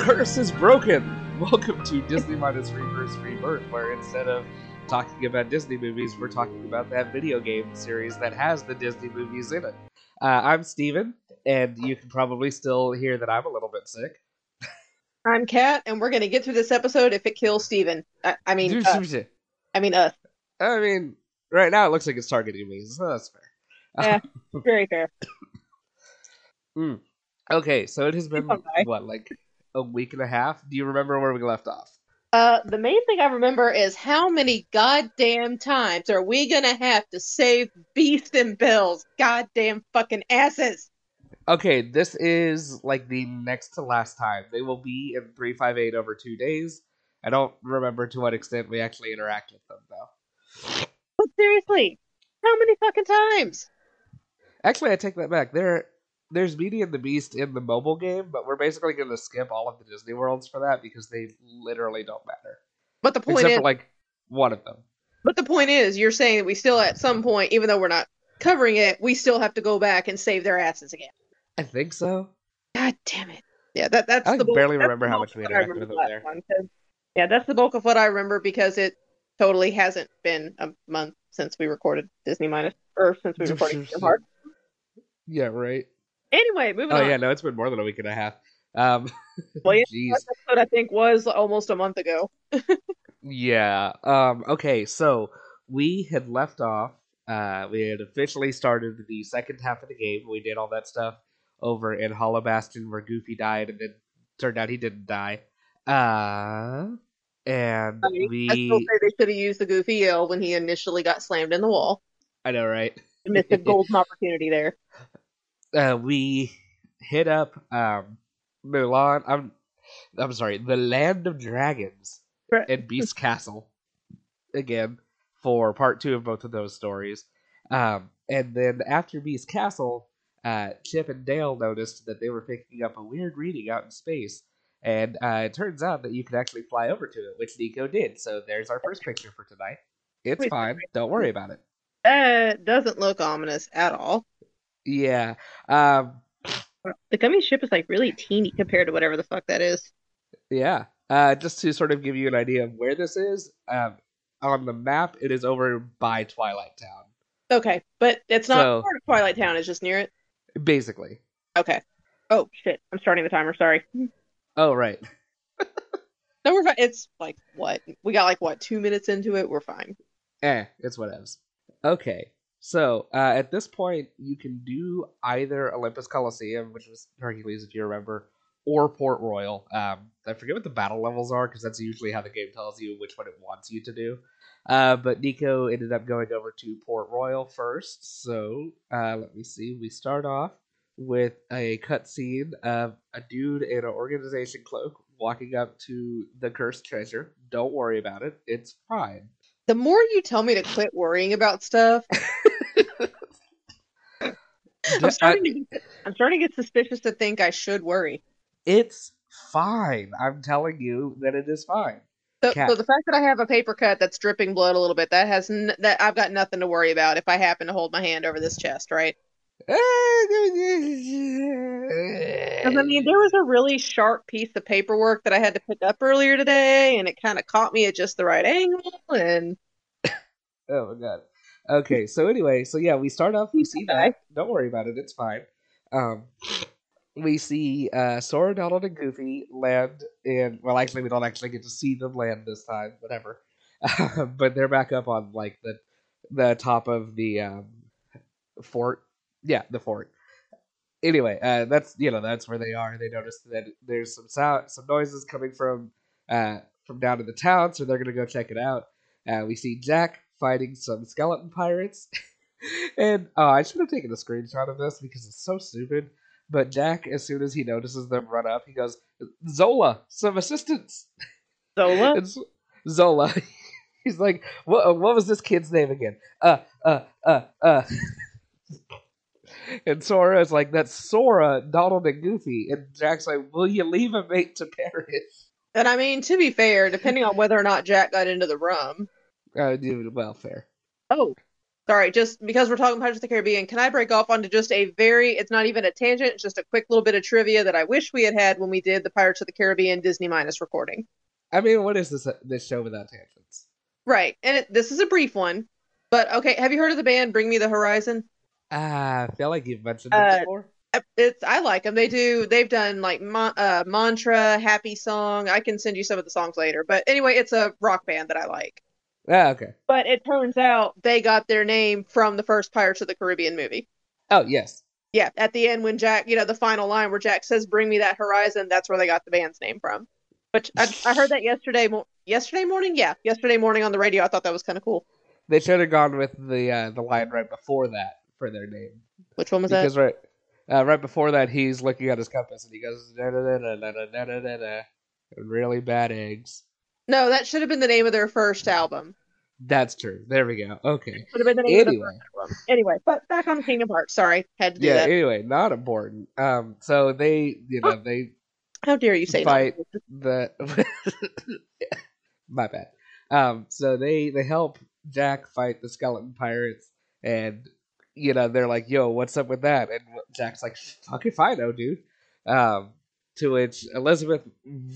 Curse is broken. Welcome to Disney Minus Reverse Rebirth, where instead of talking about Disney movies, we're talking about that video game series that has the Disney movies in it. Uh, I'm Steven, and you can probably still hear that I'm a little bit sick. I'm Kat, and we're gonna get through this episode if it kills Steven. I, I mean, uh, I mean us. I mean, right now it looks like it's targeting me, so that's fair. Yeah, very fair. Mm. Okay, so it has been what, like a week and a half? Do you remember where we left off? Uh, the main thing I remember is how many goddamn times are we gonna have to save Beast and Belle's goddamn fucking asses? Okay, this is like the next to last time. They will be in 358 over two days. I don't remember to what extent we actually interact with them, though. But seriously, how many fucking times? Actually, I take that back. There, there's Beauty and the Beast in the mobile game, but we're basically going to skip all of the Disney worlds for that because they literally don't matter. But the point Except is, for like one of them. but the point is, you're saying that we still, at some point, even though we're not covering it, we still have to go back and save their asses again. I think so. God damn it! Yeah, that that's I the bulk- barely that's remember how much we of what I interacted with remember them there. time, 'cause- Yeah, that's the bulk of what I remember because it totally hasn't been a month since we recorded Disney minus or since we recorded Kingdom Hearts. Yeah, right. Anyway, moving Oh on. yeah, no, it's been more than a week and a half. Um, Well, yeah, episode I think was almost a month ago. Yeah. Um. Okay. So we had left off. Uh, we had officially started the second half of the game. We did all that stuff over in Hollow Bastion where Goofy died, and then turned out he didn't die. Uh, and I, mean, I we. still say they should have used the Goofy Yell when he initially got slammed in the wall. I know, right? Missed a golden opportunity there. Uh, we hit up um Mulan. I'm I'm sorry, the Land of Dragons Right. and Beast Castle again for part two of both of those stories. Um, and then after Beast Castle, uh, Chip and Dale noticed that they were picking up a weird reading out in space. And uh, it turns out that you can actually fly over to it, which Nico did. So there's our first picture for tonight. It's fine. Don't worry about it. That doesn't look ominous at all. Yeah. Um, The gummy ship is like really teeny compared to whatever the fuck that is. Yeah. Uh, just to sort of give you an idea of where this is, um, on the map, it is over by Twilight Town, Okay, but it's not So- part of Twilight Town. It's just near it. basically. Okay. Oh shit! I'm starting the timer. Sorry. Oh, right. No, we're fine. It's like what we got. Like what? Two minutes into it, we're fine. Eh, it's whatevs. Okay. So, uh, at this point, you can do either Olympus Coliseum, which was Hercules, if you remember, or Port Royal. Um, I forget what the battle levels are, because that's usually how the game tells you which one it wants you to do. Uh, but Nico ended up going over to Port Royal first. So, uh, let me see. We start off with a cutscene of a dude in an organization cloak walking up to the cursed treasure. Don't worry about it. It's fine. The more you tell me to quit worrying about stuff, I'm starting to get, I'm starting to get suspicious to think I should worry. It's fine. I'm telling you that it is fine. So, so the fact that I have a paper cut that's dripping blood a little bit, that has n- that I've got nothing to worry about if I happen to hold my hand over this chest, right? Because I mean, there was a really sharp piece of paperwork that I had to pick up earlier today, and it kind of caught me at just the right angle. And Oh my god. Okay, so anyway, so yeah, we start off. We see that. Don't worry about it. It's fine. Um, we see uh, Sora, Donald, and Goofy land and Well, actually, we don't actually get to see them land this time. Whatever. but they're back up on like the the top of the um, fort. Yeah, the fort. Anyway, uh, that's you know that's where they are. They notice that there's some sound, some noises coming from uh, from down in the town, so they're gonna go check it out. Uh, we see Jack fighting some skeleton pirates. and oh, I should have taken a screenshot of this because it's so stupid. But Jack, as soon as he notices them run up, he goes, Zola, some assistance. Zola, It's Zola. He's like, what, what was this kid's name again? Uh, uh, uh, uh. and Sora is like, that's Sora, Donald, and Goofy. And Jack's like, will you leave a mate to perish? and I mean, to be fair, depending on whether or not Jack got into the rum. Uh, dude, well, fair. Oh, Sorry, just because we're talking Pirates of the Caribbean, can I break off onto just a very, it's not even a tangent, it's just a quick little bit of trivia that I wish we had had when we did the Pirates of the Caribbean Disney Minus recording. I mean, what is this this show without tangents? Right, and it, this is a brief one, but okay, have you heard of the band Bring Me the Horizon? Ah, I feel like you've mentioned them Uh, before. Uh, It's I like them. They do. They've done like ma- uh, mantra, happy song. I can send you some of the songs later. But anyway, it's a rock band that I like. Ah, okay. But it turns out they got their name from the first Pirates of the Caribbean movie. Oh, yes. Yeah, at the end when Jack, you know, the final line where Jack says, "Bring me that horizon," that's where they got the band's name from. Which I, I heard that yesterday. Mo- yesterday morning, yeah, yesterday morning on the radio. I thought that was kind of cool. They should have gone with the uh, the line right before that for their name. Which one was because that? right uh, right before that he's looking at his compass and he goes da da da da da da da da da really bad eggs. No, that should have been the name of their first album. That's true. There we go. Okay. Should have been the name of the Anyway. Anyway, but back on Kingdom Hearts. Sorry, had to do yeah. that. Anyway, not important. Um. So they, you know, they How dare you say Fight. that? the my bad. Um, so they they help Jack fight the skeleton pirates, and you know they're like, "Yo, what's up with that?" And Jack's like, "Fucking fine, oh dude." Um, to which Elizabeth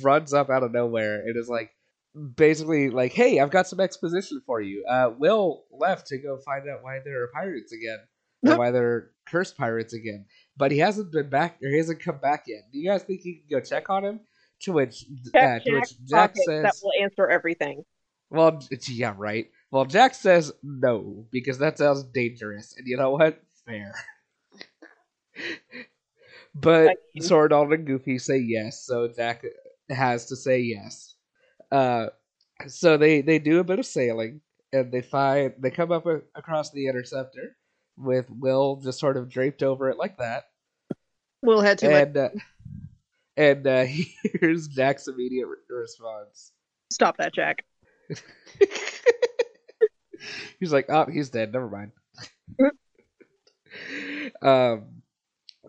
runs up out of nowhere and is like, basically like, "Hey, I've got some exposition for you. Uh, Will left to go find out why there are pirates again, or why they're cursed pirates again." But he hasn't been back, or he hasn't come back yet. Do you guys think you can go check on him? To which, uh, to which Jack says, that will answer everything. "Well, yeah, right." Well, Jack says no because that sounds dangerous, and you know what? Fair. but you. Sword and Goofy say yes, so Jack has to say yes. Uh, so they they do a bit of sailing, and they find they come up a, across the interceptor with Will just sort of draped over it like that, Will had much. and uh, and uh, here's Jack's immediate re- response. Stop that, Jack. he's like, oh, he's dead. Never mind. um,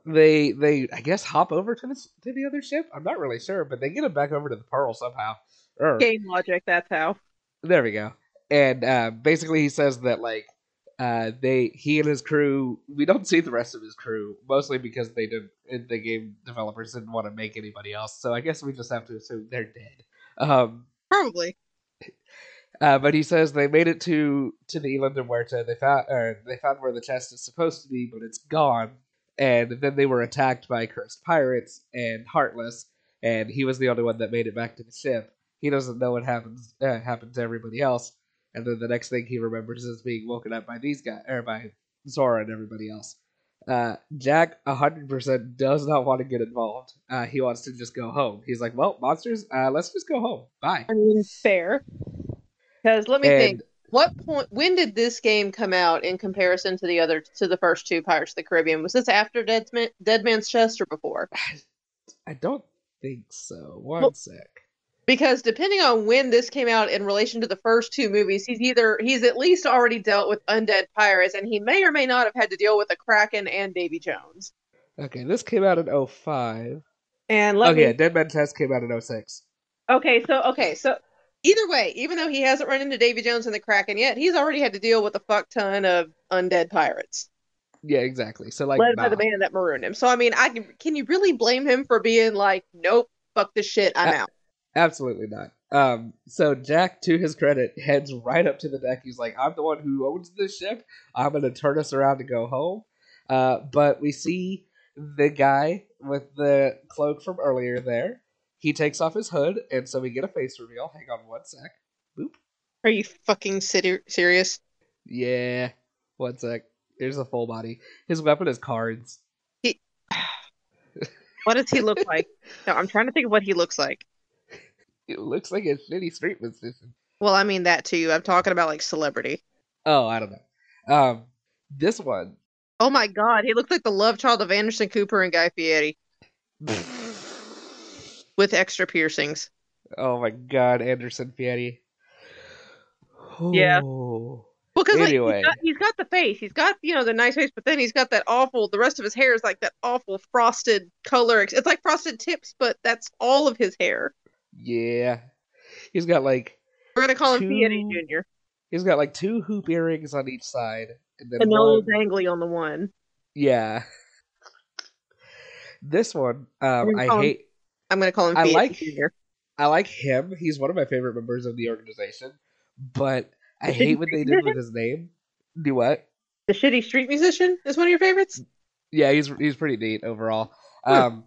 they they I guess hop over to the to the other ship. I'm not really sure, but they get him back over to the Pearl somehow. Or, Game logic. That's how. there we go. And uh, basically, he says that like uh, they he and his crew. We don't see the rest of his crew mostly because they didn't the game developers didn't want to make anybody else. So I guess we just have to assume they're dead. Um, Probably. Uh, but he says they made it to to the Island of Muerta. They found or they found where the chest is supposed to be, but it's gone. And then they were attacked by cursed pirates and Heartless, and he was the only one that made it back to the ship. He doesn't know what happens uh, happened to everybody else. And then the next thing he remembers is being woken up by these guys or by Sora and everybody else. Uh, Jack 100% does not want to get involved. Uh, he wants to just go home. He's like, "Well, monsters, uh, let's just go home. Bye." I mean, fair. Because let me And think. What point? When did this game come out in comparison to the other to the first two Pirates of the Caribbean? Was this after Dead, Man, Dead Man's Chest or before? I don't think so. One Well- sec. Because depending on when this came out in relation to the first two movies, he's either he's at least already dealt with undead pirates, and he may or may not have had to deal with a Kraken and Davy Jones. Okay, this came out in 05. And let Okay, me yeah, Dead Man's Chest came out in 06. Okay, so okay, so either way, even though he hasn't run into Davy Jones and the Kraken yet, he's already had to deal with a fuck ton of undead pirates, Yeah, exactly. So like, led by the man that marooned him. So I mean, I can can you really blame him for being like, nope, fuck this shit, I'm Uh, out. Absolutely not. Um, so Jack, to his credit, heads right up to the deck. He's like, "I'm the one who owns this ship. I'm gonna turn us around to go home." Uh, but we see the guy with the cloak from earlier there. He takes off his hood, and so we get a face reveal. Hang on one sec. Boop. Are you fucking seri- serious? Yeah, one sec. Here's a full body. His weapon is cards. He... What does he look like? No, I'm trying to think of what he looks like. It looks like a shitty street musician. Well, I mean that too. I'm talking about like celebrity. Oh, I don't know. Um, this one. Oh my god, he looks like the love child of Anderson Cooper and Guy Fieri with extra piercings. oh my God, Anderson Fieri. Yeah. Oh. Well, because like, Anyway. he's, got, he's got the face, he's got you know the nice face, but then he's got that awful. The rest of his hair is like that awful frosted color. It's like frosted tips, but that's all of his hair. Yeah. He's got like We're gonna call him Fieri Jr. he's got like two hoop earrings on each side, and then And one- dangly on the one. yeah. This one, um, I hate. I'm gonna call him I like- Jr. I like him. He's one of my favorite members of the organization, but I hate what they did with his name. Do what? The shitty street musician is one of your favorites. Yeah, he's he's pretty neat overall. Um,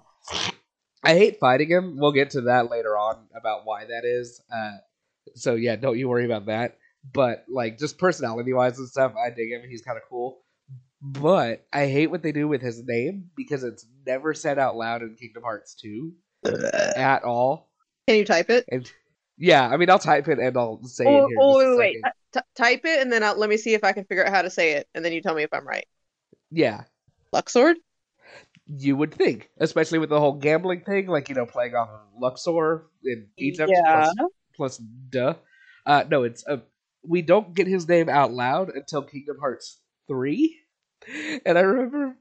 I hate fighting him. We'll get to that later on about why that is. Uh, so yeah, don't you worry about that. But like, just personality wise and stuff, I dig him. He's kind of cool. But I hate what they do with his name because it's never said out loud in Kingdom Hearts 2 at all. Can you type it? And yeah, I mean, I'll type it and I'll say it Oh, here. oh wait, wait, wait. T- type it and then I'll, let me see if I can figure out how to say it, and then you tell me if I'm right. Yeah, Luxord. You would think, especially with the whole gambling thing, like you know, playing off of Luxor in Egypt. Yeah. Plus, plus duh. Uh, no, it's uh, we don't get his name out loud until Kingdom Hearts three, and I remember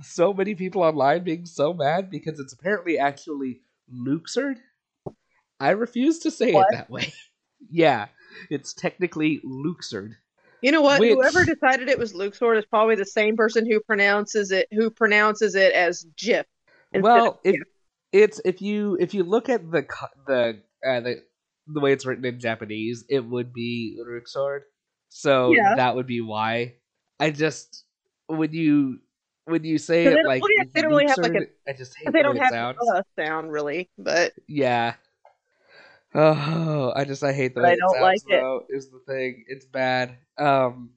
so many people online being so mad because it's apparently actually Luxord. I refuse to say What? it that way. yeah, it's technically Luxord. You know what? Which- Whoever decided it was Luxord is probably the same person who pronounces it who pronounces it as Jif. well, if it's if you if you look at the the uh, the the way it's written in Japanese, it would be Ruxord. So Yeah. that would be why. I just when you when you say it like they don't really have, like, Luxord, I just hate they the don't way have sounds. a sound really, but Yeah. Oh, I just I hate way I don't like it. Is the thing? It's bad. Um,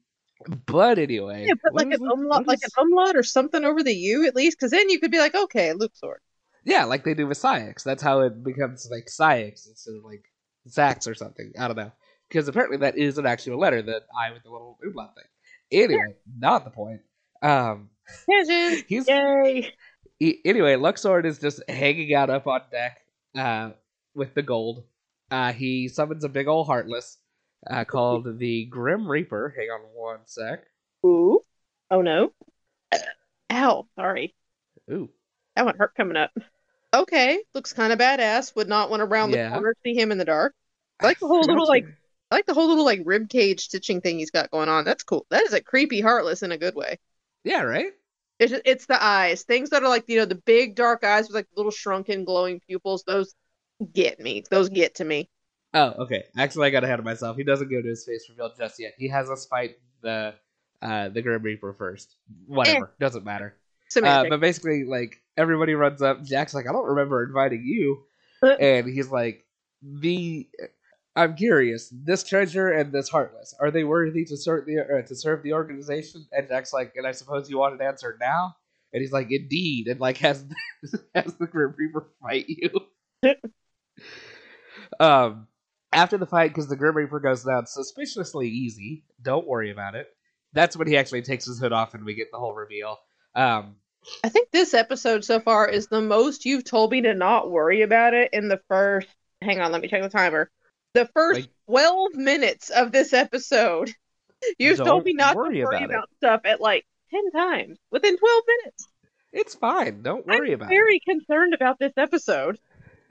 but anyway, yeah, put like is an umlaut, like is- an umlaut or something over the U at least, because then you could be like, okay, Luxord. Yeah, like they do with Saïx. That's how it becomes like Saïx instead of like Zax or something. I don't know. Because apparently that is an actual letter, that I with the little umlaut thing. Anyway, not the point. Um, he's Yay. he, anyway. Luxord is just hanging out up on deck uh, with the gold. Uh, he summons a big old heartless uh, called the Grim Reaper. Hang on one sec. Ooh. Oh no. Ow. Sorry. Ooh, That one hurt coming up. Okay. Looks kind of badass. Would not want to round Yeah. the corner see him in the dark. I like the whole little, like- I like the whole little like rib cage stitching thing he's got going on. That's cool. That is a creepy heartless in a good way. yeah, right. It's just, it's the eyes. Things that are like you know the big dark eyes with like little shrunken glowing pupils. Those get me. Those get to me. Oh, okay. Actually, I got ahead of myself. He doesn't go to his face reveal just yet. He has us fight the uh, the Grim Reaper first. Whatever, doesn't matter. Uh, but basically, like everybody runs up. Jack's like, I don't remember inviting you, Uh. and he's like, the. I'm curious. This treasure and this heartless are they worthy to serve the uh, to serve the organization? And Jack's like, and I suppose you want an answer now. And he's like, indeed, and like has has the Grim Reaper fight you. um, after the fight, because the Grim Reaper goes down suspiciously easy. Don't worry about it. That's when he actually takes his hood off, and we get the whole reveal. Um, I think this episode so far is the most you've told me to not worry about it in the first. Hang on, let me check the timer. The first Like- 12 minutes of this episode. You've told me not worry to worry about about stuff at like 10 times within 12 minutes. it's fine. Don't worry I'm about very concerned about this episode.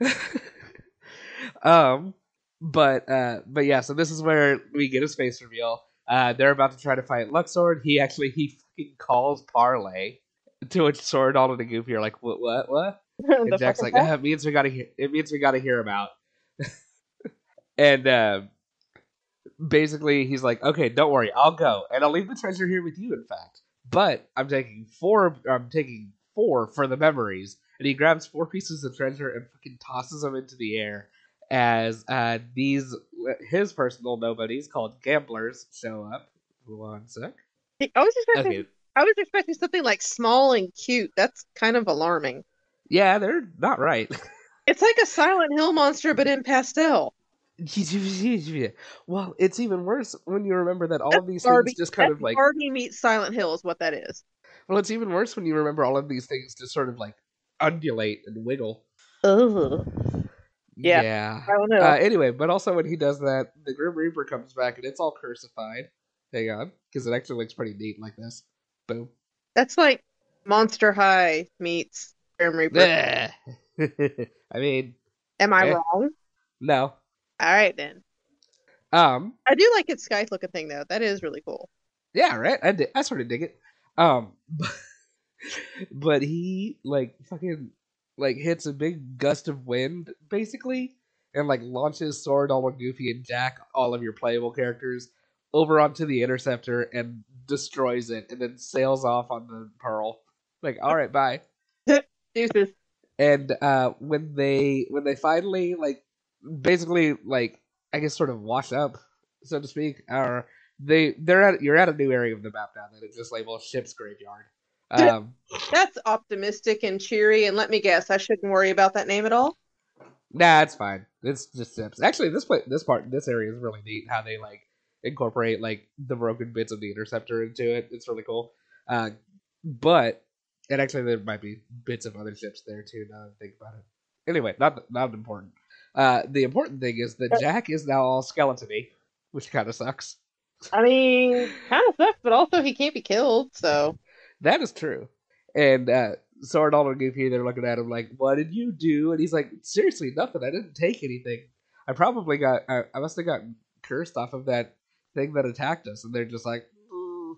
um, but uh, but yeah. So this is where we get his face reveal. Uh, they're about to try to fight Luxord. He actually he fucking calls Parlay. To which Sword all and Goofy are like, what, what, what? And Jack's like, uh, it means we gotta hear. It means we gotta hear about. and uh, basically, he's like, okay, don't worry, I'll go, and I'll leave the treasure here with you. In fact, but I'm taking four. I'm taking four for the memories. And he grabs four pieces of treasure and fucking tosses them into the air. As uh, these his personal nobodies called gamblers show up. One sec. I was expecting Okay. I was expecting something like small and cute. That's kind of alarming. Yeah, they're not right. It's like a Silent Hill monster, but in pastel. well, it's even worse when you remember that all of these Barbie, things just kind of like. Barbie meets Silent Hill is what that is. Well, it's even worse when you remember all of these things just sort of like undulate and wiggle. Ugh. Yeah. Yeah. I don't know. Uh, anyway, but also when he does that, the Grim Reaper comes back and it's all cursified. Hang on, because it actually looks pretty neat like this. Boom. That's like Monster High meets Grim Reaper. I mean, Am I eh. wrong? no. All right then. Um. I do like its sky looking thing though. That is really cool. Yeah, right. I di- I sort of dig it. Um, but, but he like fucking like hits a big gust of wind basically, and like launches Sora, Donald, Goofy, and Jack, all of your playable characters, over onto the interceptor and destroys it, and then sails off on the Pearl. Like, all right, bye. Deuces. And uh, when they when they finally like basically like I guess sort of wash up, so to speak, or they they're at you're at a new area of the map now that that is just labeled ship's graveyard. Um, That's optimistic and cheery. And let me guess, I shouldn't worry about that name at all. nah, it's fine. It's just ships. Actually, this place, this part, this area is really neat. How they like incorporate like the broken bits of the interceptor into it. It's really cool. Uh, but and actually there might be bits of other ships there too. Now that I think about it. Anyway, not not important. Uh, the important thing is that Jack is now all skeletony, which kind of sucks. I mean, kind of sucks, but also he can't be killed. So That is true. And uh, Sora, Donald, and Goofy, they're looking at him like, "What did you do?" And he's like, "Seriously, nothing. I didn't take anything. I probably got. I, I must have gotten cursed off of that thing that attacked us." And they're just like, "Mm."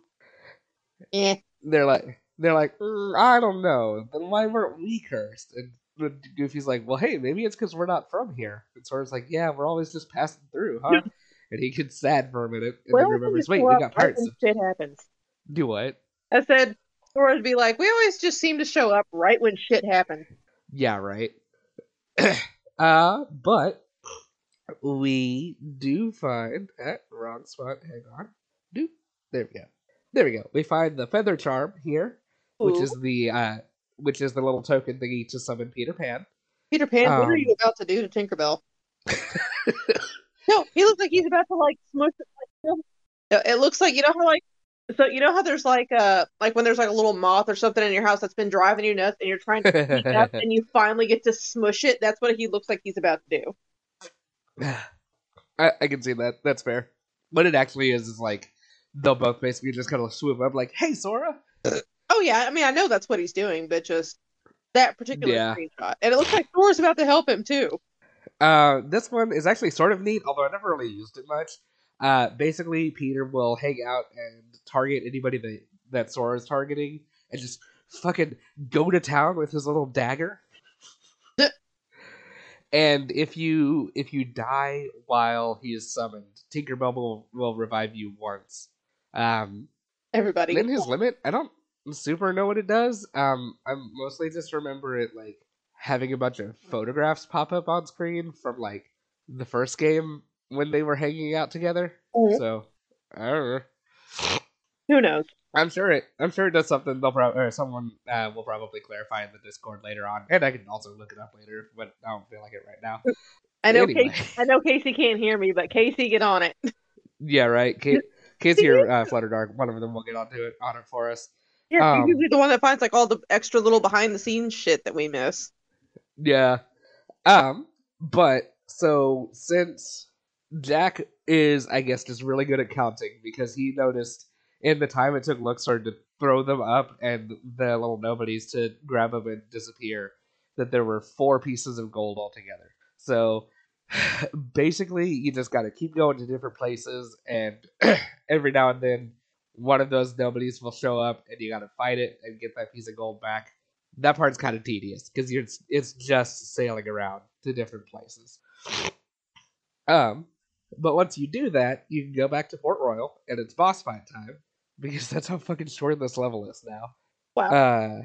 yeah, they're like, they're like, "Mm, I don't know. Then why weren't we cursed? And but Goofy's like, well, hey, maybe it's because we're not from here. And Sora's like, yeah, we're always just passing through, huh? and he gets sad for a minute and then remembers, wait, we got parts. shit happens. Do what? I said, Sora would be like, we always just seem to show up right when shit happens. Yeah, right. uh, but we do find at wrong spot. Hang on. Do there we go. There we go. We find the feather charm here, which is the uh, which is the little token thingy to summon Peter Pan. Peter Pan, what are Um, you about to do to Tinkerbell? No, he looks like he's about to like smush it. It looks like you know how like so you know how there's like a like when there's like a little moth or something in your house that's been driving you nuts and you're trying to sneak up and you finally get to smush it. That's what he looks like he's about to do. I, I can see that. That's fair. What it actually is is like they'll both basically just kind of swoop up, like, "Hey, Sora." Oh yeah, I mean I know that's what he's doing, but just that particular Yeah. screenshot, and it looks like Sora's about to help him too. Uh, this one is actually sort of neat, although I never really used it much. Uh, basically, Peter will hang out and target anybody that that Sora is targeting, and just fucking go to town with his little dagger. and if you if you die while he is summoned, Tinkerbell will, will revive you once. Um, Everybody, in his limit, I don't super know what it does. Um, I mostly just remember it like having a bunch of photographs pop up on screen from like the first game when they were hanging out together. Mhm. So I don't know. who knows? I'm sure it. I'm sure it does something. They'll probably or someone uh, will probably clarify in the Discord later on, and I can also look it up later. But I don't feel like it right now. I know Anyway. Casey, I know Casey can't hear me, but Casey, get on it. Yeah, right. Casey or uh, Flutterdark, one of them will get onto it on it for us. Yeah, Um, usually the one that finds like all the extra little behind the scenes shit that we miss. Yeah. Um, but so since Jack is, I guess, just really good at counting because he noticed in the time it took Luxord to throw them up and the little nobodies to grab them and disappear, that there were four pieces of gold altogether. So basically, you just got to keep going to different places, and every now and then, one of those nobodies will show up, and you got to fight it and get that piece of gold back that part's kind of tedious because you're it's just sailing around to different places. Um, but once you do that, you can go back to Port Royal and it's boss fight time because that's how fucking short this level is now. Wow. Uh,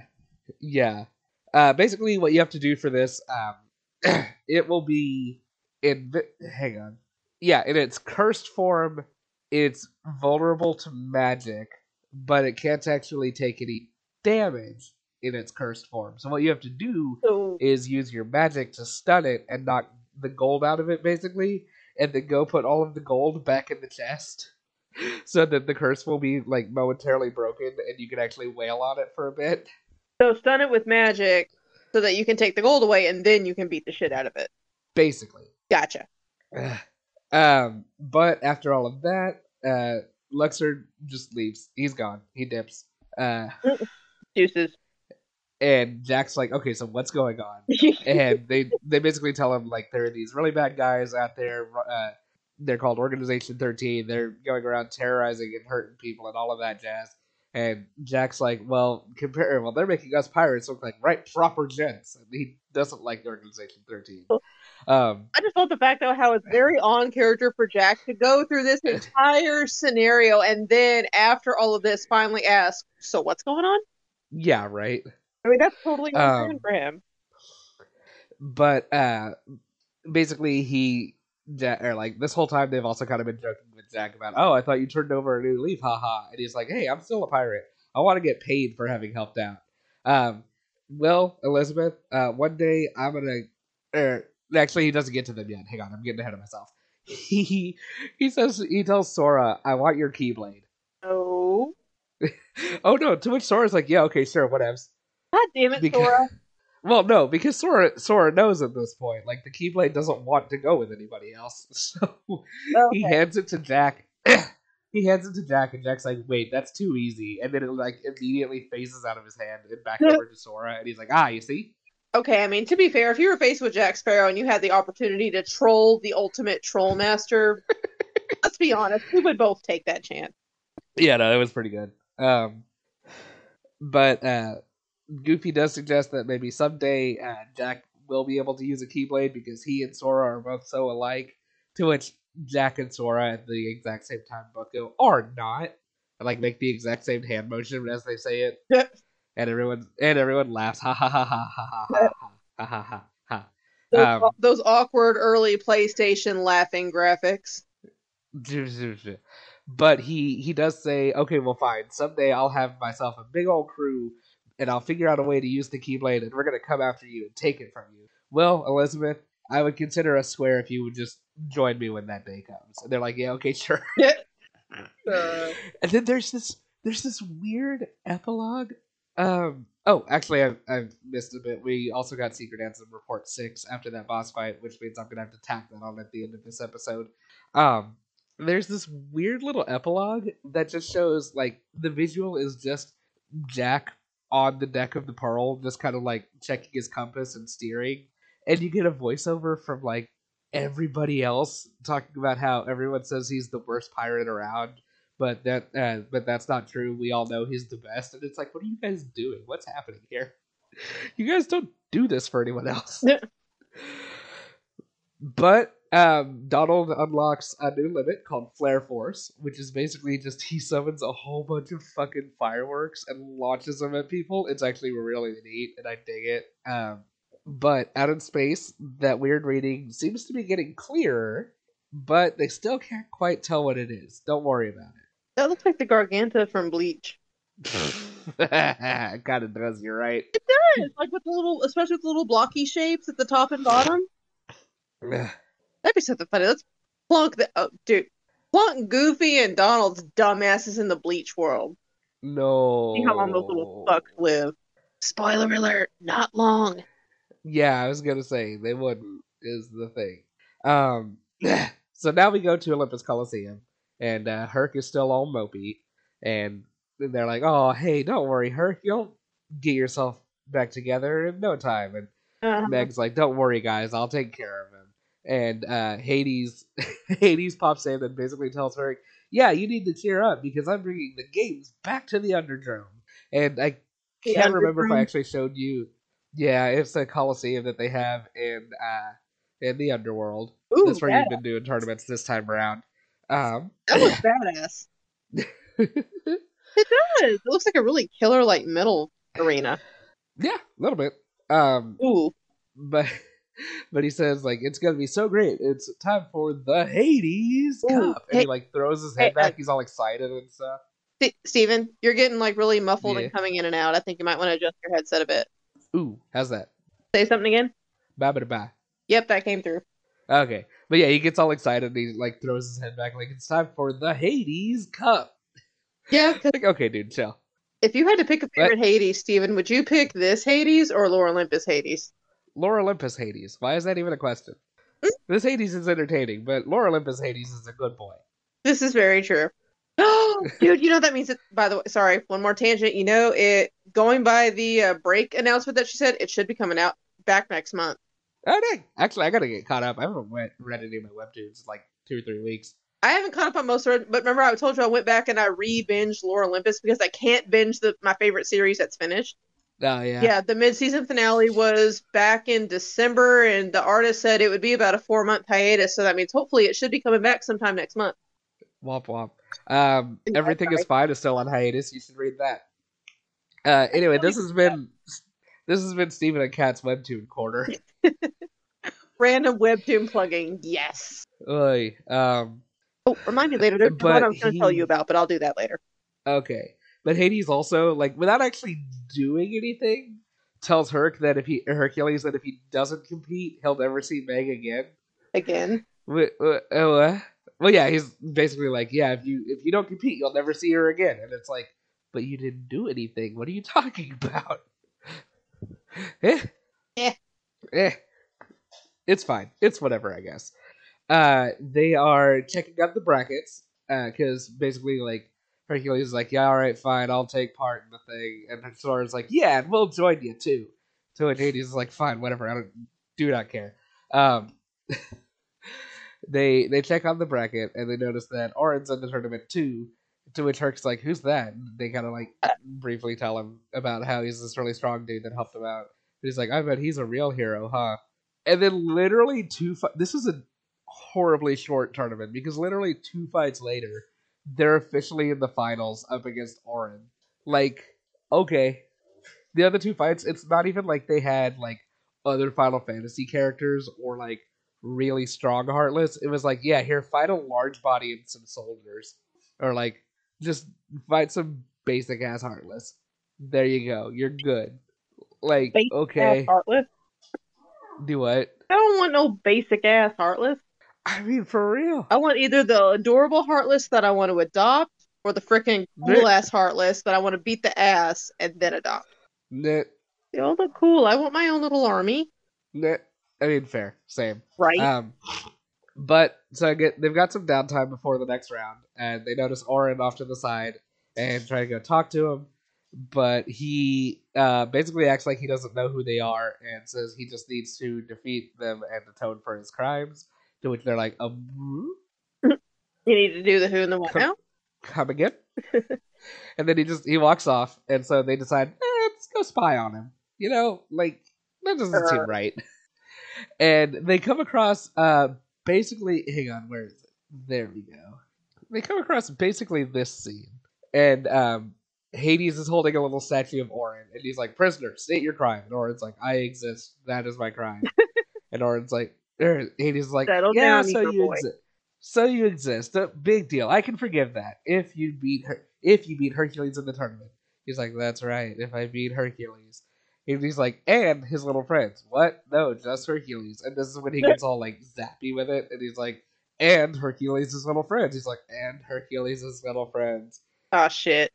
yeah. Uh, basically, what you have to do for this, um, it will be in. Hang on. Yeah, in its cursed form, it's vulnerable to magic, but it can't actually take any damage in its cursed form. So what you have to do So is use your magic to stun it and knock the gold out of it, basically, and then go put all of the gold back in the chest, so that the curse will be like momentarily broken and you can actually wail on it for a bit. so stun it with magic so that you can take the gold away and then you can beat the shit out of it. Basically. Gotcha. um, but after all of that, uh, Luxor just leaves. He's gone. He dips. Uh, Deuces. And Jack's like, okay, so what's going on? and they they basically tell him like there are these really bad guys out there uh, they're called Organization 13. They're going around terrorizing and hurting people and all of that jazz. And Jack's like, well, compare. Well, they're making us pirates look like right proper gents. And he doesn't like Organization 13. Um, I just love the fact though how it's very on character for Jack to go through this entire scenario and then after all of this finally ask, "So what's going on?" yeah, right. I mean, that's totally Um, for him. but uh basically he Ja- or like this whole time they've also kind of been joking with Jack about, oh, I thought you turned over a new leaf, haha. And he's like, hey, I'm still a pirate. I want to get paid for having helped out. Um, well, Elizabeth, uh, one day I'm gonna. Er, actually, he doesn't get to them yet. Hang on, I'm getting ahead of myself. He he says he tells Sora, I want your keyblade. Oh, Oh no! To which Sora's like, yeah, okay, sure, whatevs. God damn it, Because- Sora! Well, no, because Sora Sora knows at this point, like the Keyblade doesn't want to go with anybody else, so he hands it to Jack. he hands it to Jack, and Jack's like, "Wait, that's too easy," and then it like immediately phases out of his hand and back over to Sora, and he's like, "Ah, you see." Okay, I mean, to be fair, if you were faced with Jack Sparrow and you had the opportunity to troll the ultimate troll master, let's be honest, we would both take that chance. Yeah, no, it was pretty good. Um, but uh, Goofy does suggest that maybe someday uh, Jack will be able to use a Keyblade because he and Sora are both so alike. To which Jack and Sora at the exact same time both go, are not. And like make the exact same hand motion as they say it. and everyone and everyone laughs. Ha ha ha ha ha ha ha ha ha ha ha. Those, Um, those awkward early PlayStation laughing graphics. but he he does say, okay, well, fine. Someday I'll have myself a big old crew, and I'll figure out a way to use the Keyblade, and we're gonna come after you and take it from you. Well, Elizabeth, I would consider us square if you would just join me when that day comes. And they're like, yeah, okay, sure. Uh, and then there's this there's this weird epilogue. Um. Oh, actually, I I missed a bit. We also got Secret Ansem Report Six after that boss fight, which means I'm gonna have to tack that on at the end of this episode. Um. There's this weird little epilogue that just shows like the visual is just Jack on the deck of the Pearl, just kind of like checking his compass and steering, and you get a voiceover from like everybody else talking about how everyone says he's the worst pirate around but that uh, but that's not true. We all know he's the best. And it's like what are you guys doing? What's happening here? You guys don't do this for anyone else. But um, donald unlocks a new limit called flare force which is basically just he summons a whole bunch of fucking fireworks and launches them at people it's actually really neat and i dig it um, but out in space, that weird reading seems to be getting clearer, but they still can't quite tell what it is. Don't worry about it. that looks like the Garganta from Bleach. it. kind of does, you're right. It's like with the little, especially with the little blocky shapes at the top and bottom. That'd be something funny. Let's plunk the oh, dude. Plunk Goofy and Donald's dumbasses in the Bleach world. no. See how long those little fucks live. Spoiler alert, not long. Yeah, I was gonna say they wouldn't is the thing. Um, so now we go to Olympus Coliseum, and uh, Herc is still all mopey, and they're like, "Oh, hey, don't worry, Herc, you'll get yourself back together in no time." And Uh, Meg's like, "Don't worry, guys, I'll take care of him." And uh, Hades, Hades pops in and basically tells her, "Yeah, you need to cheer up because I'm bringing the games back to the Underdrome." And I can't remember if I actually showed you. Yeah, it's a coliseum that they have in uh, in the underworld. ooh, That's where you've been doing tournaments this time around. Um, that looks badass. It does. It looks like a really killer like metal arena. yeah, a little bit. Um, Ooh. but but he says like it's gonna be so great. It's time for the Hades Ooh, Cup, and he like throws his hey, head back. uh, He's all excited and stuff. St- Steven, you're getting like really muffled Yeah. and coming in and out. I think you might want to adjust your headset a bit. Ooh, how's that? Say something again. Ba ba da ba. Yep, that came through. Okay, but yeah, he gets all excited. and He like throws his head back like it's time for the Hades Cup. Yeah, Like okay, dude, chill. if you had to pick a favorite Hades, Steven, would you pick this Hades or Lore Olympus Hades? Lore Olympus Hades. Why is that even a question? This Hades is entertaining, but Lore Olympus Hades is a good boy. This is very true. Dude, you know that means? It, by the way, sorry, one more tangent. You know, it going by the uh, break announcement that she said, it should be coming out back next month. Oh dang! Actually, I gotta get caught up. I haven't read, read any of my webtoons in like two or three weeks. I haven't caught up on most of it, but remember I told you I went back and I re-binged Lore Olympus because I can't binge the my favorite series that's finished. Oh yeah. Yeah, the mid-season finale was back in December, and the artist said it would be about a four-month hiatus. So that means hopefully it should be coming back sometime next month. Womp womp. Um, Yeah, everything is fine is still on hiatus. You should read that. Uh, anyway, this has been this has been Steven and Kat's webtoon corner. Random webtoon plugging, yes. Oy. Um, Oh, remind me later. There's one I was going to tell you about, but I'll do that later. okay, but Hades also like without actually doing anything tells Herc that if he Hercules that if he doesn't compete, he'll never see Meg again. Again, oh, uh, well, yeah, he's basically like, yeah, if you if you don't compete, you'll never see her again. And it's like, but you didn't do anything. What are you talking about? eh, Eh. eh. It's fine. It's whatever, I guess. Uh, they are checking out the brackets because basically, like Hercules is like, yeah, all right, fine, I'll take part in the thing, and then Sora's like, yeah, and we'll join you too. To which Hades is like, fine, whatever, I don't do not care. Um, they they check on the bracket and they notice that Auron's in the tournament too. To which Herc's like, "Who's that?" And they kind of like briefly tell him about how he's this really strong dude that helped him out. And he's like, "I bet he's a real hero, huh?" And then literally two. Fi- this is a horribly short tournament because literally two fights later, they're officially in the finals up against Auron. Like, okay, the other two fights, it's not even like they had like other Final Fantasy characters or like really strong Heartless. It was like, yeah, here, fight a large body and some soldiers, or like just fight some basic ass Heartless. There you go, you're good. Like, Basic okay, Heartless. do what? I don't want no basic ass Heartless. I mean, for real. I want either the adorable Heartless that I want to adopt, or the freaking cool ass Heartless that I want to beat the ass and then adopt. Nah, They all look cool. I want my own little army, nah. I mean, fair, same. right? Um, but so I get they've got some downtime before the next round, and they notice Auron off to the side and try to go talk to him, but he uh, basically acts like he doesn't know who they are and says he just needs to defeat them and atone for his crimes. To which they're like, um, you need to do the who and the what Come- now. come again? and then he just he walks off, and so they decide, eh, let's go spy on him. You know, like that doesn't seem Uh. right. and they come across uh basically hang on, where is it? There we go. They come across basically this scene. And um Hades is holding a little statue of Auron, and he's like, "Prisoner, state your crime." And Auron's like, "I exist. That is my crime." and Auron's like, er, Hades is like, Settle "Yeah, down, so you boy." exist. So you exist. A big deal. I can forgive that if you beat her. If you beat Hercules in the tournament." He's like, "That's right. If I beat Hercules." And he's like, "And his little friends." What? No, just Hercules. And this is when he gets all like zappy with it, and he's like, "And Hercules' little friends." He's like, "And Hercules' little friends." Oh shit.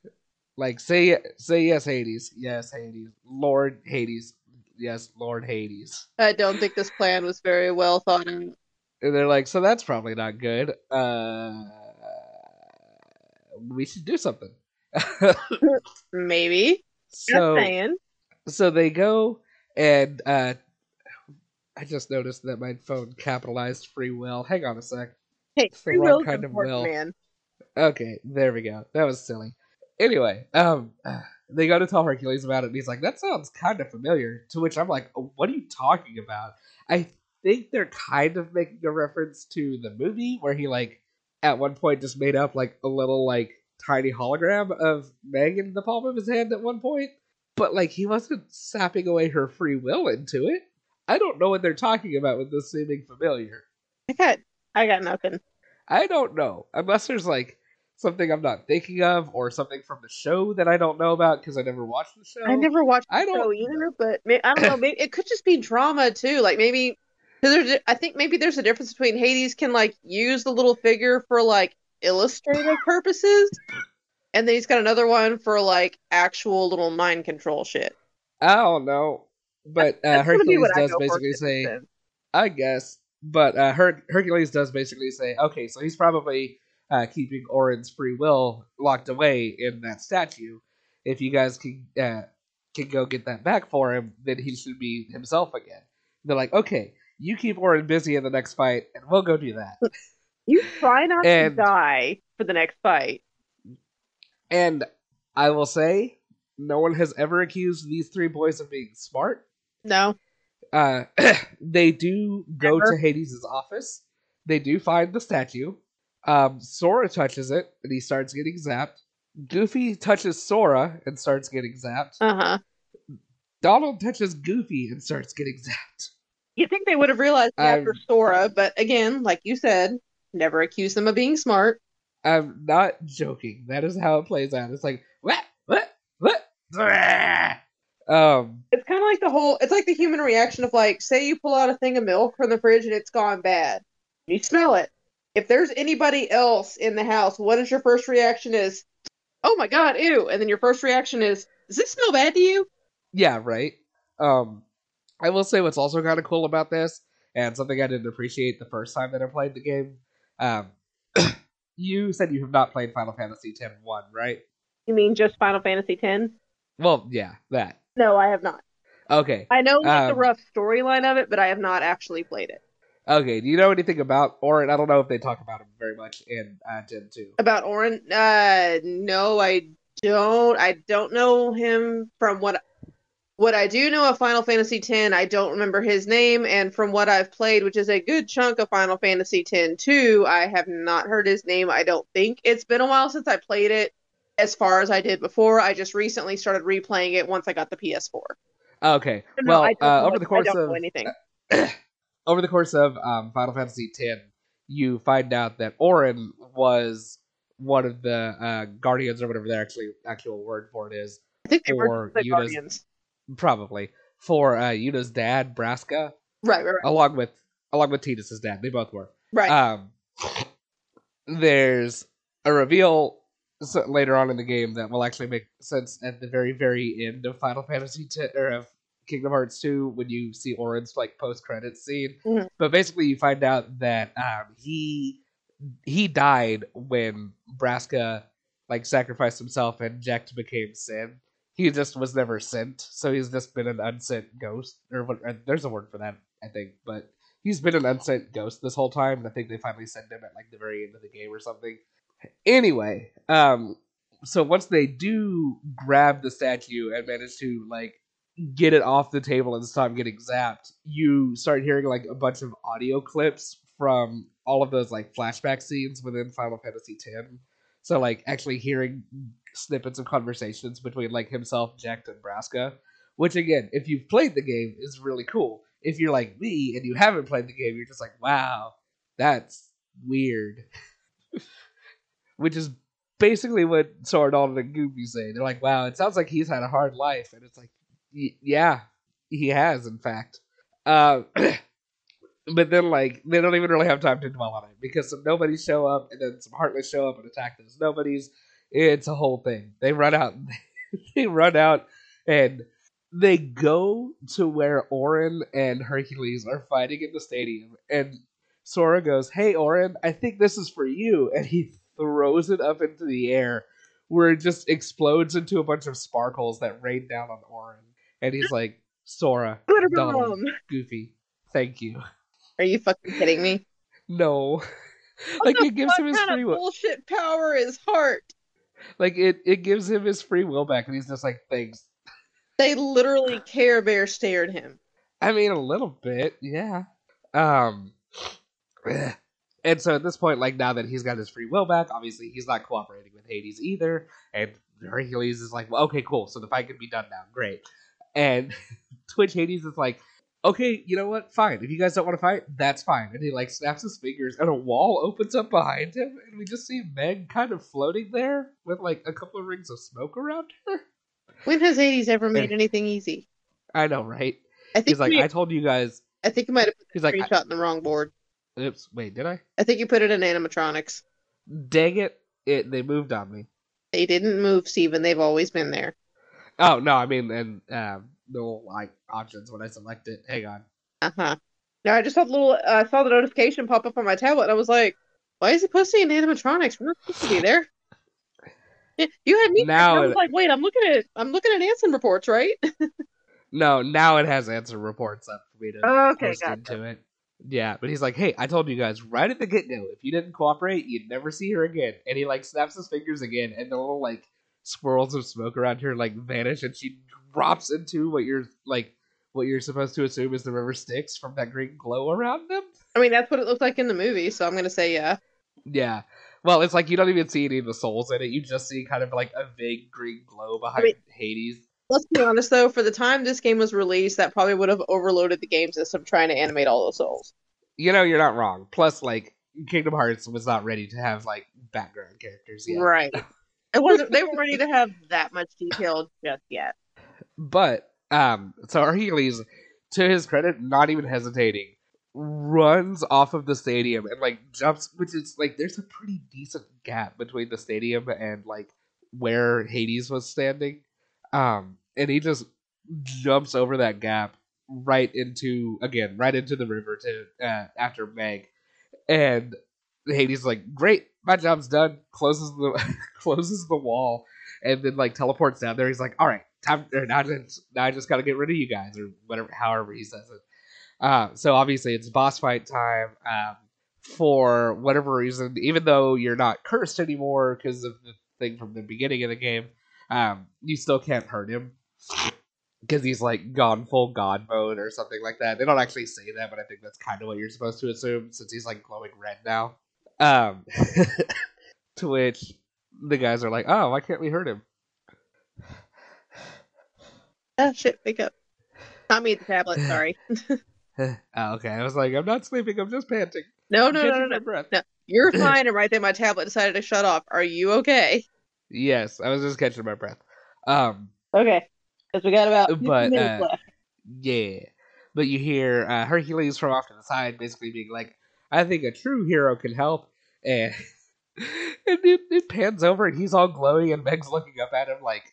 Like say say yes, Hades. Yes, Hades. Lord Hades. Yes, Lord Hades. I don't think this plan was very well thought out. And they're like, so that's probably not good. Uh, we should do something. Maybe. so Just saying. so they go and uh, I just noticed that my phone capitalized free will. Hang on a sec. Hey, It's free wrong will's kind of important, will. man. Okay, there we go. That was silly. Anyway, um, they go to tell Hercules about it, and he's like, "That sounds kind of familiar." To which I'm like, "Oh, "What are you talking about?" I think they're kind of making a reference to the movie where he like at one point just made up like a little like tiny hologram of Meg in the palm of his hand at one point, but like he wasn't sapping away her free will into it. I don't know what they're talking about with this seeming familiar. I got I got nothing. I don't know. Unless there's like something I'm not thinking of or something from the show that I don't know about because I never watched the show. I never watched I the don't show either, but may, I don't know. Maybe it could just be drama too. Like maybe because there's, a- I think maybe there's a difference between Hades can like use the little figure for like illustrative purposes, and then he's got another one for like actual little mind control shit. I don't know. But uh, That's gonna be Hercules does basically say. I guess. But uh, Her- Hercules does basically say, okay, so he's probably uh, keeping Auron's free will locked away in that statue. If you guys can uh, can go get that back for him, then he should be himself again. They're like, okay, you keep Auron busy in the next fight, and we'll go do that. You try not And- to die for the next fight. And I will say, no one has ever accused these three boys of being smart. No. Uh, they do go Never. to Hades' office. They do find the statue. Um, Sora touches it, and he starts getting zapped. Goofy touches Sora and starts getting zapped. Uh huh. Donald touches Goofy and starts getting zapped. You think they would have realized it after Um, Sora, but again, like you said, never accuse them of being smart. I'm not joking. That is how it plays out. It's like what, what, what? Um, It's kind of like the whole. It's like the human reaction of like, say you pull out a thing of milk from the fridge and it's gone bad. You smell it. If there's anybody else in the house, what is your first reaction? Is, oh my god, ew! And then your first reaction is, does this smell bad to you? yeah, right. Um, I will say what's also kind of cool about this, and something I didn't appreciate the first time that I played the game. Um, you said you have not played Final Fantasy X one, right? You mean just Final Fantasy X? Well, yeah, that. No, I have not. Okay. I know like the Um, rough storyline of it, but I have not actually played it. Okay. Do you know anything about Auron? I don't know if they talk about him very much in uh, Gen two. About Auron? Uh, no, I don't. I don't know him from what what I do know of Final Fantasy X. I don't remember his name, and from what I've played, which is a good chunk of Final Fantasy X too, I have not heard his name. I don't think it's been a while since I played it. As far as I did before, I just recently started replaying it once I got the PS4. Okay. No, well, uh, over the course I don't of know anything. over the course of um, Final Fantasy X, you find out that Auron was one of the uh, guardians or whatever the actually actual word for it is, I think they were Yuna's- Guardians. probably for uh, Yuna's dad, Braska, Right, right, right. along with along with Tidus's dad. They both were. right. Um, there's a reveal later on in the game that will actually make sense at the very, very end of Final Fantasy X or of Kingdom Hearts 2 when you see Auron's like post credits scene. Mhm. But basically, you find out that um, he he died when Braska like sacrificed himself and Jecht became Sin. He just was never sent, so he's just been an unsent ghost. Or what? uh, There's a word for that, I think, but he's been an unsent ghost this whole time, and I think they finally sent him at like the very end of the game or something. Anyway, um, so once they do grab the statue and manage to like get it off the table and stop getting zapped, you start hearing like a bunch of audio clips from all of those like flashback scenes within Final Fantasy X. So like actually hearing snippets of conversations between like himself, Jecht, and Braska, which again, if you've played the game, is really cool. If you're like me and you haven't played the game, you're just like, wow, that's weird. which is basically what Sora Donald and Goofy say. They're like, wow, it sounds like he's had a hard life, and it's like, y- yeah, he has, in fact. Uh, but then, like, they don't even really have time to dwell on it because some nobodies show up, and then some Heartless show up and attack those nobodies. It's a whole thing. They run out. they run out, and they go to where Auron and Hercules are fighting in the stadium, and Sora goes, "Hey, Auron, I think this is for you," and he throws it up into the air, where it just explodes into a bunch of sparkles that rain down on Auron, and he's like, "Sora, Glitter Donald, bomb. Goofy, thank you." Are you fucking kidding me? No, like it gives him his free will. bullshit power is heart. Like it, it gives him his free will back, and he's just like, "Thanks." They literally Care Bear stared him. I mean, a little bit, yeah. Um, and so at this point, like now that he's got his free will back, obviously he's not cooperating with Hades either. And Hercules is like, well, okay, cool. So the fight can be done now. Great. And Twitch Hades is like, okay, you know what? Fine. If you guys don't want to fight, that's fine. And he like snaps his fingers, and a wall opens up behind him, and we just see Meg kind of floating there with like a couple of rings of smoke around her. When has Hades ever made And- anything easy? I know, right? I think He's like, we- I told you guys. I think you might have put He's the like, screenshot in the wrong board. oops, wait, did I? I think you put it in animatronics. Dang it! It they moved on me. They didn't move, Steven. They've always been there. Oh no, I mean, and um, the little like options when I select it. Hang on. Uh huh. Now I just saw the little. I saw the notification pop up on my tablet. and I was like, "Why is it posting in animatronics? We're not supposed to be there." Yeah, You had me. Now I was it- like, "Wait, I'm looking at. I'm looking at Ansem reports, right?" No, now it has Ansem reports up for me to Okay, post gotcha. into it. Yeah, but he's like, "Hey, I told you guys right at the get go, if you didn't cooperate, you'd never see her again." And he like snaps his fingers again, and the little like swirls of smoke around her like vanish, and she drops into what you're like what you're supposed to assume is the river Styx from that green glow around them. I mean, that's what it looked like in the movie, so I'm gonna say yeah. Yeah. Well, it's like you don't even see any of the souls in it. You just see kind of like a vague green glow behind I mean- Hades. Let's be honest though, for the time this game was released, that probably would have overloaded the game system trying to animate all the souls. You know, you're not wrong. Plus, like Kingdom Hearts was not ready to have like background characters yet. Right. It wasn't they weren't ready to have that much detail just yet. But um, so Hercules, to his credit, not even hesitating, runs off of the stadium and like jumps, which is like there's a pretty decent gap between the stadium and like where Hades was standing. Um, and he just jumps over that gap right into again right into the river to uh, after Meg, and Hades like great, my job's done. Closes the closes the wall and then like teleports down there. He's like, all right, time. Or now, I just, now I just gotta get rid of you guys, or whatever, however he says it. Uh, so obviously it's boss fight time. Um, for whatever reason, even though you're not cursed anymore because of the thing from the beginning of the game, um, you still can't hurt him because he's like gone full god mode or something like that. They don't actually say that, but I think that's kind of what you're supposed to assume since he's like glowing red now. Um, to which the guys are like, "Oh, why can't we hurt him?" Ah shit, wake up. Not me the tablet, sorry. oh, okay, I was like, "I'm not sleeping. I'm just panting." No, no, no, no, no. breath. No. You're fine, and right there my tablet decided to shut off. Are you okay? Yes, I was just catching my breath. Um, Okay. Because we got about But, minutes uh, left. yeah, but you hear uh, Hercules from off to the side, basically being like, "I think a true hero can help," and and it, it pans over, and he's all glowing, and Meg's looking up at him like,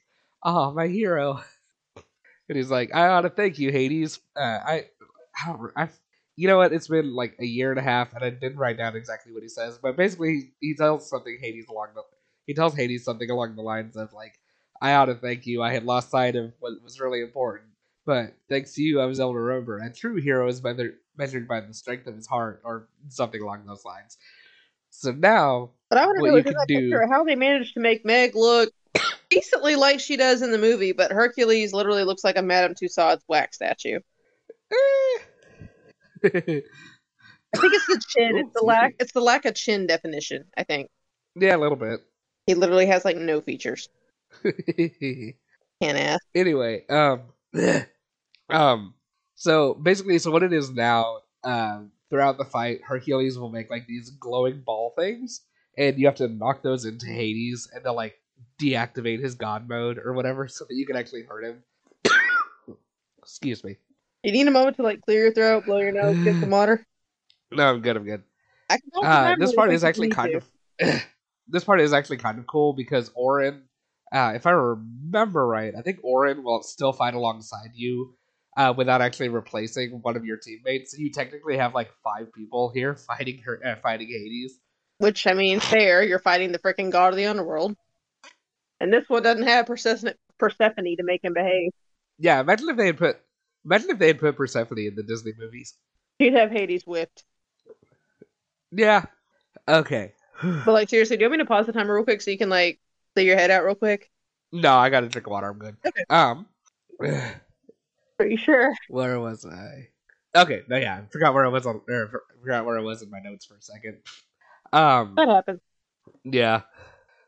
"Oh, my hero," and he's like, "I ought to thank you, Hades. Uh, I, I don't, I." You know what? It's been like a year and a half, and I didn't write down exactly what he says, but basically, he, he tells something Hades along the he tells Hades something along the lines of like, "I ought to thank you. I had lost sight of what was really important, but thanks to you, I was able to remember. A true hero is measured by the strength of his heart, or something along those lines." So now, But I want to know because I do- picture how they managed to make Meg look decently like she does in the movie, but Hercules literally looks like a Madame Tussauds wax statue. eh. I think it's the chin. It's the lack. It's the lack of chin definition. I think yeah, a little bit. he literally has like no features. Can't ask. anyway, um, um, so basically, so what it is now, um, throughout the fight, Hercules will make like these glowing ball things, and you have to knock those into Hades, and they'll like deactivate his god mode or whatever, so that you can actually hurt him. Excuse me. You need a moment to like clear your throat, blow your nose, get some water. No, I'm good. I'm good. Uh, this part is actually kind to. of this part is actually kind of cool because Auron, uh, if I remember right, I think Auron will still fight alongside you uh, without actually replacing one of your teammates. So you technically have like five people here fighting her, uh, fighting Hades. Which I mean, fair. You're fighting the freaking god of the underworld, and this one doesn't have Persephone, Persephone to make him behave. Yeah, imagine if they had put imagine if they had put Persephone in the Disney movies. He'd have Hades whipped. Yeah. Okay. But like seriously, do you want me to pause the timer real quick so you can like clear your head out real quick? no, I got to drink water. I'm good. Okay. Um. You sure? Where was I? Okay, no, yeah, I forgot where I was on. Or forgot where I was in my notes for a second. Um, That happens. yeah.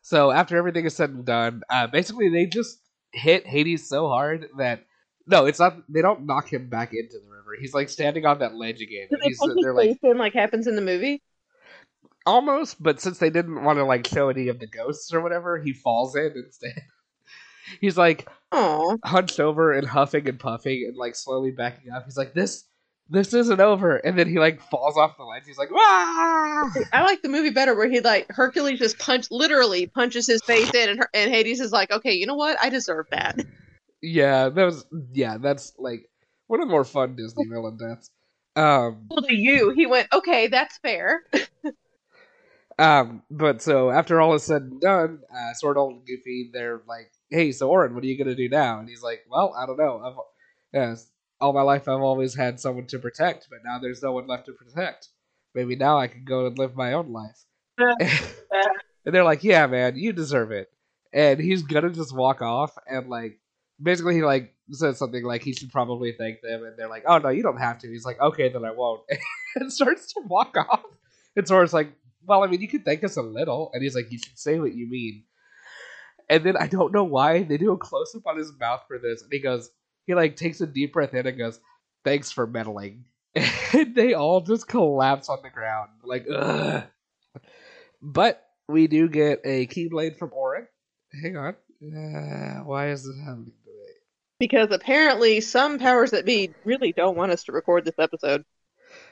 So after everything is said and done, uh, basically they just hit Hades so hard that no, it's not. They don't knock him back into the river. He's like standing on that ledge again. Do and they He's, they're like in like happens in the movie? almost, but since they didn't want to like show any of the ghosts or whatever, he falls in instead. He's like Aw. hunched over and huffing and puffing and like slowly backing up. He's like, "This, this isn't over." And then he like falls off the ledge. He's like, "Wah!" I like the movie better where he like Hercules just punch literally punches his face in and, her, and Hades is like, okay, you know what? I deserve that. Yeah, that was yeah. That's like one of the more fun Disney villain deaths. Um, Well, to you, he went, okay, that's fair. um, but so after all is said and done, uh, Sora Donald and Goofy, they're like, "Hey, so Auron, what are you gonna do now?" And he's like, "Well, I don't know. I've, uh, all my life I've always had someone to protect, but now there's no one left to protect. Maybe now I can go and live my own life. and they're like, "Yeah, man, you deserve it." And he's gonna just walk off and like basically he like says something like he should probably thank them and they're like, Oh no, you don't have to. He's like, Okay, then I won't and starts to walk off. And Sora's like, Well, I mean you could thank us a little and he's like, You should say what you mean. And then I don't know why they do a close up on his mouth for this, and he goes he like takes a deep breath in and goes, Thanks for meddling. And they all just collapse on the ground. Like, ugh. But we do get a Keyblade from Auron. Hang on. Uh, why is this happening today? Because apparently some powers that be really don't want us to record this episode.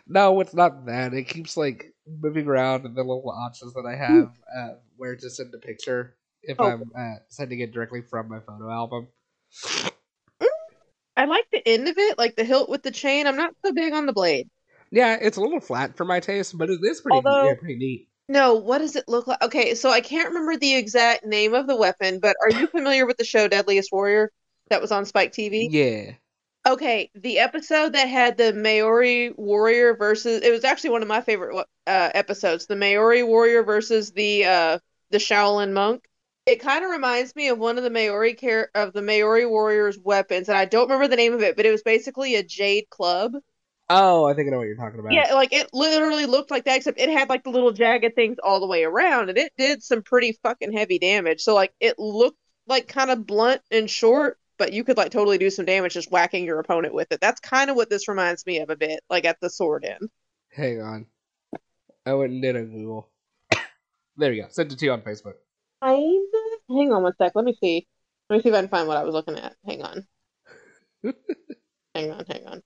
No, it's not that. It keeps like moving around in the little options that I have uh, where to send a picture if Oh. I'm uh, sending it directly from my photo album. I like the end of it, like the hilt with the chain. I'm not so big on the blade. Yeah, it's a little flat for my taste, but it is pretty, Although- yeah, pretty neat. No, what does it look like? Okay, so I can't remember the exact name of the weapon, but are you familiar with the show Deadliest Warrior that was on Spike TV? Yeah. Okay, the episode that had the Maori warrior versus it was actually one of my favorite uh, episodes. The Maori warrior versus the uh, the Shaolin monk. It kind of reminds me of one of the Maori care of the Maori warrior's weapons, and I don't remember the name of it, but it was basically a jade club. Oh, I think I know what you're talking about. Yeah, like it literally looked like that, except it had like the little jagged things all the way around, and it did some pretty fucking heavy damage. So like it looked like kind of blunt and short, but you could like totally do some damage just whacking your opponent with it. That's kind of what this reminds me of a bit, like at the sword end. Hang on. I went and did a Google. there we go. Sent it to you on Facebook. Kind of. Hang on one sec. Let me see. Let me see if I can find what I was looking at. Hang on. hang on. Hang on.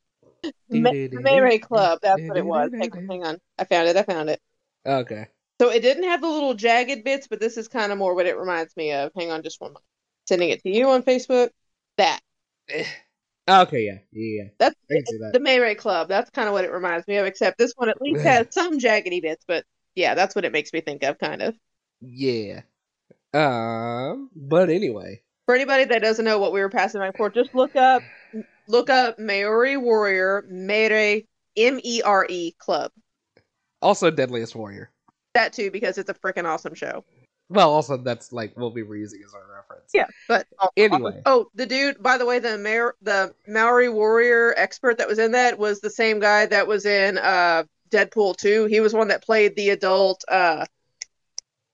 Ma- the Mere Club. That's what it was. Hang on, hang on. I found it. I found it. Okay. So it didn't have the little jagged bits, but this is kind of more what it reminds me of. Hang on, just one moment. Sending it to you on Facebook. That. Eh. Okay, yeah. Yeah, yeah. That's I can see that. the Mere Club. That's kind of what it reminds me of, except this one at least has some jaggedy bits, but yeah, that's what it makes me think of, kind of. Yeah. Um, but anyway. For anybody that doesn't know what we were passing back for, just look up look up Maori Warrior Mere M E R E Club. Also Deadliest Warrior. That too, because it's a freaking awesome show. Well, also that's like what we were using as our reference. Yeah, but Anyway. Oh, the dude. By the way, the Maor- the Maori warrior expert that was in that was the same guy that was in uh Deadpool 2. He was one that played the adult, uh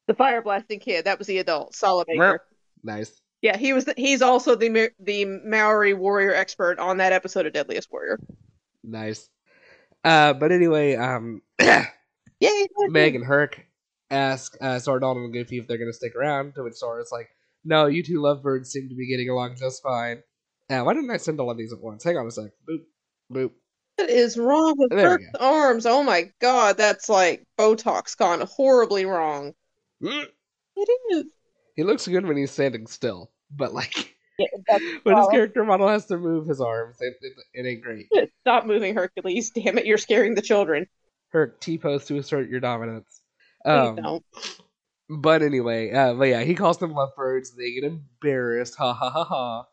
the fire blasting kid. That was the adult Solid Baker. Nice. Yeah, he was. The, he's also the the Maori warrior expert on that episode of Deadliest Warrior. Nice. Uh, but anyway, um, Yay! Meg and Herc ask uh, Sora, Donald, and Goofy if they're going to stick around, to which Sora's like, no, you two lovebirds seem to be getting along just fine. Uh, why didn't I send all of these at once? Hang on a sec. Boop. Boop. What is wrong with Kirk's arms? Oh my god, that's like Botox gone horribly wrong. Mm. It is. He looks good when he's standing still, but like Yeah, when his character model has to move his arms, it, it, it ain't great. Stop moving, Hercules. Damn it, you're scaring the children. Herc T pose to assert your dominance. Um, don't. But anyway, uh, but yeah, he calls them lovebirds. They get embarrassed. Ha ha ha ha.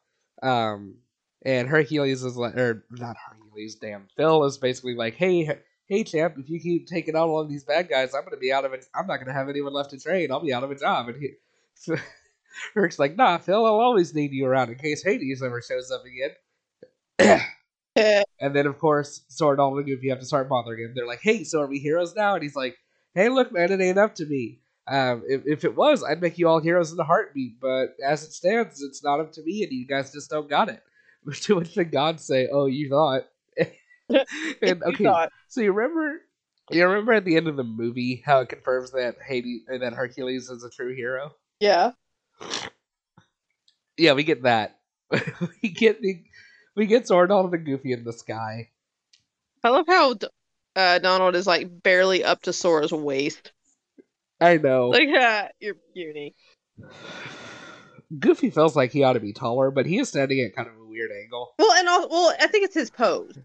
Um, and Hercules is like, or not Hercules. Damn, Phil is basically like, hey, hey, champ, if you keep taking out all of these bad guys, I'm gonna be out of it. I'm not gonna have anyone left to train. I'll be out of a job. And he, Herc's like, nah, Phil, I'll always need you around in case Hades ever shows up again. And then, of course, Sora Donald and you have to start bothering him. They're like, hey, so are we heroes now? And he's like, hey, look, man, it ain't up to me. Um, if, if it was, I'd make you all heroes in a heartbeat. But as it stands, it's not up to me, and you guys just don't got it. To which the gods say, oh, you thought. and, okay, thought. so you remember... You remember at the end of the movie how it confirms that Hades, or that Hercules is a true hero? Yeah. Yeah, we get that. we get the, we get Sora Donald and Goofy in the sky. I love how uh, Donald is like barely up to Sora's waist. I know. Like, ah, you're puny. Goofy feels like he ought to be taller, but he is standing at kind of a weird angle. Well, and all, well, I think it's his pose.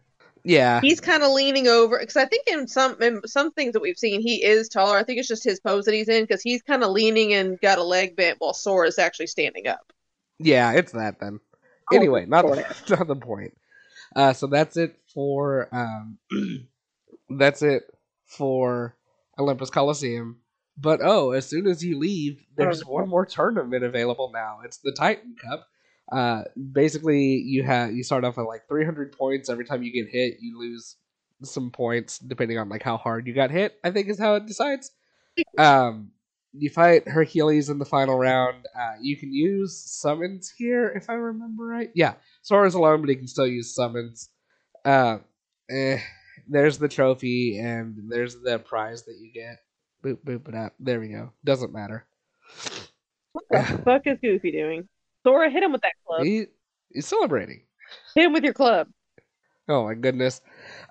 Yeah, He's kind of leaning over because I think in some in some things that we've seen, he is taller. I think it's just his pose that he's in because he's kind of leaning and got a leg bent while Sora is actually standing up. yeah, it's that then. Oh, Anyway, not the, not the point. Uh, so that's it for um, that's it for Olympus Coliseum. But oh, as soon as you leave, there's Oh. one more tournament available now. It's the Titan Cup. Uh, basically, you have you start off with like 300 points. Every time you get hit, you lose some points depending on like how hard you got hit. I think is how it decides. Um, you fight Hercules in the final round. Uh, you can use summons here, if I remember right. Yeah, Sora's alone, but he can still use summons. Uh, eh, there's the trophy, and there's the prize that you get. Boop boop it up. There we go. Doesn't matter. What the fuck is Goofy doing? Sora, hit him with that club. He, he's celebrating. Hit him with your club. Oh my goodness.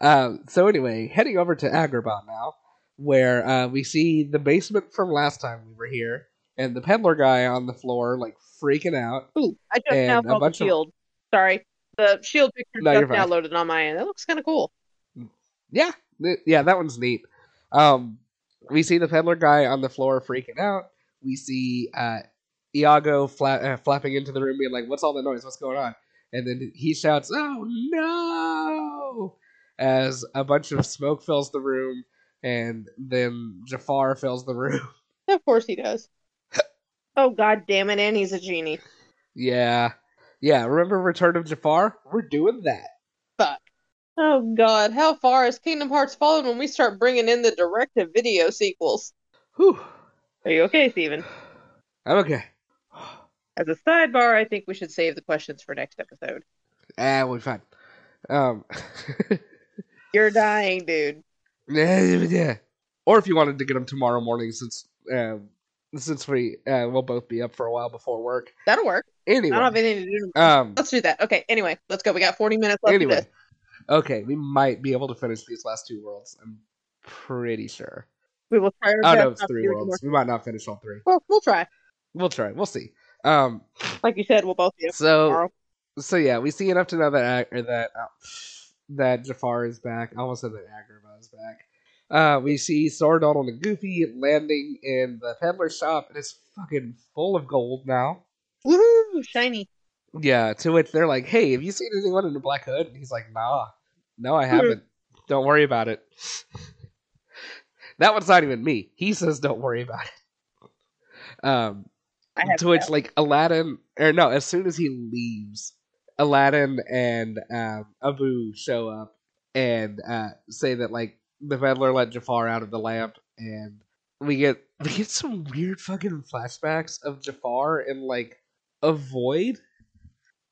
Um, so anyway, heading over to Agrabah now, where uh, we see the basement from last time we were here, and the peddler guy on the floor, like freaking out. Ooh, I just now a saw the bunch of- shield. Sorry. The shield picture No, just you're now loaded on my end. That looks kind of cool. Yeah, th- yeah, that one's neat. Um, we see the peddler guy on the floor freaking out. We see uh, Iago fla- uh, flapping into the room, being like, "What's all the noise? What's going on?" And then he shouts, "Oh no!" As a bunch of smoke fills the room, and then Jafar fills the room. Of course he does. oh god damn it, and he's a genie. yeah, yeah. Remember Return of Jafar? We're doing that. Fuck. Oh god, how far has Kingdom Hearts fallen when we start bringing in the direct-to-video sequels? Whew. Are you okay, Steven? I'm okay. As a sidebar, I think we should save the questions for next episode. Ah, we're fine. Um. You're dying, dude. Yeah. Yeah. Or if you wanted to get them tomorrow morning, since uh, since we uh, will both be up for a while before work. That'll work. Anyway, I don't have anything to do. um, Let's do that. Okay, anyway, let's go. We got 40 minutes left anyway, this. okay, we might be able to finish these last two worlds. I'm pretty sure. We will try our Oh no, it's three do any more. worlds. We might not finish all three. Well, we'll try. We'll try. We'll see. Um, Like you said, we'll both be so tomorrow. so yeah, we see enough to know that Ag- or that uh, that Jafar is back. I almost said that Agrabah is back. Uh, we see Sora, Donald, and Goofy landing in the peddler shop, and it's fucking full of gold now. Woohoo! Shiny. Yeah, to which they're like, "Hey, have you seen anyone in a black hood?" And he's like, "Nah, no, I haven't. Don't worry about it." that one's not even me. He says, "Don't worry about it." Um, To which like Aladdin, or no, as soon as he leaves, Aladdin and um, Abu show up and uh, say that like the peddler let Jafar out of the lamp, and we get we get some weird fucking flashbacks of Jafar in like a void.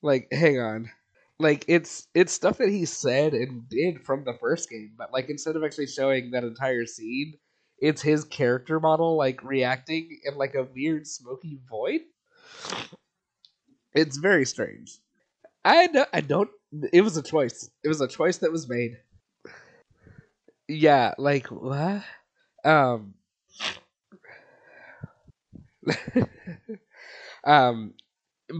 Like, hang on. Like it's it's stuff that he said and did from the first game, but like instead of actually showing that entire scene, it's his character model like reacting in like a weird smoky void. It's very strange. I don't, I don't. It was a choice. It was a choice that was made. Yeah, like what? Um. um,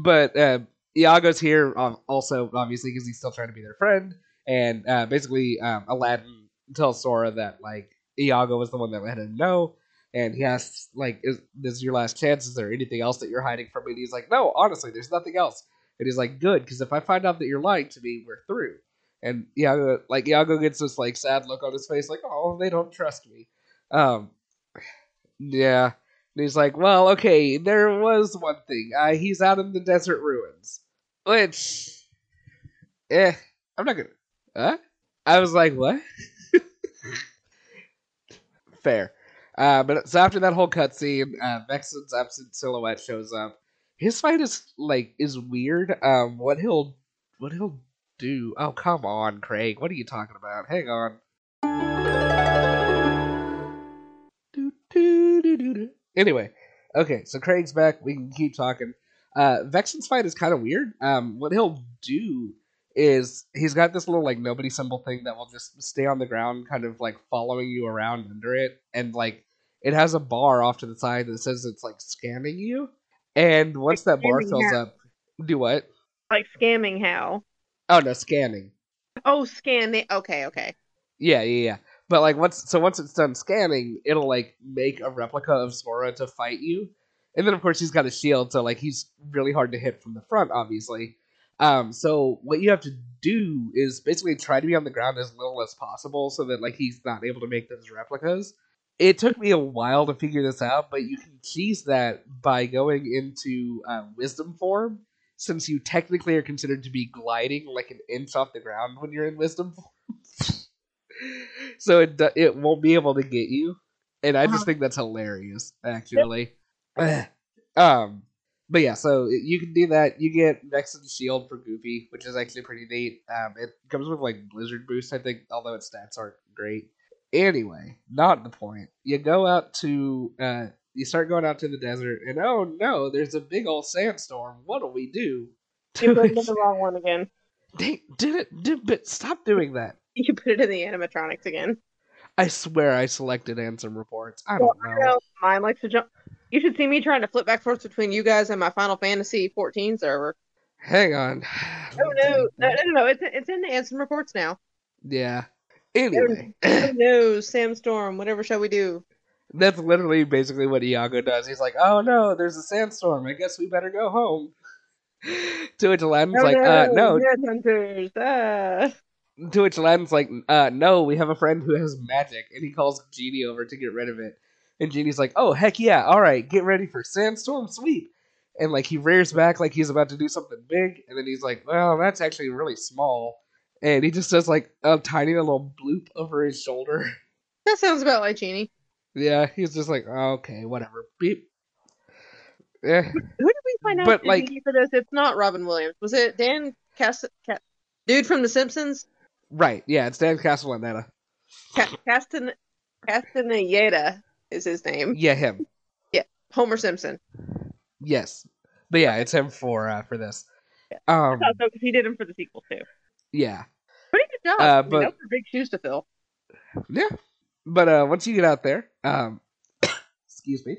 but uh, Iago's here um, also, obviously, because he's still trying to be their friend, and uh, basically, um, Aladdin tells Sora that like Iago was the one that let him know, and he asks like, "Is this your last chance? Is there anything else that you're hiding from me?" And he's like, "No, honestly, there's nothing else." And he's like, "Good, because if I find out that you're lying to me, we're through." And Iago, like Iago, gets this like sad look on his face, like, "Oh, they don't trust me." Um, yeah. And he's like, "Well, okay, there was one thing. Uh, he's out in the desert ruins, which, eh, I'm not gonna." Huh? I was like, "What?" Fair. Uh, but so after that whole cutscene, uh, Vexen's absent silhouette shows up. His fight is like is weird. Um, what he'll what he'll do? Oh, come on, Craig. What are you talking about? Hang on. Do, do, do, do, do. Anyway, okay, so Craig's back. We can keep talking. Uh, Vexen's fight is kind of weird. Um, what he'll do is he's got this little like nobody symbol thing that will just stay on the ground, kind of like following you around under it, and like it has a bar off to the side that says it's like scanning you. And once that bar fills how? up, do what? Like scamming how? Oh no, scanning. Oh, scan it. Okay, okay. Yeah, yeah, yeah. But like once so once it's done scanning, it'll like make a replica of Sora to fight you. And then of course he's got a shield, so like he's really hard to hit from the front, obviously. Um, so what you have to do is basically try to be on the ground as little as possible, so that like he's not able to make those replicas. It took me a while to figure this out, but you can cheese that by going into uh, wisdom form, since you technically are considered to be gliding like an inch off the ground when you're in wisdom form. so it it won't be able to get you, and I just Uh-huh. think that's hilarious, actually. um, but yeah, so you can do that. You get Vexen's Shield for Goofy, which is actually pretty neat. Um, it comes with like Blizzard Boost, I think, although its stats aren't great. Anyway, not the point. You go out to, uh, you start going out to the desert, and oh no, there's a big old sandstorm. What'll we do? You put it in the wrong one again. Dang, did it? Did, but stop doing that. You put it in the animatronics again. I swear I selected Ansem reports. I don't I know. know mine likes to jump. You should see me trying to flip back and forth between you guys and my Final Fantasy 14 server. Hang on. Oh no, no, no, no! It's it's in the Ansem reports now. Yeah. Anyway, Oh no, Sam Storm. Whatever shall we do? that's literally basically what Iago does. He's like, "Oh no, there's a sandstorm. I guess we better go home." to which Aladdin's oh like, no, "Uh, no." Yes, hunters. Ah. To which Aladdin's like, "Uh, no, we have a friend who has magic," and he calls Genie over to get rid of it. And Genie's like, "Oh heck yeah! All right, get ready for sandstorm sweep." And like he rears back like he's about to do something big, and then he's like, "Well, that's actually really small." And he just does like a tiny little bloop over his shoulder. That sounds about like Genie. Yeah, he's just like, oh, okay, whatever. Beep. Yeah, Who did we find out But, like- for this? It's not Robin Williams. Was it Dan Cass? Ca- dude from The Simpsons? right. Yeah, it's Dan Castellaneta. Ca- Castan Castaneda is his name. Yeah, him. Yeah, Homer Simpson. Yes, but yeah, it's him for uh, for this. Yeah. Um, I thought so because he did him for the sequel too. yeah, Pretty good job. Uh, I mean, but- those are big shoes to fill. yeah. But uh, once you get out there, um, excuse me,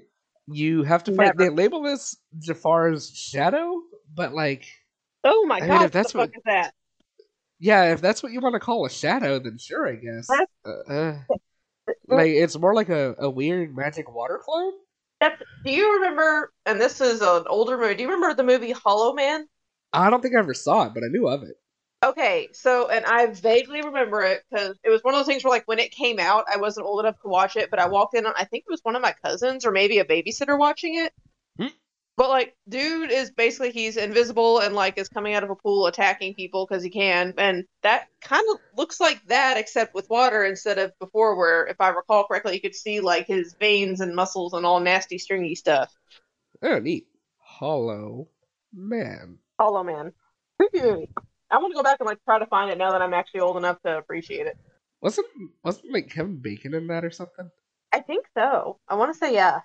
you have to fight. Never. They label this Jafar's shadow, but like, Oh my I mean, god, if what that's the fuck what- is that? yeah, if that's what you want to call a shadow, then sure, I guess. Uh, uh, like, it's more like a, a weird magic water clone. That's, do you remember? And this is an older movie. Do you remember the movie Hollow Man? I don't think I ever saw it, but I knew of it. Okay, so and I vaguely remember it because it was one of those things where, like, when it came out, I wasn't old enough to watch it, but I walked in on I think it was one of my cousins or maybe a babysitter watching it. But like, dude is basically he's invisible and like is coming out of a pool attacking people because he can, and that kind of looks like that except with water instead of before, where if I recall correctly, you could see like his veins and muscles and all nasty stringy stuff. Oh, neat. Hollow man. Hollow Man. I want to go back and like try to find it now that I'm actually old enough to appreciate it. Wasn't wasn't like Kevin Bacon in that or something? I think so. I want to say yeah,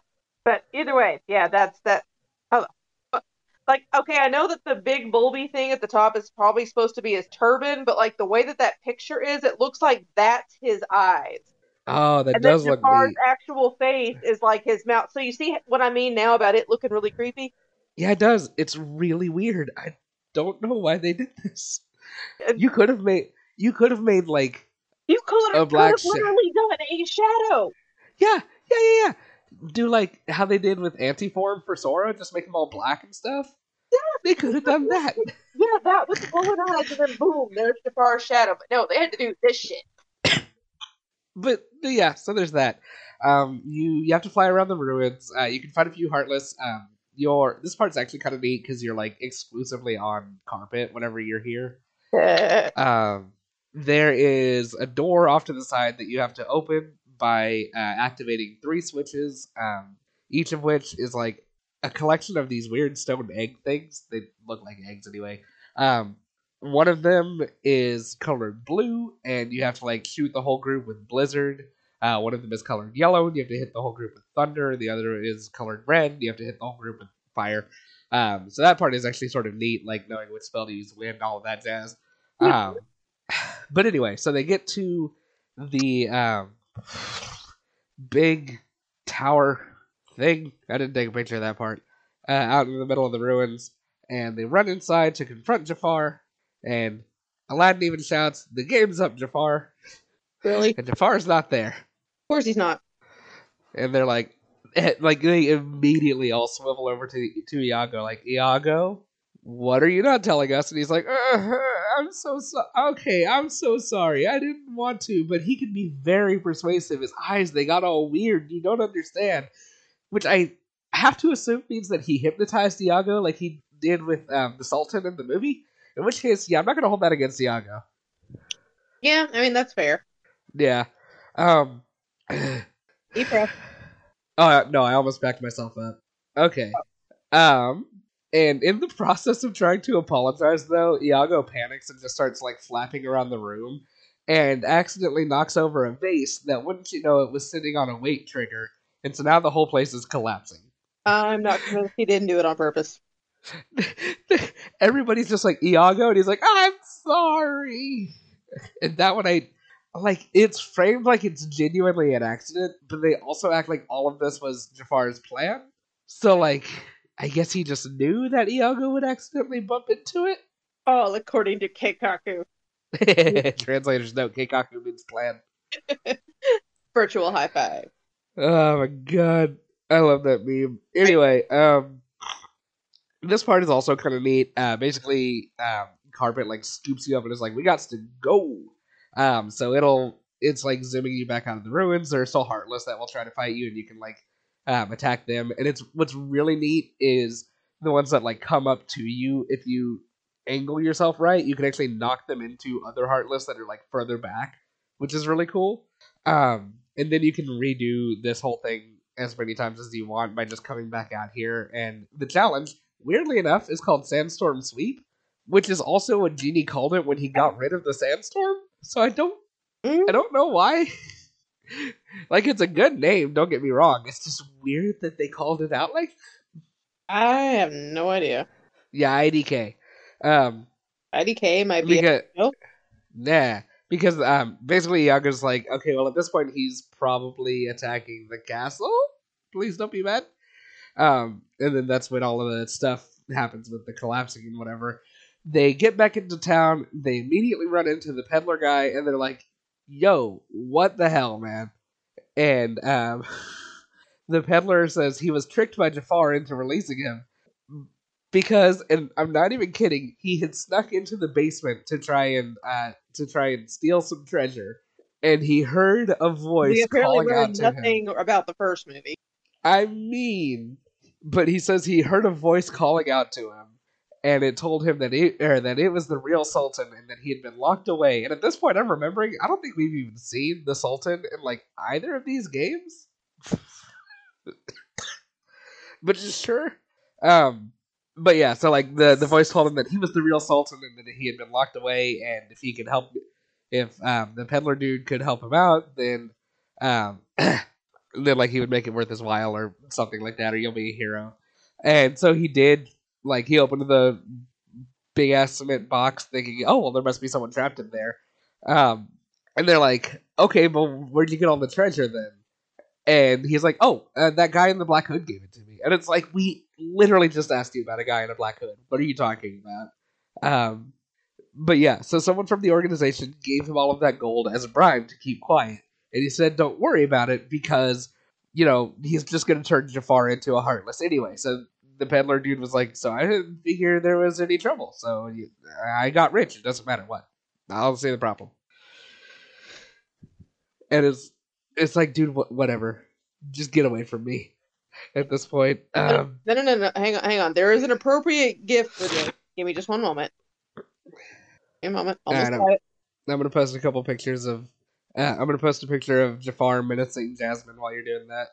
but either way, yeah, that's that. Oh, but, like okay, I know that the big bulby thing at the top is probably supposed to be his turban, but like the way that that picture is, it looks like that's his eyes, Oh, that and then does look Jafar's actual face is like his mouth. So you see what I mean now about it looking really creepy. Yeah, it does. It's really weird. I don't know why they did this. Uh, You could have made you could have made like You could A black could have literally done a shadow. yeah, yeah, yeah, yeah. Do like how they did with Antiform for Sora, just make them all black and stuff. Yeah. They could have done that. Yeah, that was pulling eyes, and then boom, there's Jafar's shadow. But no, they had to do this shit. but, but yeah, so there's that. Um, you you have to fly around the ruins. Uh, you can find a few heartless. Um, your this part's actually kind of neat because you're like exclusively on carpet whenever you're here. Um, there is a door off to the side that you have to open by uh, activating three switches, um, each of which is like a collection of these weird stone egg things. They look like eggs anyway. Um, one of them is colored blue, and you have to like shoot the whole group with blizzard. Uh, one of them is colored yellow, and you have to hit the whole group with thunder. The other is colored red, and you have to hit the whole group with fire. Um, so that part is actually sort of neat, like knowing which spell to use when, all of that jazz. Um, but anyway, so they get to the um, big tower thing. I didn't take a picture of that part. Uh, out in the middle of the ruins, and they run inside to confront Jafar. And Aladdin even shouts, "The game's up, Jafar!" Really? And Jafar's not there. Of course he's not. And they're like, eh, like they immediately all swivel over to to Iago, like Iago, what are you not telling us? And he's like, uh, I'm so sorry. Okay, I'm so sorry. I didn't want to, but he could be very persuasive. His eyes, they got all weird. You don't understand. Which I have to assume means that he hypnotized Iago like he did with um, the Sultan in the movie. In which case, yeah, I'm not going to hold that against Iago. Yeah, I mean, that's fair. Yeah. Um. Deep breath. Oh no, I almost backed myself up. Okay. Um, and in the process of trying to apologize, though, Iago panics and just starts like flapping around the room, and accidentally knocks over a vase that wouldn't you know it was sitting on a weight trigger, and so now the whole place is collapsing. I'm not convinced he didn't do it on purpose. Everybody's just like Iago, and he's like, "I'm sorry," and that one I like. It's framed like it's genuinely an accident, but they also act like all of this was Jafar's plan. So like, I guess he just knew that Iago would accidentally bump into it. All according to Keikaku. Translator's note: Keikaku means plan. Virtual high five. Oh my god, I love that meme. Anyway, um, this part is also kind of neat. Uh, basically, um, carpet like scoops you up and is like, "We got to go." Um, so it'll it's like zooming you back out of the ruins. They're still heartless that will try to fight you, and you can like um, attack them. And it's what's really neat is the ones that like come up to you. If you angle yourself right, you can actually knock them into other heartless that are like further back, which is really cool. Um, and then you can redo this whole thing as many times as you want by just coming back out here. And the challenge, weirdly enough, is called Sandstorm Sweep, which is also what Genie called it when he got rid of the sandstorm. So I don't, Mm. I don't know why. like it's a good name, don't get me wrong. It's just weird that they called it out like I have no idea. yeah, IDK. Um, IDK might be. because Nope. nah, because um, basically Iago's like, okay, well at this point he's probably attacking the castle. Please don't be mad. Um, and then that's when all of the stuff happens with the collapsing and whatever. They get back into town. They immediately run into the peddler guy, and they're like, "Yo, what the hell, man?" And um, the peddler says he was tricked by Jafar into releasing him because, and I'm not even kidding, he had snuck into the basement to try and uh, to try and steal some treasure, and he heard a voice We apparently calling out to him. nothing about the first movie. I mean, but he says he heard a voice calling out to him, and it told him that it or that it was the real Sultan and that he had been locked away. And at this point, I'm remembering I don't think we've even seen the Sultan in like either of these games. but sure. Um, but yeah, so like the the voice told him that he was the real Sultan and that he had been locked away, and if he could help, if um, the peddler dude could help him out, then um, then like he would make it worth his while or something like that, or you'll be a hero. And so he did. Like he opened the big ass cement box, thinking, "Oh well, there must be someone trapped in there." Um, and they're like, "Okay, but where'd you get all the treasure then?" And he's like, "Oh, uh, that guy in the black hood gave it to me." And it's like, we literally just asked you about a guy in a black hood. What are you talking about? Um, but yeah, so someone from the organization gave him all of that gold as a bribe to keep quiet, and he said, "Don't worry about it because." You know, he's just going to turn Jafar into a heartless anyway. So the peddler dude was like, "So I didn't figure there was any trouble. So you, I got rich. It doesn't matter what. I'll see the problem." And it's it's like, dude, wh- whatever. Just get away from me. At this point, um, No, no, no, no. Hang on, hang on. There is an appropriate gift for this. Give me just one moment. A moment. Almost it. I'm gonna post a couple pictures of. Uh, I'm gonna post a picture of Jafar menacing Jasmine while you're doing that.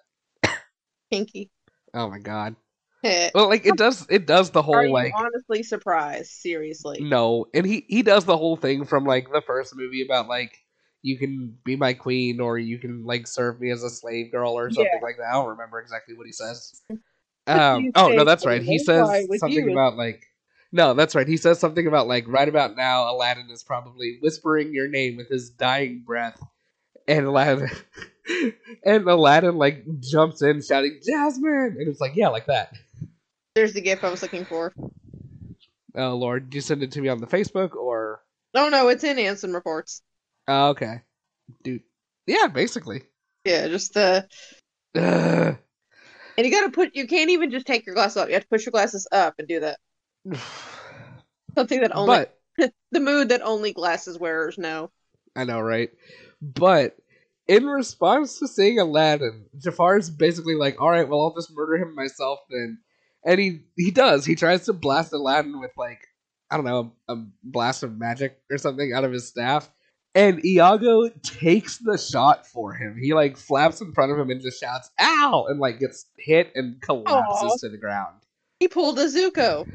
Pinky. Oh my god. Are Well, like it does. It does the whole you like. honestly surprised? Seriously. No, and he he does the whole thing from like the first movie about like you can be my queen or you can like serve me as a slave girl or something Yeah. like that. I don't remember exactly what he says. Um, oh no, that's right. He says something about like no, that's right. He says something about like right about now, Aladdin is probably whispering your name with his dying breath, and Aladdin and Aladdin like jumps in shouting Jasmine, and it's like yeah, like that. There's the gift I was looking for. Oh Lord, did you send it to me on the Facebook or? No, no, it's in Ansem reports. Oh, okay, dude. Yeah, basically. Yeah, just the Ugh. and you gotta put. You can't even just take your glasses off. You have to push your glasses up and do that. Something that only but the mood that only glasses wearers know. I know, right? But in response to seeing Aladdin, Jafar's basically like, "All right, well, I'll just murder him myself then," and he he does. He tries to blast Aladdin with like I don't know a, a blast of magic or something out of his staff, and Iago takes the shot for him. He like flaps in front of him and just shouts "Ow!" and like gets hit and collapses Aw. to the ground. He pulled a Zuko.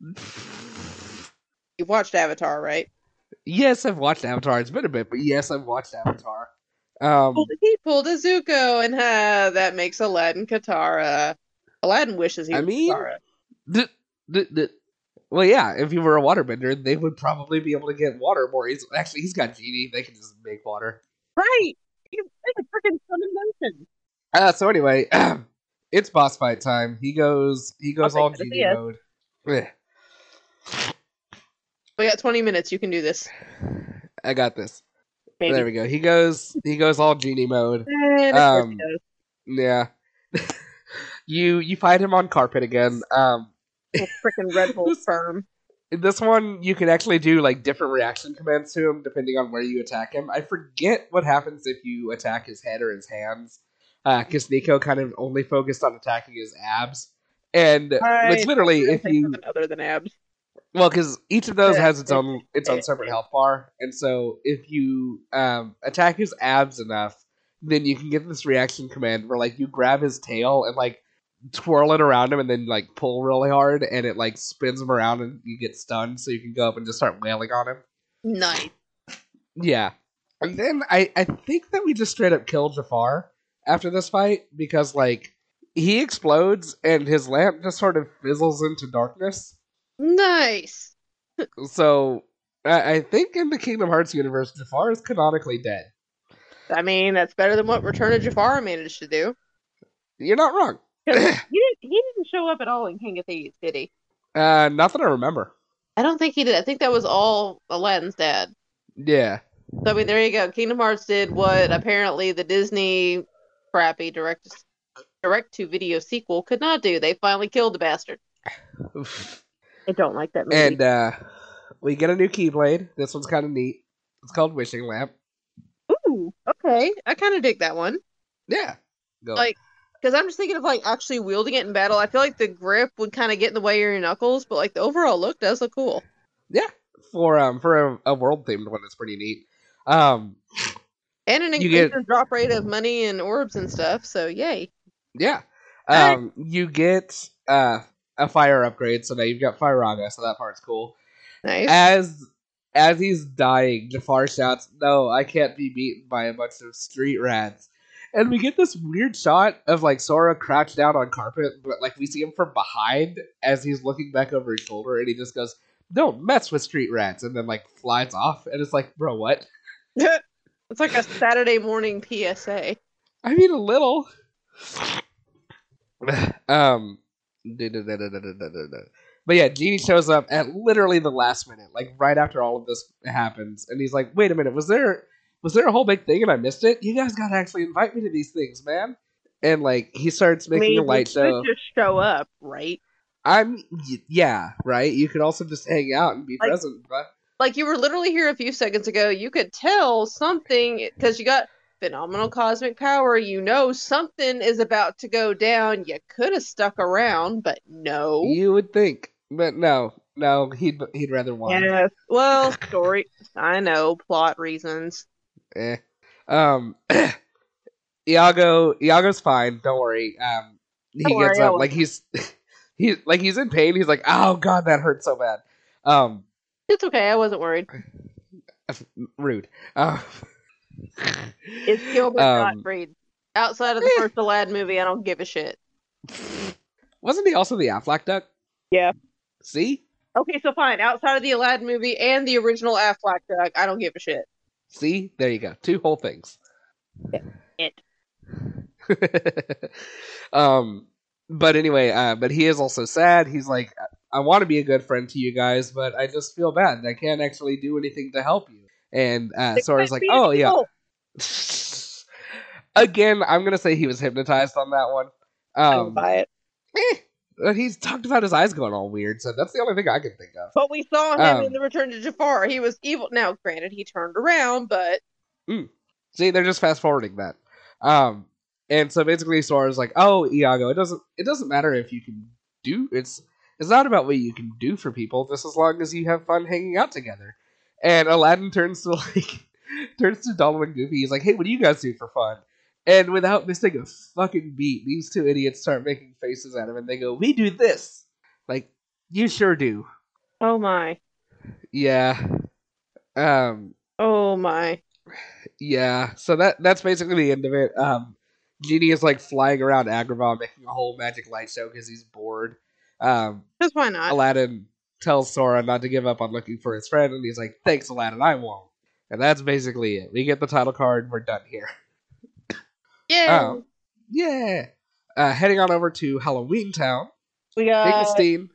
You've watched Avatar, right? Yes, I've watched Avatar. It's been a bit, but yes, I've watched Avatar. Um, He pulled a Zuko, and uh, that makes Aladdin Katara. Aladdin wishes he I mean- well, yeah, if you were a waterbender, they would probably be able to get water more easily. Actually, he's got genie; they can just make water. Right. He's a freaking sun in motion. Uh, so anyway, it's boss fight time. He goes, he goes all good to see genie mode. Eh, We got 20 minutes. You can do this. I got this. Maybe. There we go. He goes, he goes all genie mode. Course Um. Yeah. you you fight him on carpet again. Um, freaking Red Bull in this one you can actually do like different reaction commands to him depending on where you attack him. I forget what happens if you attack his head or his hands. Because Nico kind of only focused on attacking his abs, and I it's literally if you other than abs. well, because each of those has its own its own separate health bar, and so if you um, attack his abs enough, then you can get this reaction command where like you grab his tail and like twirl it around him, and then like pull really hard, and it like spins him around, and you get stunned, so you can go up and just start wailing on him. Nice. Yeah, and then I I think that we just straight up kill Jafar after this fight because like he explodes and his lamp just sort of fizzles into darkness. Nice. So I, I think in the Kingdom Hearts universe, Jafar is canonically dead. I mean, that's better than what Return of Jafar managed to do. You're not wrong. 'Cause he didn't. He didn't show up at all in King of Thieves, did he? Uh, not that I remember. I don't think he did. I think that was all Aladdin's dad. Yeah, So I mean, there you go. Kingdom Hearts did what apparently the Disney crappy direct direct to video sequel could not do. They finally killed the bastard. I don't like that movie. and uh, we get a new Keyblade. This one's kind of neat. It's called Wishing Lamp. Ooh, okay. I kind of dig that one. Yeah, go. Like- Because I'm just thinking of like actually wielding it in battle. I feel like the grip would kind of get in the way of your knuckles, but like the overall look does look cool. Yeah, for um for a, a world themed one, it's pretty neat. Um, And an You increase get- drop rate of money and orbs and stuff. So yay. yeah. Um, you get uh a fire upgrade, so now you've got Firaga, so that part's cool. Nice. as as he's dying, Jafar shouts, "No, I can't be beaten by a bunch of street rats." And we get this weird shot of like Sora crouched down on carpet, but like we see him from behind as he's looking back over his shoulder, and he just goes, "Don't mess with street rats," and then like flies off, and it's like, bro, what? it's like a Saturday morning PSA. I mean, a little. um, but yeah, Genie shows up at literally the last minute, like right after all of this happens, and he's like, "Wait a minute, was there was there a whole big thing and I missed it? You guys gotta actually invite me to these things, man." And like he starts making mean, a light show. just show up, right? I'm yeah, right. You could also just hang out and be Like- present, but Like you were literally here a few seconds ago. You could tell something because you got phenomenal cosmic power. You know something is about to go down. You could have stuck around, but no. you would think, but no, no, he'd he'd rather watch. Yes. Well, story. I know plot reasons. Eh. Um, Iago, Iago's fine. Don't worry. Um, he Don't gets worry, up like he's he like he's in pain. He's like, oh god, that hurts so bad. Um, It's okay. I wasn't worried. rude. Uh, It's Gilbert Um, Gottfried. Outside of the eh. first Aladdin movie, I don't give a shit. wasn't he also the Aflac duck? Yeah. See, Okay, so fine. Outside of the Aladdin movie and the original Aflac duck, I don't give a shit. See, there you go. Two whole things. It. um, but anyway, uh, but he is also sad. He's like, I want to be a good friend to you guys, but I just feel bad. I can't actually do anything to help you. And uh, Sora's like, oh yeah. Again, I'm gonna say he was hypnotized on that one. I Um, buy it. eh, he's talked about his eyes going all weird, so that's the only thing I can think of. But we saw him Um, in the Return to Jafar. He was evil. Now, granted, he turned around, but See, they're just fast forwarding that. Um, and so basically, Sora's like, "Oh, Iago, it doesn't it doesn't matter if you can do it's it's not about what you can do for people, just as long as you have fun hanging out together." And Aladdin turns to like turns to Donald and Goofy. He's like, "Hey, what do you guys do for fun?" And without missing a fucking beat, these two idiots start making faces at him, and they go, "We do this." Like, you sure do. oh my, Yeah. Um. oh my. Yeah, so that that's basically the end of it. Um, Genie is like flying around Agrabah making a whole magic light show because he's bored. Um, Because why not? Aladdin tells Sora not to give up on looking for his friend, and he's like, "Thanks, Aladdin, I won't." And that's basically it. We get the title card. We're done here. yeah. Oh, yeah. Uh, heading on over to Halloween Town. we got Finkelstein.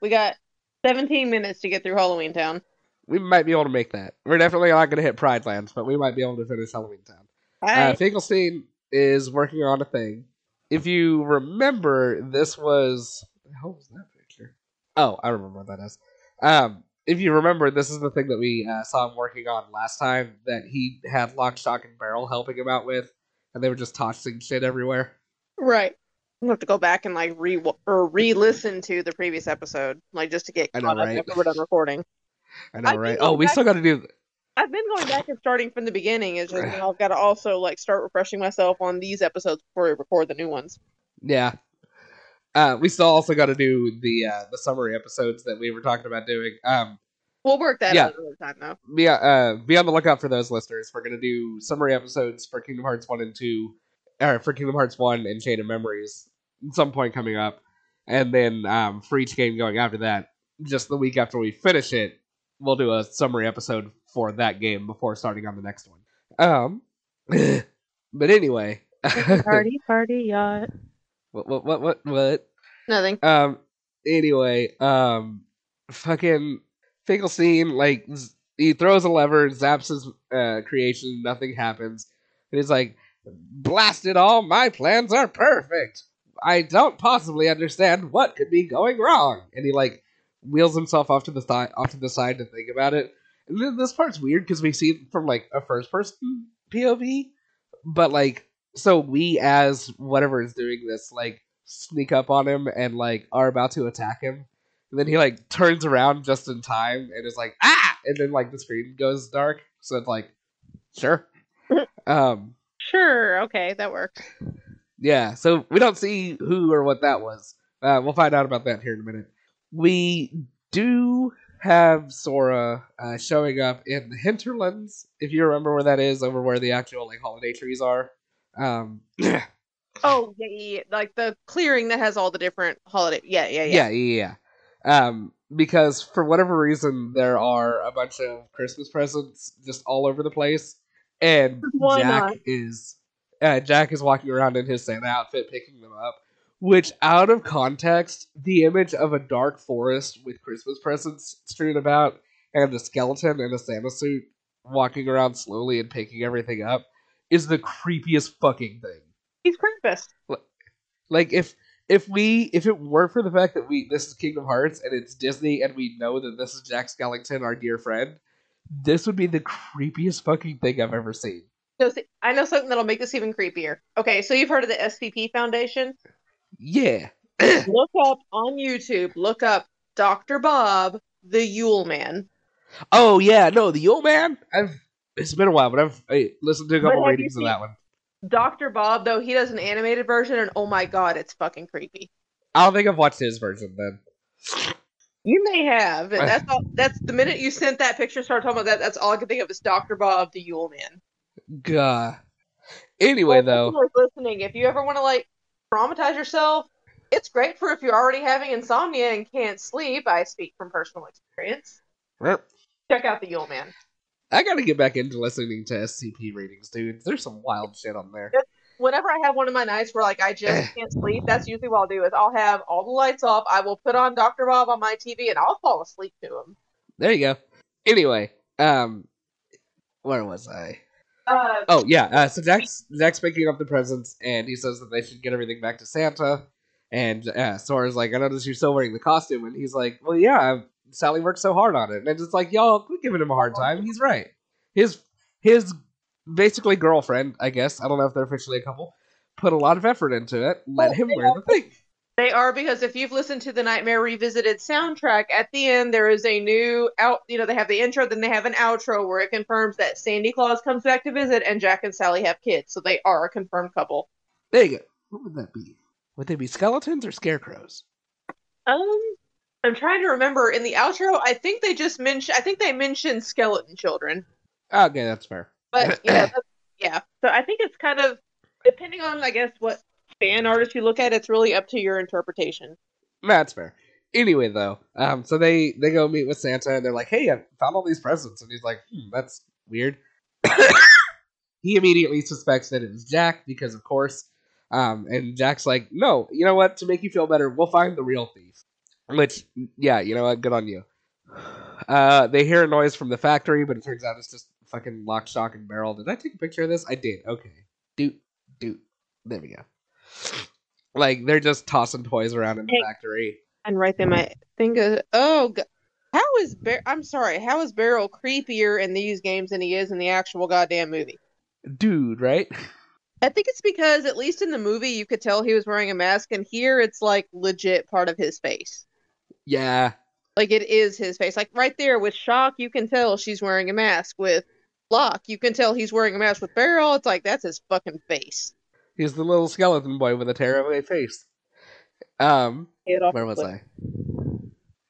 we got 17 minutes to get through Halloween Town. We might be able to make that. We're definitely not going to hit Pride Lands, but we might be able to finish Halloween Town. Uh, Finkelstein is working on a thing. If you remember, this was what the hell was that picture? Oh, I remember what that is. Um, if you remember, this is the thing that we uh, saw him working on last time that he had Lock, Shock, and Barrel helping him out with, and they were just tossing shit everywhere. right. I'm gonna have to go back and like re or re-listen to the previous episode, like just to get I know, caught up right? after we're done recording. I know, I right? Oh, we still got to do. I've been going back and starting from the beginning. It's just you know, I've got to also like start refreshing myself on these episodes before we record the new ones. Yeah. Uh, we still also got to do the uh, the summary episodes that we were talking about doing. Um, We'll work that Yeah. out another time though. be uh be on the lookout for those listeners. We're gonna do summary episodes for Kingdom Hearts one and two, or for Kingdom Hearts one and Chain of Memories at some point coming up, and then um for each game going after that, just the week after we finish it, we'll do a summary episode for that game before starting on the next one. Um, but anyway, Party, party, yacht. what what what what what? Nothing. Um. Anyway, um, fucking Finkelstein like he throws a lever, zaps his uh, creation, nothing happens, and he's like, "Blast it all! My plans are perfect. I don't possibly understand what could be going wrong." And he like wheels himself off to the side, off to the side to think about it. And this part's weird because we see it from like a first person POV, but like so we as whatever is doing this like sneak up on him and like are about to attack him and then he like turns around just in time and is like ah and then like the screen goes dark so it's like sure um Sure. Okay, that works. yeah so we don't see who or what that was uh, we'll find out about that here in a minute we do have sora uh, showing up in the hinterlands if you remember where that is over where the actual like holiday trees are um Oh yeah, yeah, yeah, like the clearing that has all the different holiday. Yeah, yeah, yeah. yeah, yeah, yeah. Um, because for whatever reason, there are a bunch of Christmas presents just all over the place, and Why Jack not? is uh, Jack is walking around in his Santa outfit, picking them up. Which, out of context, the image of a dark forest with Christmas presents strewn about, and a skeleton in a Santa suit walking around slowly and picking everything up, is the creepiest fucking thing. He's Krampus. Like if if we if it weren't for the fact that we this is Kingdom Hearts and it's Disney and we know that this is Jack Skellington, our dear friend, this would be the creepiest fucking thing I've ever seen. So, I know something that'll make this even creepier. Okay, so you've heard of the SCP Foundation? Yeah. look up on YouTube. Look up Dr. Bob, the Yule Man. Oh yeah, no, the Yule man. I've it's been a while, but I've I listened to a couple ratings of that one. Dr. Bob, though, he does an animated version, and oh my god, it's fucking creepy. I don't think I've watched his version then. You may have. And that's all. That's the minute you sent that picture, started talking about that. That's all I could think of is Dr. Bob, the Yule Man. Gah. Anyway, Well, though, listeners listening, if you ever want to like traumatize yourself, it's great for if you're already having insomnia and can't sleep. I speak from personal experience. Check out the Yule Man. I gotta get back into listening to SCP ratings, dude. There's some wild shit on there. Whenever I have one of my nights where like I just can't sleep, that's usually what I'll do is I'll have all the lights off. I will put on Dr. Bob on my TV and I'll fall asleep to him. There you go. Anyway, um, where was I? Uh, Oh yeah, uh, so Jack's Jack's picking up the presents, and he says that they should get everything back to Santa, And uh, Sora's like, I noticed you're still wearing the costume, and he's like, Well, yeah, Sally worked so hard on it, and it's just like, y'all quit giving him a hard time. He's right. His his basically girlfriend, I guess. I don't know if they're officially a couple. Put a lot of effort into it. Let Well, him they wear the thing. They are because if you've listened to the Nightmare Revisited soundtrack, at the end there is a new out. You know, they have the intro, then they have an outro where it confirms that Sandy Claus comes back to visit and Jack and Sally have kids, so they are a confirmed couple. There you go. What would that be? Would they be skeletons or scarecrows? Um, I'm trying to remember in the outro. I think they just mentioned. I think they mentioned skeleton children, Okay, that's fair. but that's- yeah. So I think it's kind of depending on, I guess, what fan artist you look at. It's really up to your interpretation. That's fair. Anyway, though, um, so they they go meet with Santa and they're like, "Hey, I found all these presents," and he's like, hmm, "That's weird." he immediately suspects that it was Jack because, of course, um, and Jack's like, "No, you know what? To make you feel better, we'll find the real thief." Which, yeah, you know what? Good on you. Uh, they hear a noise from the factory, but it turns out it's just fucking lock, shock, and barrel. Did I take a picture of this? I did. Okay. Doot, doot. There we go. Like they're just tossing toys around in the Hey. factory. And right then, my thing goes, oh, g- how is Bar- I'm sorry, how is Barrel creepier in these games than he is in the actual goddamn movie? Dude, right? I think it's because at least in the movie you could tell he was wearing a mask, and here it's like legit part of his face. Yeah. Like it is his face. Like right there with Shock, you can tell she's wearing a mask. With Lock, you can tell he's wearing a mask. With Barrel, it's like that's his fucking face. He's the little skeleton boy with a tearaway face. Um, where was. I?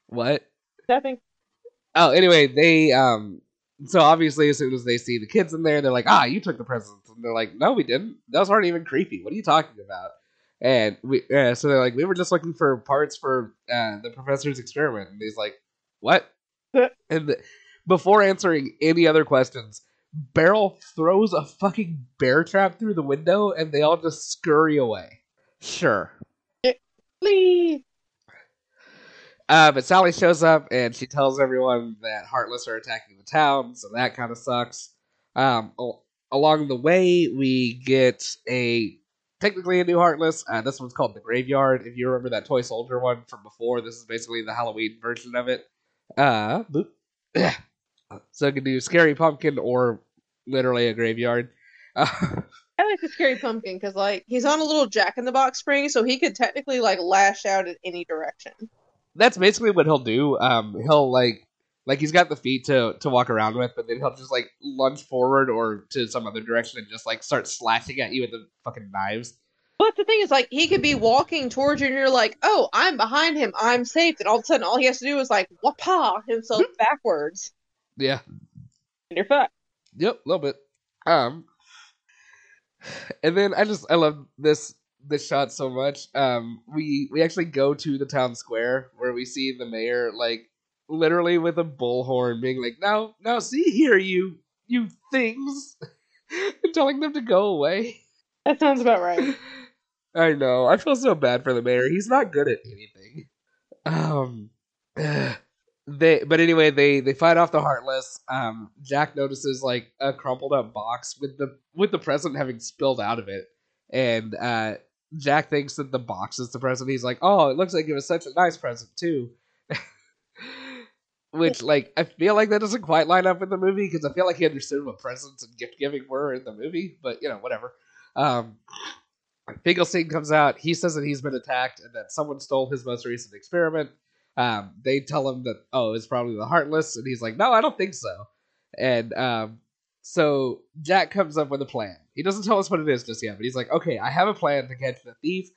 What? Nothing. Oh, anyway, they um so obviously as soon as they see the kids in there, they're like, "Ah, you took the presents." And they're like, "No, we didn't. Those aren't even creepy. What are you talking about?" And we uh, so they're like, "We were just looking for parts for uh, the professor's experiment." And he's like, "What?" And the, before answering any other questions, Barrel throws a fucking bear trap through the window, and they all just scurry away. Sure. Please. Uh, but Sally shows up and she tells everyone that Heartless are attacking the town, so that kind of sucks. Um, al- along the way, we get a technically a new Heartless. Uh, this one's called the Graveyard. If you remember that toy soldier one from before, this is basically the Halloween version of it. Uh, so it can do Scary Pumpkin or literally a graveyard. Uh, I like the scary pumpkin because like he's on a little Jack in the Box spring, so he could technically like lash out in any direction. that's basically what he'll do. Um, he'll like like he's got the feet to to walk around with, but then he'll just like lunge forward or to some other direction and just like start slashing at you with the fucking knives. But the thing is, like, he could be walking towards you, and you're like, "Oh, I'm behind him. I'm safe." And all of a sudden, all he has to do is like wapa himself backwards, Yeah. and you're fucked. Yep. A little bit. Um. And then I just I love this this shot so much. Um. We we actually go to the town square where we see the mayor like literally with a bullhorn being like, "Now now see here you you things," and telling them to go away. That sounds about right. I know. I feel so bad for the mayor. He's not good at anything. Um, they. But anyway, they they fight off the heartless. Um, Jack notices like a crumpled up box with the with the present having spilled out of it, and uh, Jack thinks that the box is the present. He's like, "Oh, it looks like it was such a nice present too." Which, like, I feel like that doesn't quite line up with the movie because I feel like he understood what presents and gift giving were in the movie, but you know, whatever. Um, Finkelstein comes out. He says that he's been attacked and that someone stole his most recent experiment. Um, they tell him that oh, it's probably the Heartless, and he's like, no, I don't think so. And um, so Jack comes up with a plan. He doesn't tell us what it is just yet, but he's like, okay, I have a plan to catch the thief,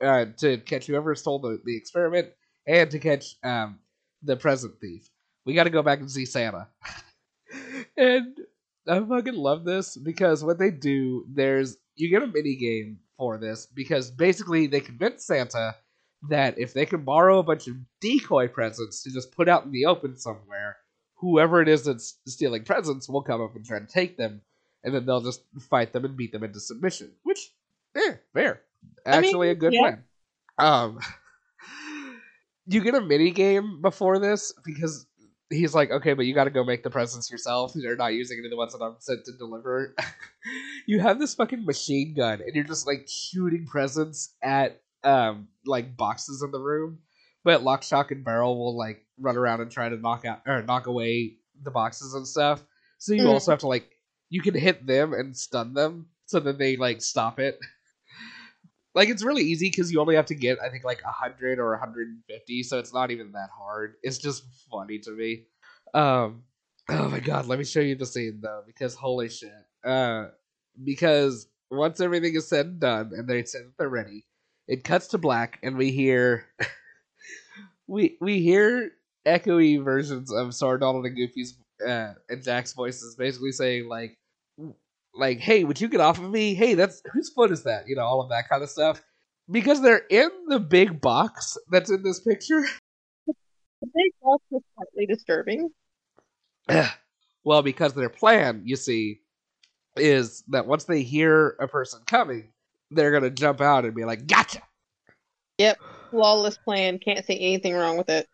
uh, to catch whoever stole the, the experiment, and to catch um, the present thief. We got to go back and see Santa. and I fucking love this because what they do, there's you get a mini game for this because basically they convince Santa that if they can borrow a bunch of decoy presents to just put out in the open somewhere, whoever it is that's stealing presents will come up and try to take them, and then they'll just fight them and beat them into submission. Which, eh, fair. I mean, Actually, a good yeah. plan. Um, you get a mini game before this because he's like, okay, but you got to go make the presents yourself. You're not using any of the ones that I'm sent to deliver. you have this fucking machine gun, and you're just like shooting presents at um like boxes in the room, but Lock, Shock, and Barrel will like run around and try to knock out or knock away the boxes and stuff. So you Mhm. also have to like you can hit them and stun them so that they like stop it. like it's really easy because you only have to get I think like hundred or hundred and fifty, so it's not even that hard. It's just funny to me. Um, oh my god, let me show you the scene though because holy shit. Uh, because once everything is said and done and they say that they're ready, it cuts to black and we hear we we hear echoey versions of Sora, Donald, and Goofy's uh, and Jack's voices, basically saying like, like, "Hey, would you get off of me? Hey, that's whose foot is that? You know, all of that kind of stuff." Because they're in the big box that's in this picture. The big box is slightly disturbing. well, because their plan, you see, is that once they hear a person coming, they're gonna jump out and be like, "Gotcha!" Yep, flawless plan. Can't see anything wrong with it.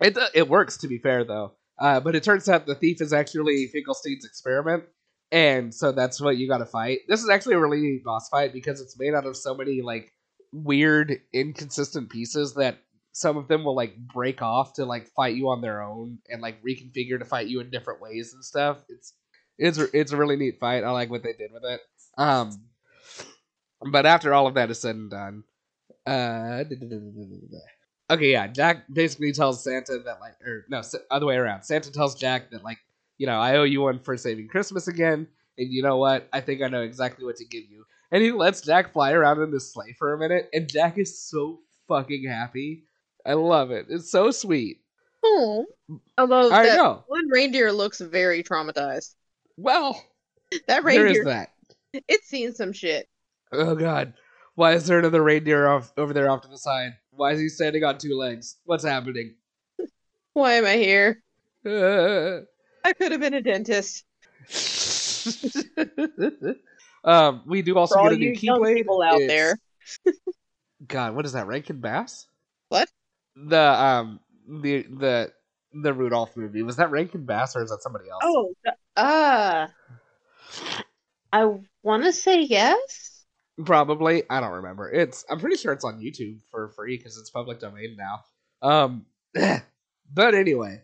It uh, it works to be fair though, uh, but it turns out the thief is actually Finkelstein's experiment, and so that's what you got to fight. This is actually a really neat boss fight because it's made out of so many like weird, inconsistent pieces that some of them will like break off to like fight you on their own and like reconfigure to fight you in different ways and stuff. It's it's it's a really neat fight. I like what they did with it. Um, but after all of that is said and done, uh, okay, yeah, Jack basically tells Santa that like, or no, other way around. Santa tells Jack that like, you know, I owe you one for saving Christmas again, and you know what? I think I know exactly what to give you. And he lets Jack fly around in this sleigh for a minute, and Jack is so fucking happy. I love it. It's so sweet. Oh, although I that know. one reindeer looks very traumatized. Well, That there is reindeer, that. it's seen some shit. Oh god. Why is there another reindeer off over there off to the side? Why is he standing on two legs? What's happening? Why am I here? Uh. I could have been a dentist. um, we do also For all get a new you young keyblade. people out It's- there. God, what is that? Rankin Bass? What? The um the the the Rudolph movie was that Rankin Bass or is that somebody else? Oh, uh, I want to say yes. Probably. I don't remember. It's. I'm pretty sure it's on YouTube for free because it's public domain now. Um, but anyway,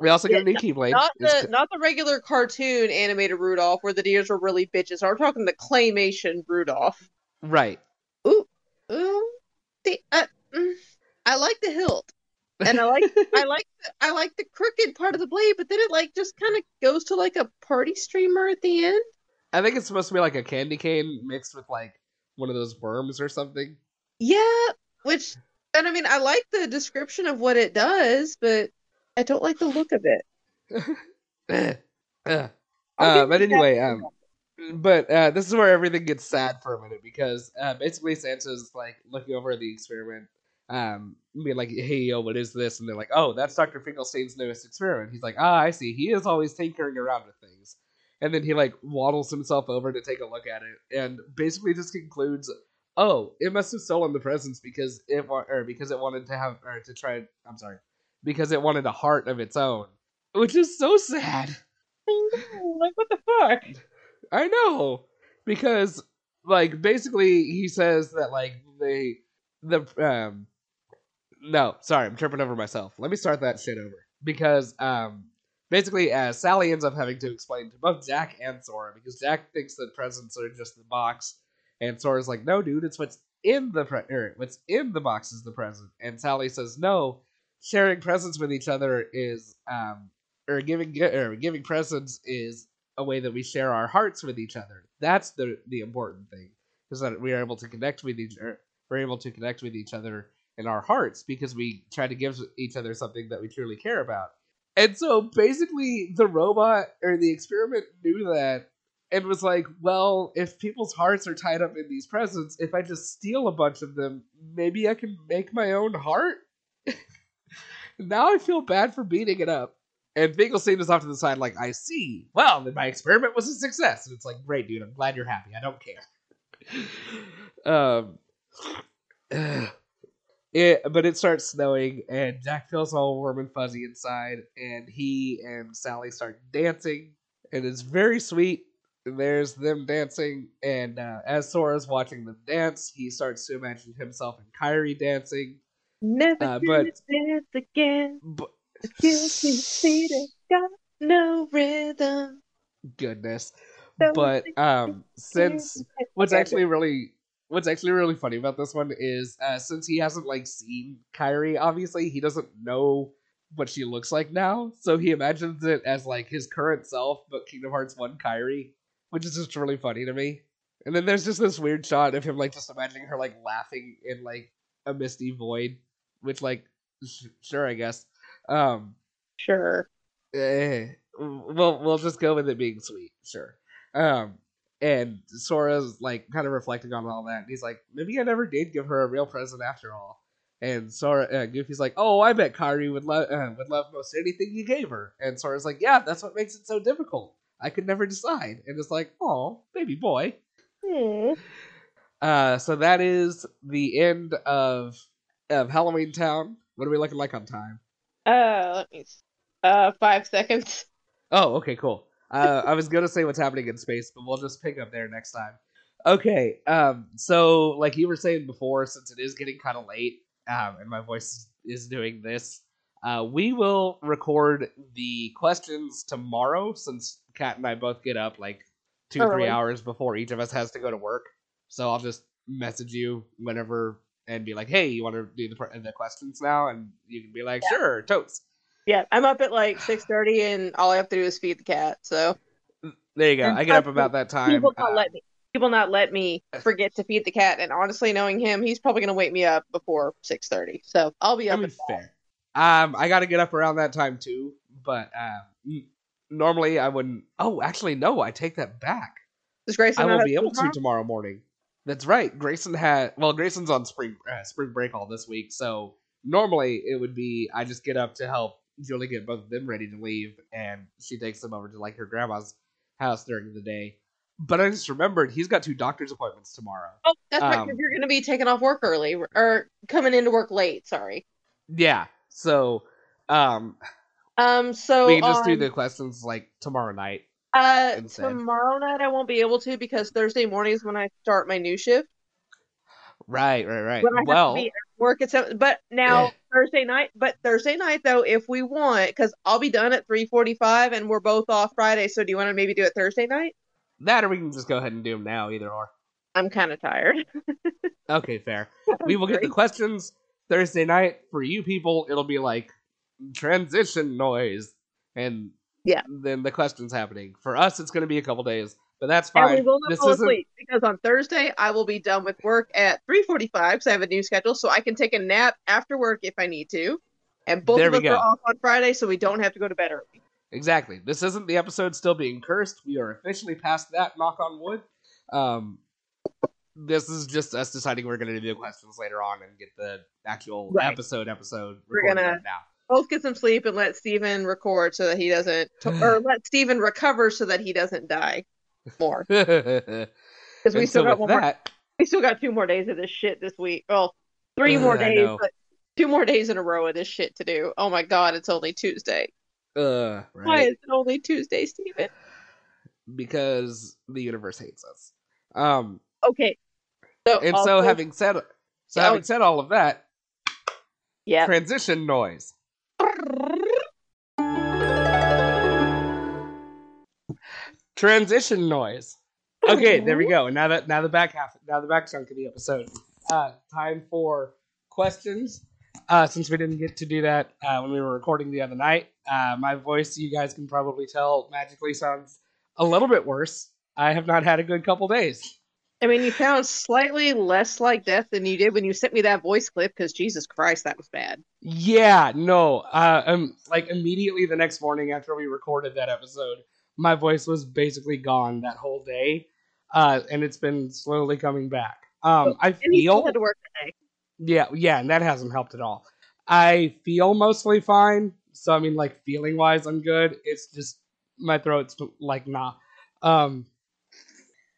we also get a new keyblade. Not It's the not the regular cartoon animated Rudolph where the deers were really bitches. I'm talking the claymation Rudolph. right. Ooh, ooh, the uh, mm, I like the hilt, and I like I like the, I like the crooked part of the blade, but then it like just kind of goes to like a party streamer at the end. I think it's supposed to be like a candy cane mixed with like one of those worms or something. Yeah, which and I mean I like the description of what it does, but I don't like the look of it. uh, I'll uh, but anyway, um, but uh, this is where everything gets sad for a minute because uh, basically Santa's like looking over the experiment, um, being like, "Hey, yo, what is this?" And they're like, "Oh, that's Doctor Finkelstein's newest experiment." He's like, "Ah, I see. He is always tinkering around with things." And then he like waddles himself over to take a look at it, and basically just concludes, "Oh, it must have stolen the presents because it wa- or because it wanted to have or to try. I'm sorry, because it wanted a heart of its own." Which is so sad. like what the fuck? I know because like basically he says that like they the um no sorry I'm tripping over myself. Let me start that shit over because um basically uh, Sally ends up having to explain to both Jack and Sora because Jack thinks that presents are just the box and Sora's like no dude it's what's in the pre- or what's in the box is the present and Sally says no sharing presents with each other is um or giving or giving presents is a way that we share our hearts with each other. That's the the important thing is that we are able to connect with each or we're able to connect with each other in our hearts because we try to give each other something that we truly care about. And so basically the robot or the experiment knew that and was like, well, if people's hearts are tied up in these presents, if I just steal a bunch of them, maybe I can make my own heart. now I feel bad for beating it up. And Finkelstein is off to the side, like, I see. Well, then my experiment was a success. And it's like, great, dude. I'm glad you're happy. I don't care. um, it, but it starts snowing, and Jack feels all warm and fuzzy inside. And he and Sally start dancing, and it's very sweet. there's them dancing, and uh, as Sora's watching them dance, he starts to imagine himself and Kairi dancing. Never Uh, but- dance again. But guilty feet got no rhythm. goodness, So but um, since what's actually really what's actually really funny about this one is uh, since he hasn't like seen Kairi, obviously he doesn't know what she looks like now, so he imagines it as like his current self, but Kingdom Hearts One Kairi, which is just really funny to me. And then there's just this weird shot of him like just imagining her like laughing in like a misty void, which like sh- sure I guess. Um, Sure. eh, we'll we'll just go with it being sweet, sure. Um, and Sora's like kind of reflecting on all that, and he's like, maybe I never did give her a real present after all. And Sora, uh, Goofy's like, oh, I bet Kairi would love uh, would love most anything you gave her. And Sora's like, yeah, that's what makes it so difficult. I could never decide. And it's like, oh, baby boy. Hmm. Uh, so that is the end of of Halloween Town. What are we looking like on time? Uh, let me. Uh, five seconds. Oh, okay, cool. Uh, I was gonna say what's happening in space, but we'll just pick up there next time. Okay, um, so like you were saying before, since it is getting kind of late, um, and my voice is doing this, uh, we will record the questions tomorrow, since Kat and I both get up like two, three hours before each of us has to go to work. So I'll just message you whenever and be like, "Hey, you want to do the the questions now?" And you can be like, "Sure, totes." Yeah, I'm up at like six thirty, and all I have to do is feed the cat. So There you go. And I get up about that time. People not uh, let me. Will not let me forget to feed the cat. And honestly, knowing him, he's probably gonna wake me up before six thirty. So I'll be I up. mean, at that. fair. Um, I got to get up around that time too, but um, normally I wouldn't. Oh, actually, no, I take that back. Does Grayson I will be able school to tomorrow morning. That's right. Grayson had well, Grayson's on spring uh, spring break all this week, so normally it would be I just get up to help Julie get both of them ready to leave, and she takes them over to like her grandma's house during the day. But I just remembered he's got two doctor's appointments tomorrow. Oh, that's right. Um, Because you're gonna be taking off work early or coming into work late. Sorry. Yeah, so um, Um. So we can just do the questions like tomorrow night. Uh, tomorrow night I won't be able to because Thursday morning is when I start my new shift. Right, right, right. When I have well, to be at work at seven. But now Yeah. Thursday night, but Thursday night though, if we want, because I'll be done at three forty-five, and we're both off Friday. So do you want to maybe do it Thursday night? that or we can just go ahead and do them now, either or. I'm kind of tired. Okay, fair. We will get the questions Thursday night. For you people, it'll be like transition noise, and Yeah. then the questions happening. For us, it's going to be a couple days, but that's And we fine. will not This fall asleep because on Thursday I will be done with work at 3:45 because I have a new schedule, so I can take a nap after work if I need to. And both There of us go. are off on Friday, so we don't have to go to bed early. exactly. This isn't the episode still being cursed. We are officially past that. Knock on wood. Um, this is just us deciding we're going to do the questions later on and get the actual Right. episode episode. We're gonna- right now. Both get some sleep and let Steven record so that he doesn't, or let Steven recover so that he doesn't die more. Because we still so got one more. We still got two more days of this shit this week. Well, three Ugh, more days, but two more days in a row of this shit to do. Oh my god, it's only Tuesday. uh, Why is it only Tuesday, Steven? because the universe hates us. Um, Okay. So and so having said so Oh. having said all of that, yeah. transition noise. Transition noise. Okay, there we go. Now that now the back half, now the back chunk of the episode. Uh, time for questions. Uh, since we didn't get to do that uh, when we were recording the other night, uh, my voice, you guys can probably tell, magically sounds a little bit worse. I have not had a good couple days. I mean, you sound slightly less like death than you did when you sent me that voice clip. Because Jesus Christ, that was bad. Yeah, no. Uh, um, like immediately the next morning after we recorded that episode, my voice was basically gone that whole day, uh, and it's been slowly coming back. Um, I And you still feel, had to work today. yeah, yeah, and that hasn't helped at all. I feel mostly fine, so I mean, like feeling wise, I'm good. It's just my throat's like nah. Um,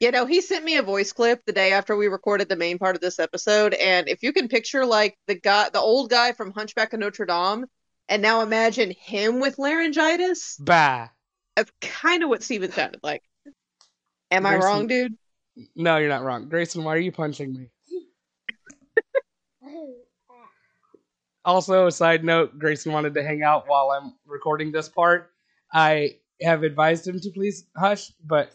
You know, he sent me a voice clip the day after we recorded the main part of this episode, and if you can picture like the guy, the old guy from Hunchback of Notre Dame, and now imagine him with laryngitis, bah. that's kind of what Steven sounded like. Am I wrong, dude? No, you're not wrong. Grayson, why are you punching me? Also, a side note, Grayson wanted to hang out while I'm recording this part. I have advised him to please hush, but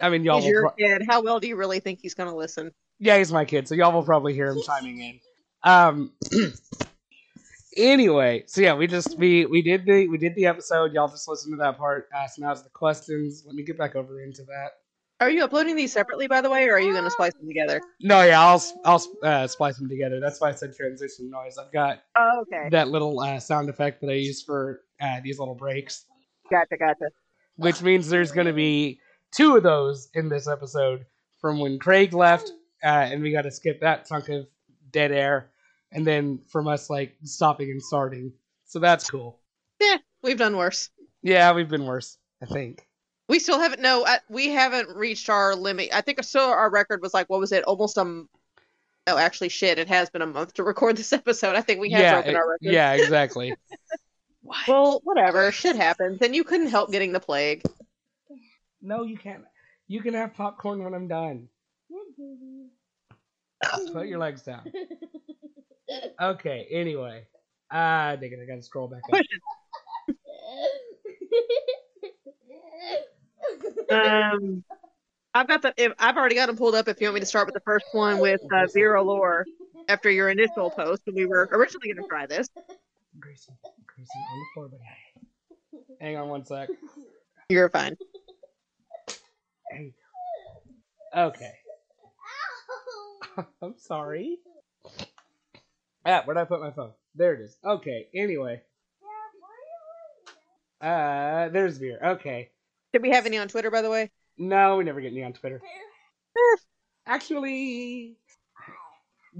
I mean, y'all He's your pro- kid. How well do you really think he's gonna listen? yeah, he's my kid, so y'all will probably hear him chiming in. Um. anyway, so yeah, we just we we did the we did the episode. Y'all just listen to that part. Uh, so now the questions. Let me get back over into that. Are you uploading these separately, by the way, or are you gonna splice them together? No, yeah, I'll I'll uh, splice them together. That's why I said transition noise. I've got Oh, okay. that little uh, sound effect that I use for uh, these little breaks, Gotcha, gotcha. which means there's going to be two of those in this episode from when Craig left, uh, and we got to skip that chunk of dead air, and then from us like stopping and starting. So that's cool. Yeah, we've done worse. Yeah, we've been worse, I think. We still haven't. No, uh, we haven't reached our limit. I think so. Our record was like, what was it? Almost a. Oh, actually, shit. It has been a month to record this episode. I think we have yeah, broken it- our record. yeah, exactly. Well, whatever. Shit happens, and you couldn't help getting the plague. No, you can't. You can have popcorn when I'm done. Put your legs down. Okay. Anyway, ah, dang it, I gotta scroll back up. Um, I've got the. If, I've already got them pulled up. If you want me to start with the first one with uh, Vera Lore after your initial post, when we were originally going to try this. Grayson, Grayson, on the floor, buddy. Hang on one sec. You're fine. Hey. Okay. I'm sorry. Ah, where'd I put my phone? There it is. Okay. Anyway. Uh, there's beer. Okay. Did we have any on Twitter, by the way? No, we never get any on Twitter. Actually,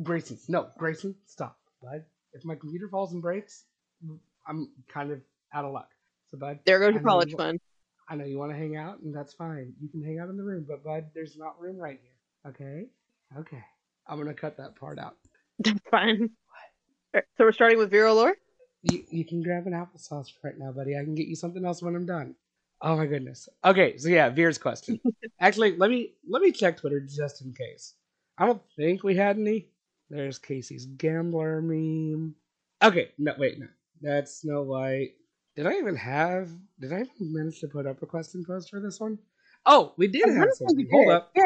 Grayson, no, Grayson, stop, bud. If my computer falls and breaks, I'm kind of out of luck. So, bud, There goes your college fund. I know you want to hang out, and that's fine. You can hang out in the room, but bud, there's not room right here. Okay? Okay. I'm gonna cut that part out. That's fine. So we're starting with Vera Lore. You you can grab an applesauce right now, buddy. I can get you something else when I'm done. Oh my goodness. Okay, so yeah, Veer's question. Actually, let me let me check Twitter just in case. I don't think we had any. There's Casey's gambler meme. Okay, no wait, no. That's Snow White. Did I even have did I even manage to put up a question post for this one? Oh, we did I have something. we Hold up. Yeah.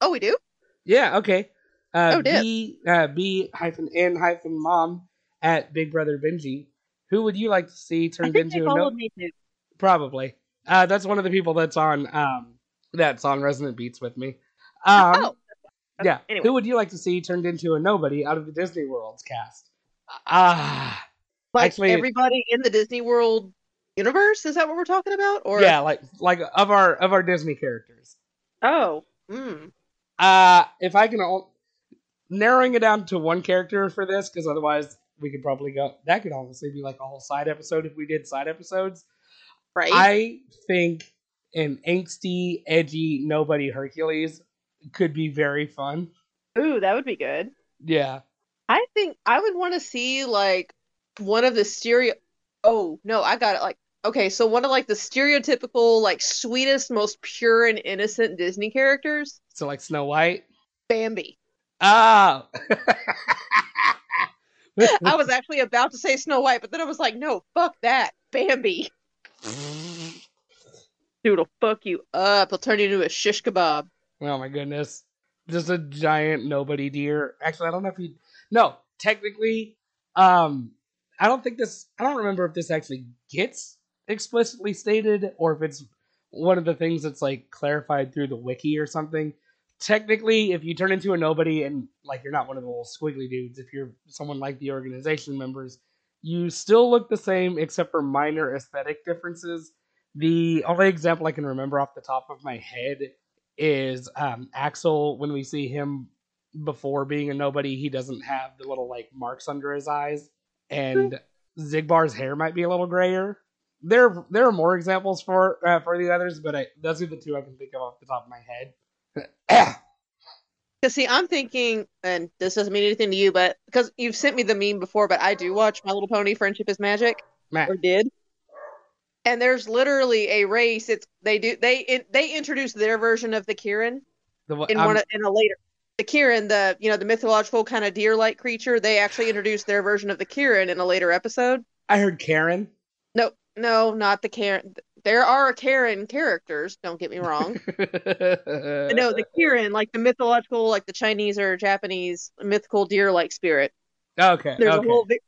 Oh, we do. Yeah, okay. Uh, Oh, dip. B uh, B hyphen N hyphen mom at Big Brother Benji. Who would you like to see I turned think they into a followed no- me too. Probably. Uh, that's one of the people that's on um that's on Resonant Beats with me. Um, oh, yeah. anyway. Who would you like to see turned into a nobody out of the Disney World's cast? Ah, like actually- everybody in the Disney World universe. Is that what we're talking about? Or yeah, like like of our of our Disney characters. Oh, mm. Uh, if I can all, narrowing it down to one character for this, because otherwise we could probably go. That could honestly be like a whole side episode if we did side episodes. right. I think an angsty, edgy nobody Hercules could be very fun. Ooh, that would be good. Yeah. I think I would want to see like one of the stereo. Oh no, I got it. Like okay, so one of like the stereotypical like sweetest, most pure and innocent Disney characters, So like Snow White. Bambi. Ah. I was actually about to say Snow White, but then I was like, no, fuck that, Bambi. Dude, will fuck you up. He'll turn you into a shish kebab. oh my goodness. Just a giant nobody deer. Actually, I don't know if he. No, technically, um, I don't think this. I don't remember if this actually gets explicitly stated or if it's one of the things that's like clarified through the wiki or something. Technically, if you turn into a nobody and like you're not one of the little squiggly dudes, if you're someone like the organization members, you still look the same except for minor aesthetic differences. The only example I can remember off the top of my head is um, Axel. When we see him before being a nobody, he doesn't have the little like marks under his eyes, and Xigbar's hair might be a little grayer. There, there are more examples for uh, for the others, but I, those are the two I can think of off the top of my head. Because see, I'm thinking, and this doesn't mean anything to you, but because you've sent me the meme before, but I do watch My Little Pony: Friendship is Magic, Matt, or did. and there's literally a race. It's they do they it, they introduce their version of the Kirin The in I'm- one of- in a later the Kirin the you know the mythological kind of deer like creature. They actually introduced their version of the Kirin in a later episode. I heard Karen. No, no, not the Karen. There are Karen characters. Don't get me wrong. no, the Kirin, like the mythological, like the Chinese or Japanese mythical deer-like spirit. okay. There's okay. a whole vi-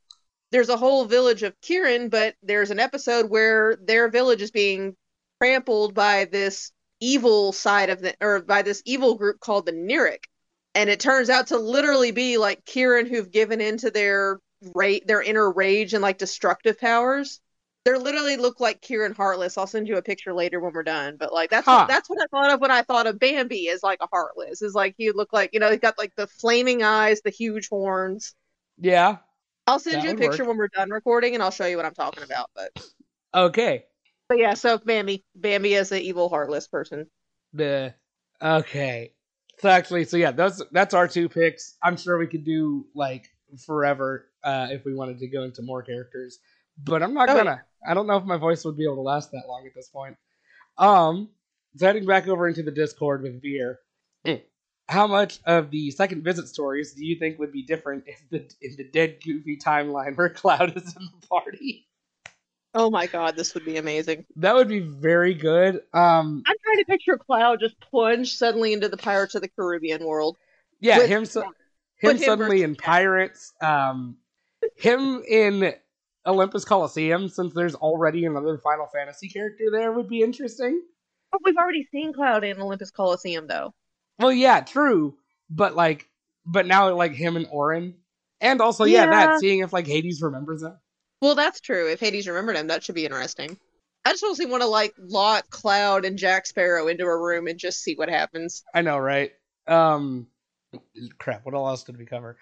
there's a whole village of Kirin, but there's an episode where their village is being trampled by this evil side of the or by this evil group called the Nirik. And it turns out to literally be like Kirin who've given into their ra- their inner rage and like destructive powers. They literally look like Kirin Heartless. I'll send you a picture later when we're done. But like that's Huh. what, that's what I thought of when I thought of Bambi as like a Heartless. Is like he would look like you know he's got like the flaming eyes, the huge horns. yeah. I'll send you a picture work. when we're done recording, and I'll show you what I'm talking about. But Okay. but yeah, so Bambi, Bambi is an evil, heartless person. The okay. So actually, so yeah, that's that's our two picks. I'm sure we could do like forever uh, if we wanted to go into more characters, but I'm not Oh, gonna. I don't know if my voice would be able to last that long at this point. Um, so heading back over into the Discord with Veer. How much of the second visit stories do you think would be different if the in the dead goofy timeline where Cloud is in the party? Oh my god, this would be amazing. That would be very good. Um, I'm trying to picture Cloud just plunge suddenly into the Pirates of the Caribbean world. Yeah, With- him, su- with him him suddenly in Pirates. Um, him in Olympus Coliseum, since there's already another Final Fantasy character there, would be interesting. But we've already seen Cloud in Olympus Coliseum, though. Well, yeah, true, but like, but now like him and Auron, and also yeah, Yeah. that seeing if like Hades remembers him. Well, that's true. If Hades remembered him, that should be interesting. I just mostly want to like lock Cloud and Jack Sparrow into a room and just see what happens. I know, right? Um, crap. What else did we cover?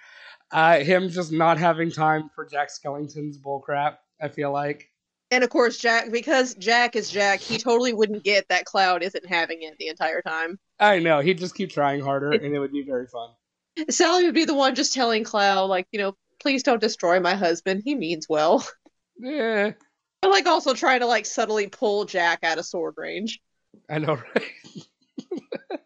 Uh, him just not having time for Jack Skellington's bullcrap. I feel like. And of course, Jack, because Jack is Jack, he totally wouldn't get that Cloud isn't having it the entire time. I know he'd just keep trying harder, and it would be very fun. Sally would be the one just telling Cloud, like, you know, please don't destroy my husband. He means well. Yeah, But like also trying to like subtly pull Jack out of sword range. I know, right?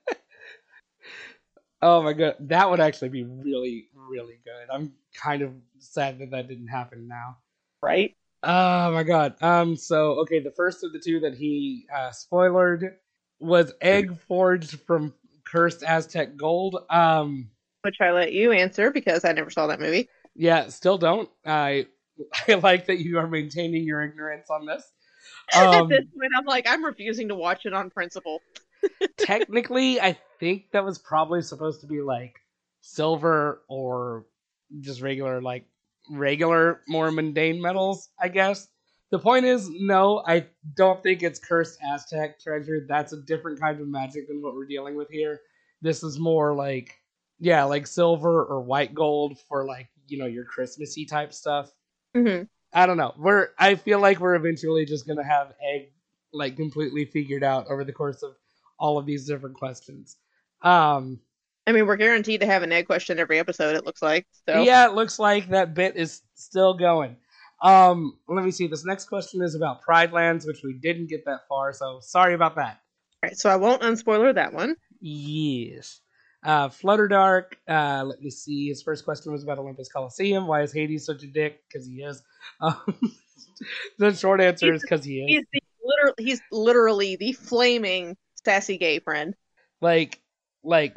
oh my god, that would actually be really, really good. I'm kind of sad that that didn't happen now. Right? Oh my god. Um. So okay, the first of the two that he uh, spoilered was egg forged from cursed Aztec gold. Um. Which I let you answer because I never saw that movie. Yeah. Still don't. I. I like that you are maintaining your ignorance on this. At Um. this point, I'm like, I'm refusing to watch it on principle. technically, I think that was probably supposed to be like silver or just regular, like regular, more mundane metals, I guess. The point is, no, I don't think it's cursed Aztec treasure. That's a different kind of magic than what we're dealing with here. This is more like, yeah, like silver or white gold for like, you know, your Christmassy type stuff. Mm-hmm. I don't know. We're I feel like we're eventually just gonna have egg like completely figured out over the course of all of these different questions. Um I mean, we're guaranteed to have an egg question every episode. It looks like. So yeah, it looks like that bit is still going. Um let me see. This next question is about Pride Lands, which we didn't get that far, so sorry about that. All right, so I won't unspoiler that one. Yes. Uh, Flutterdark. Uh, let me see. His first question was about Olympus Coliseum. Why is Hades such a dick? Because he is. Um, the short answer is because he is. He's the literal, he's literally the flaming sassy gay friend. like like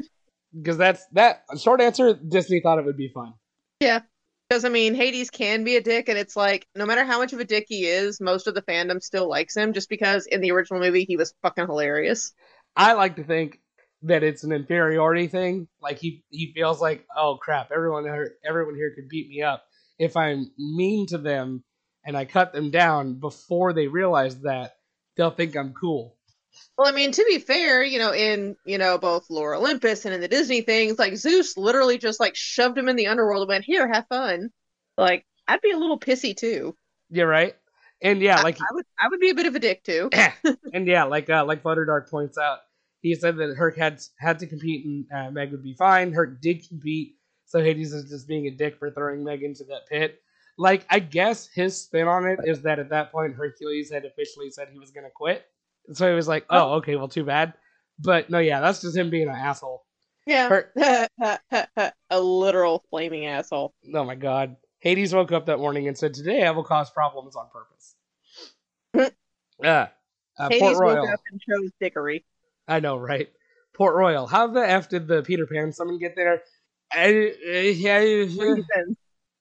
because that's that short answer disney thought it would be fun Yeah, Because I mean, Hades can be a dick, and it's like no matter how much of a dick he is, most of the fandom still likes him, just because in the original movie he was fucking hilarious. i like to think that it's an inferiority thing like he he feels like oh crap everyone here everyone here could beat me up if i'm mean to them and i cut them down before they realize that they'll think i'm cool Well, I mean, to be fair, you know, in you know both Lore Olympus and in the Disney things, like Zeus literally just like shoved him in the underworld and went, "Here, have fun." Like I'd be a little pissy too. you're right and yeah like I would, I would be a bit of a dick too. and yeah, like uh, like Flutterdark points out, he said that Herc had had to compete and uh, Meg would be fine. Herc did compete, so Hades is just being a dick for throwing Meg into that pit. like I guess his spin on it is that at that point Hercules had officially said he was gonna quit. So he was like, "Oh, okay, well, too bad." But no, yeah, that's just him being an asshole. Yeah, a literal flaming asshole. Oh my god, Hades woke up that morning and said, "Today I will cause problems on purpose." uh, uh, Hades Port Royal. woke up and chose dickery. I know, right? Port Royal. How the f did the Peter Pan summon get there? I, I,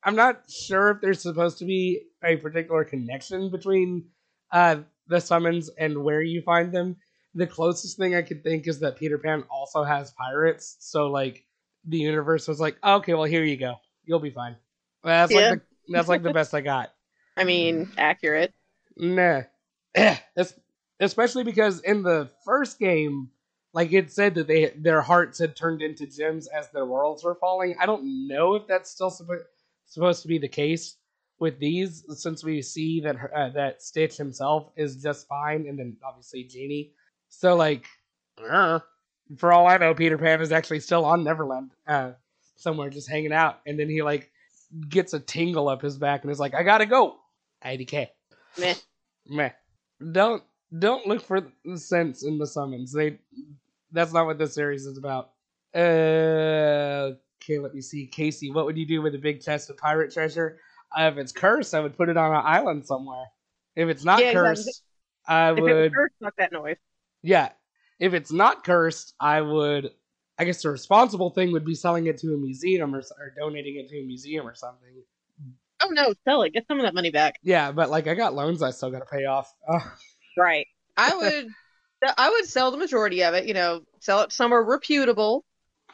I'm not sure if there's supposed to be a particular connection between uh, the summons and where you find them. The closest thing I could think is that Peter Pan also has pirates, so like the universe was like, okay, well here you go, you'll be fine. That's Yeah. like the, that's like the best I got. I mean, accurate. Nah. Especially because in the first game, like it said that they their hearts had turned into gems as their worlds were falling. I don't know if that's still suppo- supposed to be the case with these, since we see that her- uh, that Stitch himself is just fine, and then obviously Genie. So like, uh, for all I know, Peter Pan is actually still on Neverland, uh, somewhere just hanging out, and then he like gets a tingle up his back and is like, "I gotta go." IDK Meh. meh. Don't don't look for the sense in the summons. They that's not what this series is about. Uh, okay, let me see. Casey, what would you do with a big chest of pirate treasure? Uh, if it's cursed, I would put it on an island somewhere. If it's not Yeah, exactly. cursed, I If would. cursed, that noise. Yeah, if it's not cursed, I would. I guess the responsible thing would be selling it to a museum or, or donating it to a museum or something. Oh no, sell it. Get some of that money back. Yeah, but like I got loans I still got to pay off. Ugh. Right. I would. I would sell the majority of it. You know, sell it somewhere reputable,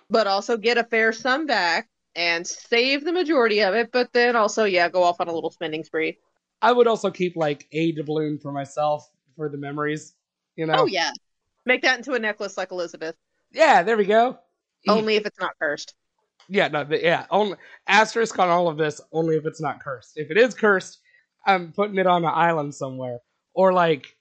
but also get a fair sum back and save the majority of it. But then also, yeah, go off on a little spending spree. I would also keep like a doubloon for myself for the memories. You know? Oh yeah, make that into a necklace like Elizabeth. Yeah, there we go. Only if it's not cursed. Yeah, no, but yeah, only asterisk on all of this. Only if it's not cursed. If it is cursed, I'm putting it on an island somewhere, or like I'm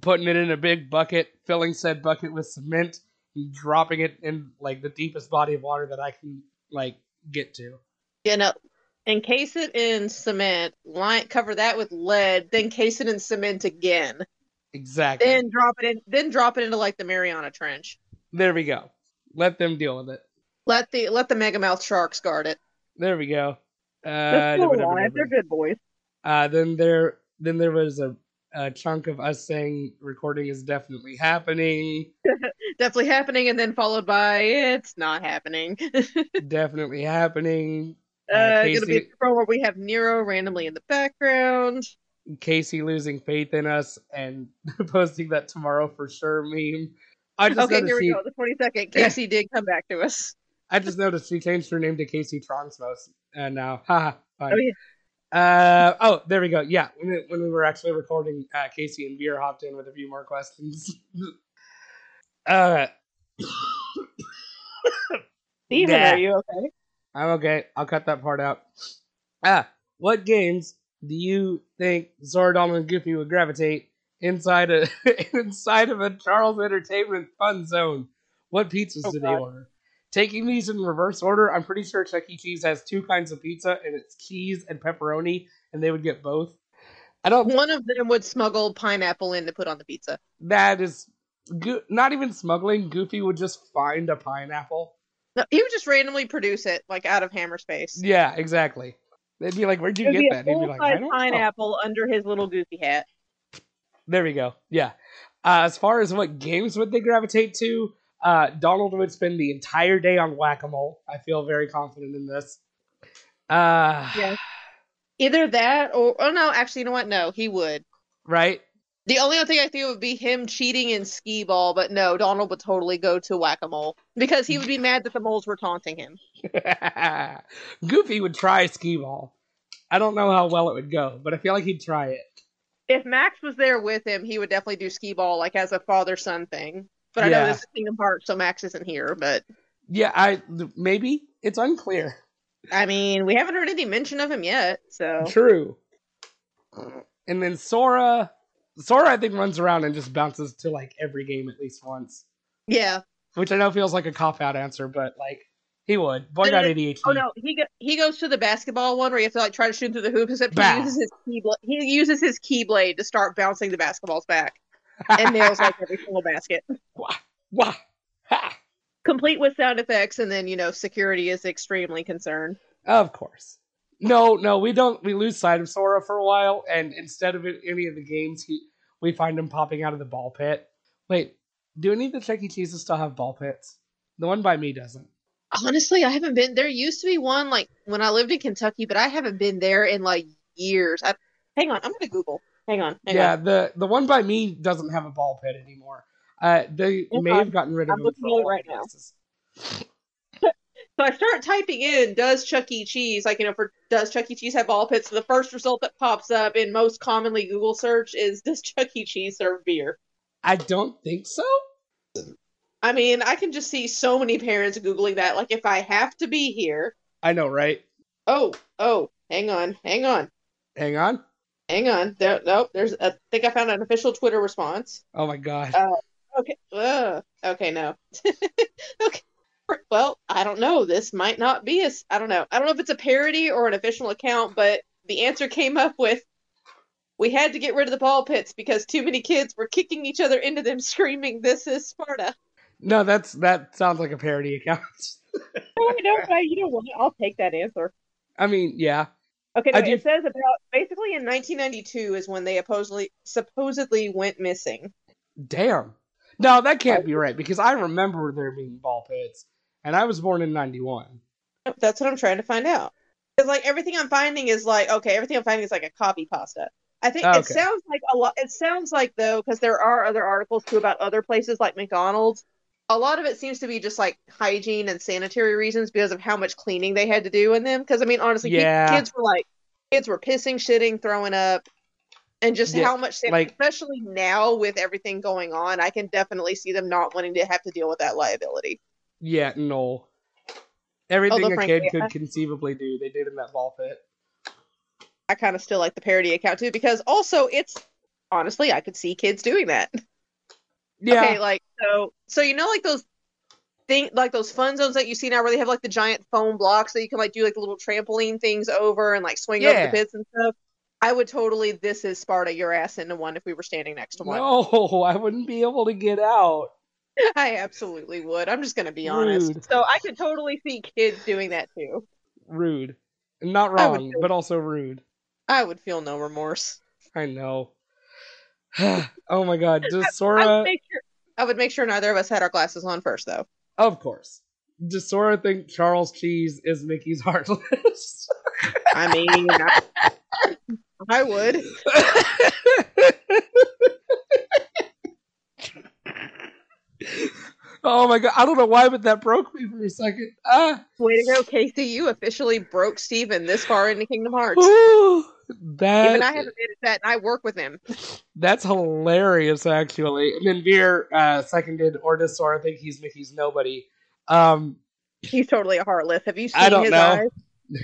putting it in a big bucket, filling said bucket with cement, and dropping it in like the deepest body of water that I can like get to. You know, encase it in cement, line cover that with lead, then case it in cement again, Exactly. then drop it in, then drop it into like the Mariana Trench. there we go. Let them deal with it. Let the let the megamouth sharks guard it. There we go. Uh, alive. da. They're good boys. Uh, then there, then there was a, a chunk of us saying recording is definitely happening, Definitely happening, and then followed by it's not happening. definitely happening. Uh, Uh, Casey- gonna be a pro where we have Nero randomly in the background. Casey losing faith in us and posting that tomorrow for sure meme. I just Okay, here we go. The twenty second. Casey did come back to us. I just noticed she changed her name to Casey Tronsmos, and now, haha, fine. Oh, yeah. Uh oh, there we go. Yeah, when, it, when we were actually recording, uh, Casey and Veer hopped in with a few more questions. uh, Steven, are you okay? I'm okay. I'll cut that part out. Ah, what games do you think Sora, Donald, and Goofy would gravitate inside a inside of a Charles Entertainment fun zone? What pizzas Oh, do they order? Taking these in reverse order, I'm pretty sure Chuck E. Cheese has two kinds of pizza, and it's cheese and pepperoni, and they would get both. I don't. One of them would smuggle pineapple in to put on the pizza. That is go- not even smuggling. Goofy would just find a pineapple. No, he would just randomly produce it, like out of hammer space. Yeah, exactly. They'd be like, "Where'd you It would get be that?" a And he'd be like, "I don't know." pineapple under his little goofy hat. There we go. Yeah. Uh, as far as what games would they gravitate to, uh, Donald would spend the entire day on whack a mole. I feel very confident in this. Uh, Yeah. Either that or oh no, actually, you know what? No, he would. Right? The only other thing I think would be him cheating in skee ball, but no, Donald would totally go to whack a mole because he would be mad that the moles were taunting him. Goofy would try skee ball. I don't know how well it would go, but I feel like he'd try it. If Max was there with him, he would definitely do skee ball like as a father son thing. But I know this is Kingdom Hearts, so Max isn't here. But Yeah, I maybe it's unclear. I mean, we haven't heard any mention of him yet. So True. And then Sora, Sora, I think runs around and just bounces to like every game at least once. yeah, which I know feels like a cop out answer, but like He would. Boy got ADHD. Oh no, he go, he goes to the basketball one where you have to like try to shoot through the hoop. Except he uses his keyblade. He uses his keyblade to start bouncing the basketballs back and nails like every single basket, Wah, wah, ha. complete with sound effects. And then you know security is extremely concerned. Of course. No, no, we don't. We lose sight of Sora for a while, and instead of in any of the games, he we find him popping out of the ball pit. Wait, do any of the Chuck E. Cheeses still have ball pits? The one by me doesn't. Honestly, I haven't been. There used to be one like when I lived in Kentucky, but I haven't been there in like years. I, hang on, I'm gonna Google. Hang on. Hang yeah, on. the the one by me doesn't have a ball pit anymore. Uh, they Hold may on. have gotten rid of I'm them looking at it right now. So I start typing in does Chuck E. Cheese, like, you know, for does Chuck E. Cheese have ball pits? So the first result that pops up in most commonly Google search is does Chuck E. Cheese serve beer? I don't think so. I mean, I can just see so many parents Googling that. Like, if I have to be here, I know, right? oh, oh, hang on, hang on, Hang on. Hang on. There, nope, there's, a, I think I found an official Twitter response. Oh my god. Uh, Okay, uh, okay, no. okay. Well, I don't know. This might not be a. s- I don't know. I don't know if it's a parody or an official account, but the answer came up with we had to get rid of the ball pits because too many kids were kicking each other into them screaming this is Sparta. no, that's that sounds like a parody account. Oh, no, but you know what? I'll take that answer. I mean, yeah. Okay, no, it says about basically in 1992 is when they supposedly supposedly went missing. Damn. No, that can't be right because I remember there being ball pits, and I was born in '91. That's what I'm trying to find out. Because like everything I'm finding is like okay, everything I'm finding is like a copy pasta. I think Okay. it sounds like a lot. It sounds like though, because there are other articles too about other places like McDonald's. A lot of it seems to be just like hygiene and sanitary reasons because of how much cleaning they had to do in them. Because I mean, honestly, Yeah. kids were like kids were pissing, shitting, throwing up, and just Yeah, how much like- especially now with everything going on, I can definitely see them not wanting to have to deal with that liability. Yeah, no. Everything Although, a frankly, kid could I- conceivably do, they did in that ball pit. I kind of still like the parody account too because also it's honestly I could see kids doing that. Yeah. Okay, like so so you know like those thing like those fun zones that you see now where they have like the giant foam blocks that you can like do like little trampoline things over and like swing over the pits and stuff. I would totally this is Sparta your ass into one if we were standing next to one. No, I wouldn't be able to get out. I absolutely would. I'm just gonna be honest. So I could totally see kids doing that too. Rude. Not wrong, feel- but also rude. I would feel no remorse. I know. oh my god. Does I would Sora make sure I would make sure neither of us had our glasses on first though. Of course. Does Sora think Charles Cheese is Mickey's Heartless? I mean, I, I would. oh my god. I don't know why, but that broke me for a second. Ah. Way to go, Casey! You officially broke Steven this far into Kingdom Hearts. Ooh, that, Even I haven't admitted that, and I work with him. That's hilarious, actually. And then Veer uh, seconded, or I think he's Mickey's nobody? Um, He's totally a heartless. Have you seen I don't his know.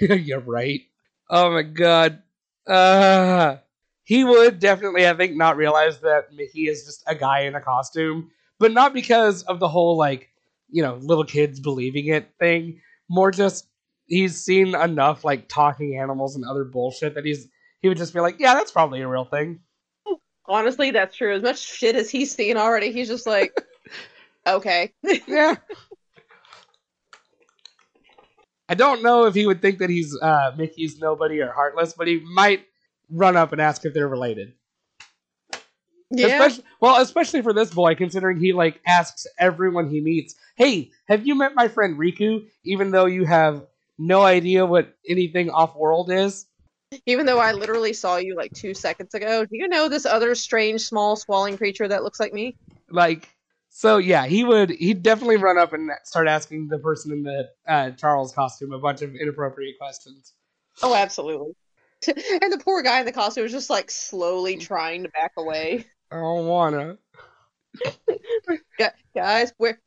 eyes? You're right. Oh my god. Uh, he would definitely, I think, not realize that Mickey is just a guy in a costume, but not because of the whole, like, you know, little kids believing it thing. More just he's seen enough, like, talking animals and other bullshit that he's he would just be like, yeah, that's probably a real thing. Honestly, that's true. As much shit as he's seen already, he's just like, okay. Yeah. I don't know if he would think that he's uh, Mickey's nobody or heartless, but he might run up and ask if they're related. yeah. Especially, well, especially for this boy, considering he like asks everyone he meets, "Hey, have you met my friend Riku?" Even though you have no idea what anything off-world is. Even though I literally saw you like two seconds ago, do you know this other strange, small, swallowing creature that looks like me? Like, so yeah, he would he'd definitely run up and start asking the person in the uh, Charles costume a bunch of inappropriate questions. Oh, absolutely. and the poor guy in the costume was just like slowly trying to back away. I don't wanna. Gu- Guys, where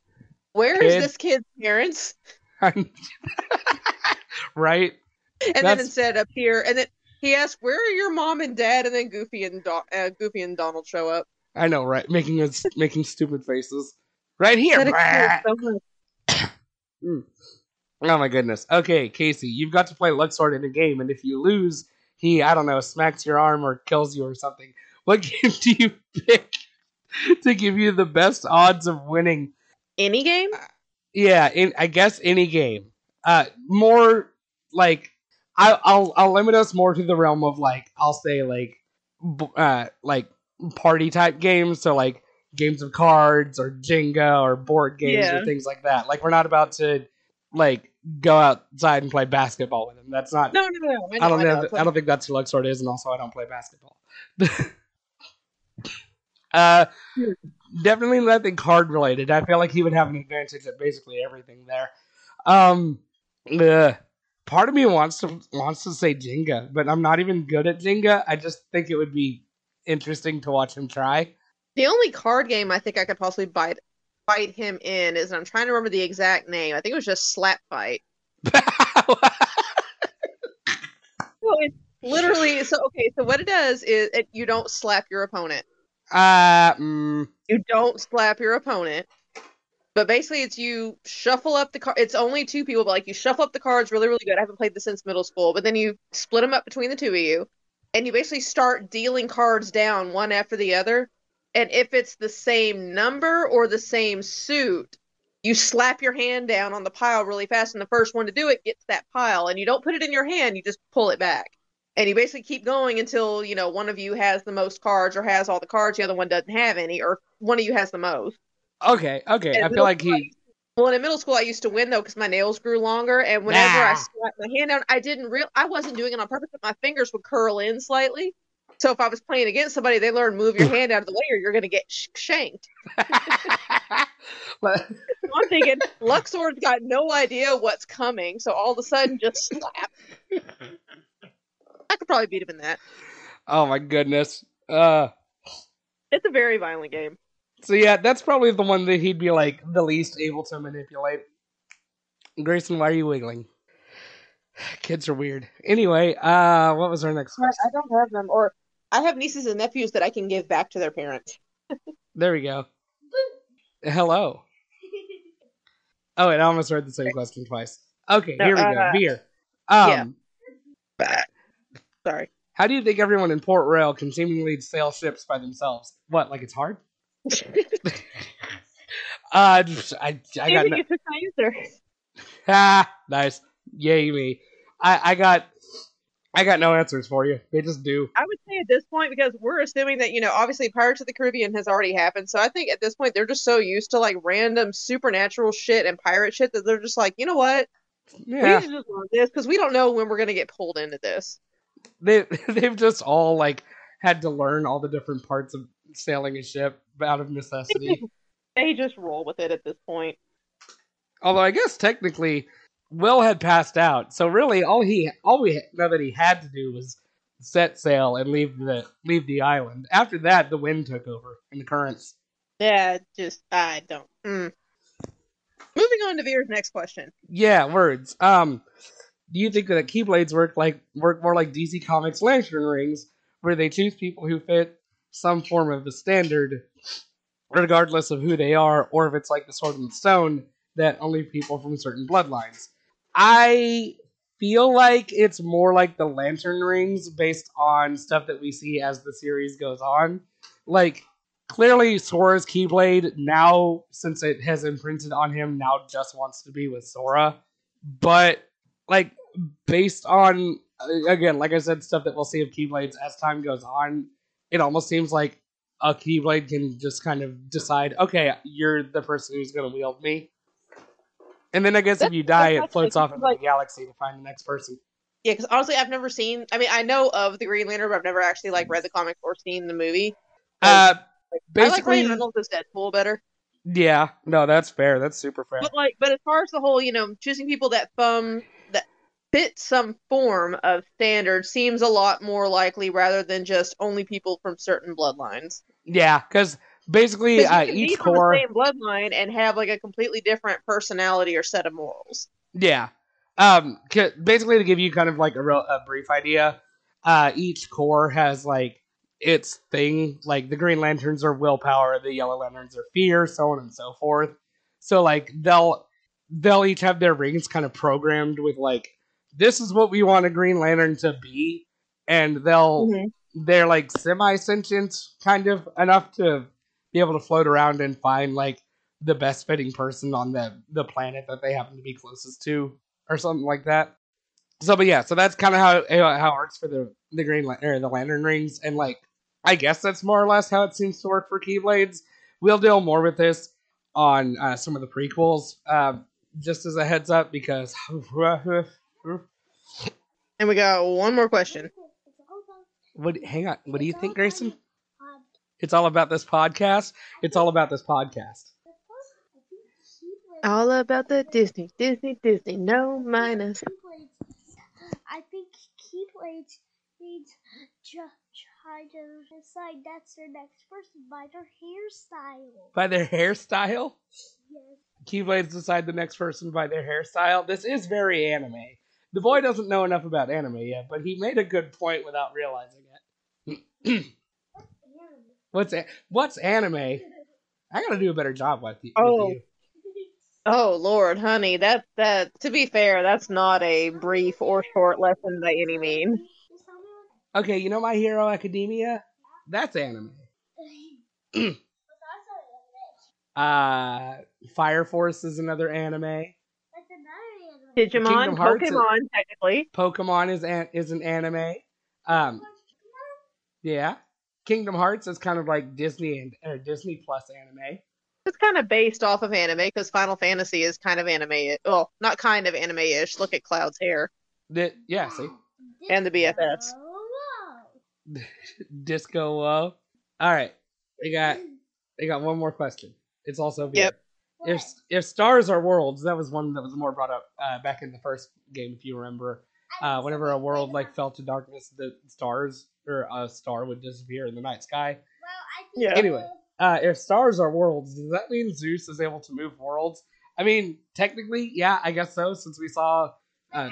where is Kid. this kid's parents? right? And then That's- instead up here, and then he asks, "Where are your mom and dad?" And then Goofy and Do- uh, Goofy and Donald show up. I know, right? Making us making stupid faces. Right here. So much. Oh my goodness. Okay, Casey, you've got to play Luxord in a game, and if you lose, he I don't know smacks your arm or kills you or something. What game do you pick to give you the best odds of winning? Any game? Yeah, in, I guess any game. Uh, more like I, I'll I'll limit us more to the realm of like I'll say like b- uh like party type games. So like games of cards or Jenga or board games Yeah. or things like that. Like we're not about to like go outside and play basketball with them. That's not. No, no, no. I, know, I don't I know. know. I don't think that's what Luxord is, and also I don't play basketball. uh, definitely nothing card related. I feel like he would have an advantage at basically everything there. Um, uh, part of me wants to wants to say Jenga, but I'm not even good at Jenga. I just think it would be interesting to watch him try. The only card game I think I could possibly bite bite him in is and I'm trying to remember the exact name. I think it was just Slap Fight. Well, it's literally so okay. So what it does is it, you don't slap your opponent. uh, mm, You don't slap your opponent. But basically, it's you shuffle up the card. It's only two people, but like you shuffle up the cards really, really good. I haven't played this since middle school, but then you split them up between the two of you, and you basically start dealing cards down one after the other. And if it's the same number or the same suit, you slap your hand down on the pile really fast, and the first one to do it gets that pile. And you don't put it in your hand; you just pull it back. And you basically keep going until you know one of you has the most cards or has all the cards, the other one doesn't have any, or one of you has the most. Okay, okay. In I feel like school, he. Well, in middle school, I used to win though because my nails grew longer, and whenever I Nah. slapped my hand down, I didn't real. I wasn't doing it on purpose, but my fingers would curl in slightly. So if I was playing against somebody, they learned move your hand out of the way, or you're going to get sh- shanked. So I'm thinking Luxord's got no idea what's coming, so all of a sudden just slap. I could probably beat him in that. oh my goodness. Uh. It's a very violent game. So yeah, that's probably the one that he'd be like the least able to manipulate. Grayson, why are you wiggling? Kids are weird. Anyway, uh, what was our next I question? I don't have them, or I have nieces and nephews that I can give back to their parents. There we go. Hello. Oh, wait, I almost read the same question twice. Okay, No, here we go. uh, Veer. Um, yeah. Sorry. how do you think everyone in Port Royal can seemingly sail ships by themselves? What, like it's hard? Uh, just- I, I got no, you took my answer. ah, nice. Yay me. I, I got, I got no answers for you. They just do. I would say at this point, because we're assuming that, you know, obviously Pirates of the Caribbean has already happened. So I think at this point, they're just so used to like random supernatural shit and pirate shit that they're just like, you know what? We Yeah, need to just learn this because we don't know when we're going to get pulled into this. they they've just all like had to learn all the different parts of sailing a ship out of necessity. They just roll with it at this point. Although I guess technically, Will had passed out, so really all he all we know that he had to do was set sail and leave the leave the island. After that, the wind took over and the currents. Yeah, just, I don't. Mm. Moving on to Veer's next question. Yeah, words. Um, do you think that keyblades work like work more like DC Comics lantern rings, where they choose people who fit some form of the standard, regardless of who they are, or if it's like the Sword and the Stone that only people from certain bloodlines? I feel like it's more like the lantern rings based on stuff that we see as the series goes on. Like clearly Sora's Keyblade now, since it has imprinted on him, now just wants to be with Sora. But like based on again, like I said, stuff that we'll see of Keyblades as time goes on, it almost seems like a Keyblade can just kind of decide, okay, you're the person who's going to wield me. And then I guess if you die, it floats off into like- the galaxy to find the next person. Yeah, because honestly, I've never seen. I mean, I know of the Green Lantern, but I've never actually like read the comic or seen the movie. Uh, I like basically, Ryan Reynolds as Deadpool better. yeah, no, that's fair. That's super fair. But like, but as far as the whole, you know, choosing people that thumb fit some form of standard seems a lot more likely rather than just only people from certain bloodlines. Yeah, because basically, 'Cause uh, each from core. the same bloodline and have like a completely different personality or set of morals. Yeah. Um. Basically, to give you kind of like a real a brief idea, uh, each core has like its thing. Like the Green Lanterns are willpower, the Yellow Lanterns are fear, so on and so forth. So like they'll they'll each have their rings kind of programmed with like this is what we want a Green Lantern to be, and they'll Mhm. they're like semi sentient kind of enough to be able to float around and find like the best fitting person on the the planet that they happen to be closest to or something like that. So, but yeah, so that's kind of how uh, how it works for the the green Lan- or the lantern rings, and like I guess that's more or less how it seems to work for Keyblades. We'll deal more with this on uh, some of the prequels, um, just as a heads up, because And we got one more question. what? Hang on, what do you think, Grayson? It's all about this podcast. It's all about this podcast. All about the Disney, Disney, Disney. No minus. I think Keyblades needs to try to decide that's their next person by their hairstyle. By their hairstyle, Yes. Keyblades decide the next person by their hairstyle. This is very anime. The boy doesn't know enough about anime yet, but he made a good point without realizing it. what's a- what's anime? I gotta do a better job with you. with Oh. you. Oh Lord, honey, that that to be fair, that's not a brief or short lesson by any means. Just tell me Okay, you know My Hero Academia? That's anime. Uh, Fire Force is another anime. Digimon, Kingdom Hearts is- Pokemon, technically. Pokemon is an, is an anime. Um, yeah. Kingdom Hearts is kind of like Disney and or Disney Plus anime. It's kind of based off of anime because Final Fantasy is kind of anime. Well, not kind of anime-ish. Look at Cloud's hair. The, yeah, see, And the BFFs. Disco. Uh, all right, we got we got one more question. It's also Yep. Wow. If if stars are worlds, that was one that was more brought up uh, back in the first game, if you remember. Uh, whenever a world like fell to darkness, the stars or a star would disappear in the night sky. Well, I think Yeah. Anyway, uh, if stars are worlds, does that mean Zeus is able to move worlds? I mean, technically, yeah, I guess so. Since we saw uh,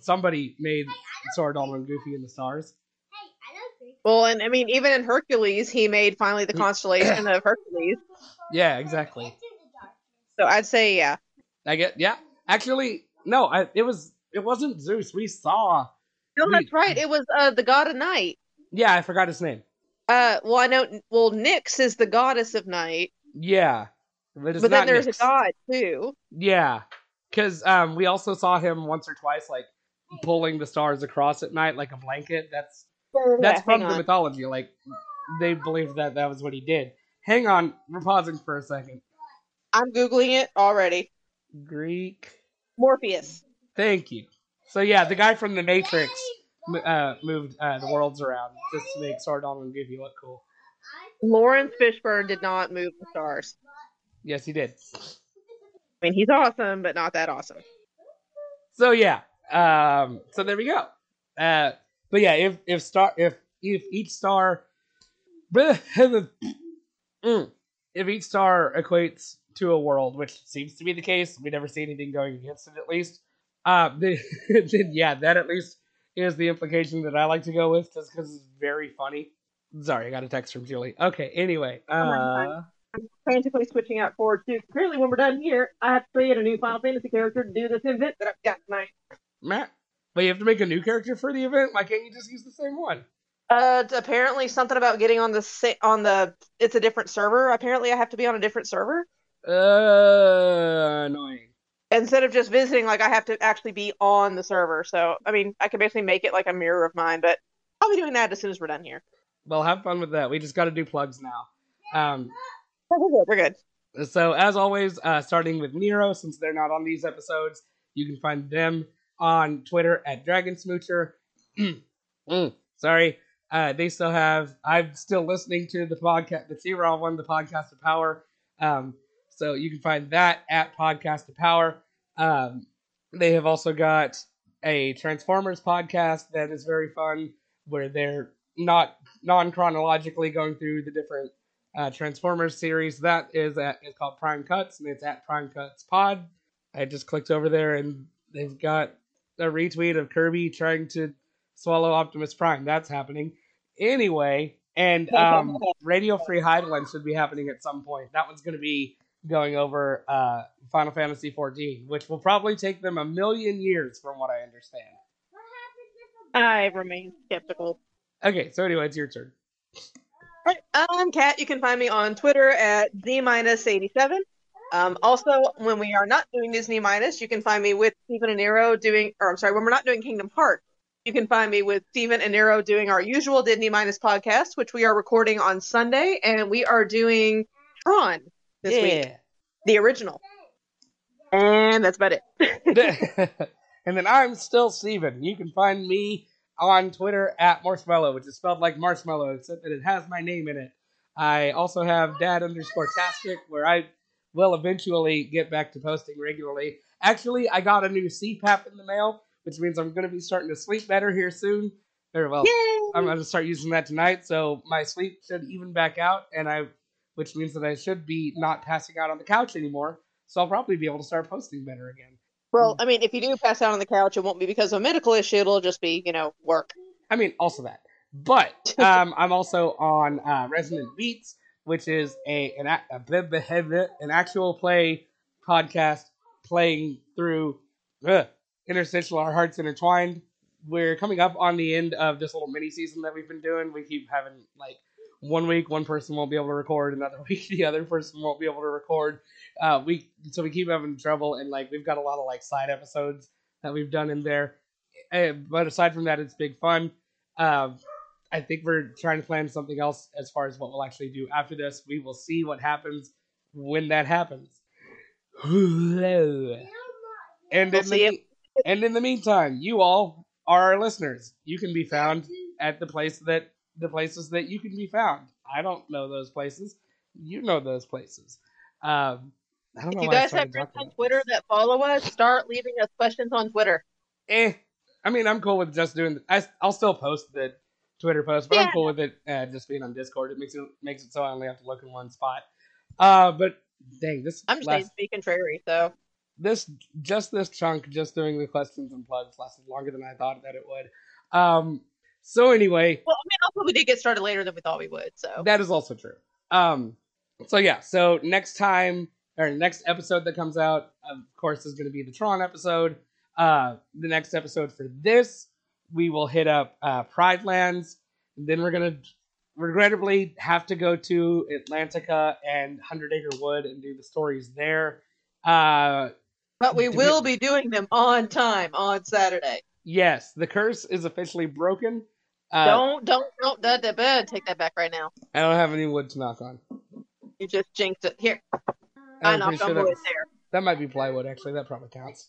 somebody made Sora, Donald, and Goofy in the stars. Hey, I don't think. Well, and I mean, even in Hercules, he made finally the constellation of Hercules. Yeah, exactly. Into the darkness. So I'd say, yeah. I get, yeah. Actually, no, I, it was it wasn't Zeus. We saw. No, We- that's right. It was uh, the god of night. Yeah, I forgot his name. Uh, well, I know. Well, Nyx is the goddess of night, Yeah, but, but then there's Nyx. a god too. Yeah, because um, we also saw him once or twice, like pulling the stars across at night like a blanket. That's that's Yeah, from the on. mythology. Like they believe that that was what he did. Hang on, we're pausing for a second. I'm googling it already. Greek. Morpheus. Thank you. So yeah, the guy from the Matrix uh, moved uh, the worlds around just to make Sora Donald and Goofy look cool. Laurence Fishburne did not move the stars. Yes, he did. I mean, he's awesome, but not that awesome. So yeah, um, so there we go. Uh, but yeah, if if star if if each star, Mm. if each star equates to a world, which seems to be the case, we never see anything going against it at least. Uh, then, then yeah, that at least is the implication that I like to go with, just because it's very funny. Sorry, I got a text from Julie. Okay, anyway, uh, I'm Frantically switching out forward to. Apparently, when we're done here, I have to create a new Final Fantasy character to do this event that I've got tonight. Matt, but you have to make a new character for the event. Why can't you just use the same one? Uh, apparently something about getting on the sa- on the. It's a different server. Apparently, I have to be on a different server Uh, annoying. instead of just visiting. Like I have to actually be on the server. So I mean, I can basically make it like a mirror of mine. But I'll be doing that as soon as we're done here. Well, have fun with that. We just got to do plugs now. Um, We're good. We're good. so as always, uh, starting with Nero, since they're not on these episodes, you can find them on Twitter at Dragon Smoocher. Mm, sorry, uh, they still have. I'm still listening to the podcast, the Zero One, the podcast of power. Um, so you can find that at Podcast of Power. Um, they have also got a Transformers podcast that is very fun, where they're not non chronologically going through the different uh, Transformers series. That is at is called Prime Cuts, and it's at Prime Cuts Pod. I just clicked over there, and they've got a retweet of Kirby trying to swallow Optimus Prime. That's happening anyway. And um, Radio Free Hydaelyn should be happening at some point. That one's going to be going over uh, Final Fantasy 14, which will probably take them a million years, from what I understand. I remain skeptical. Okay, so anyway, it's your turn. All right, I'm Kat. You can find me on Twitter at z minus 87. Um, also, when we are not doing Disney minus, you can find me with Steven and Nero doing, or I'm sorry, when we're not doing Kingdom Hearts, you can find me with Steven and Nero doing our usual Disney minus podcast, which we are recording on Sunday, and we are doing Tron this week, the original. And that's about it. and then I'm still Steven. You can find me on Twitter at Marshmallow, which is spelled like marshmallow, except that it has my name in it. I also have dad underscore tastic, where I will eventually get back to posting regularly. Actually, I got a new CPAP in the mail, which means I'm going to be starting to sleep better here soon. Very well. Yay! I'm going to start using that tonight, so my sleep should even back out, and I, which means that I should be not passing out on the couch anymore. So I'll probably be able to start posting better again. Well, I mean, if you do pass out on the couch, it won't be because of a medical issue. It'll just be, you know, work. I mean, also that. But um, I'm also on uh, Resonant Beats, which is a an, a, an actual play podcast playing through uh, Interstitial Our Hearts Intertwined. We're coming up on the end of this little mini season that we've been doing. We keep having like one week one person won't be able to record, another week the other person won't be able to record. Uh, we so we keep having trouble, and like we've got a lot of like side episodes that we've done in there. And, but aside from that, it's big fun. Um, I think we're trying to plan something else as far as what we'll actually do after this. We will see what happens when that happens. and in the, and in the meantime, you all are our listeners. You can be found at the place that the places that you can be found. I don't know those places. You know those places. Um, I don't if know you guys have friends on Twitter that follow us, start leaving us questions on Twitter. Eh, I mean, I'm cool with just doing. I, I'll still post the Twitter post, but I'm cool with it uh, just being on Discord. It makes it makes it so I only have to look in one spot. Uh, but dang, this I'm just last, be contrary. So this just this chunk, just doing the questions and plugs, lasted longer than I thought that it would. Um, so anyway, Well, I mean, also we did get started later than we thought we would. So that is also true. Um, so yeah, so next time or next episode that comes out, of course, is going to be the Tron episode. Uh, the next episode for this, we will hit up uh, Pride Lands. And then we're gonna regrettably have to go to Atlantica and Hundred Acre Wood and do the stories there. Uh, but we will we- be doing them on time on Saturday. yes, the curse is officially broken. Uh, don't don't don't that that bad. Take that back right now. I don't have any wood to knock on. You just jinxed it. Here, I I'm knocked on sure wood that, there. that might be plywood. Actually, that probably counts.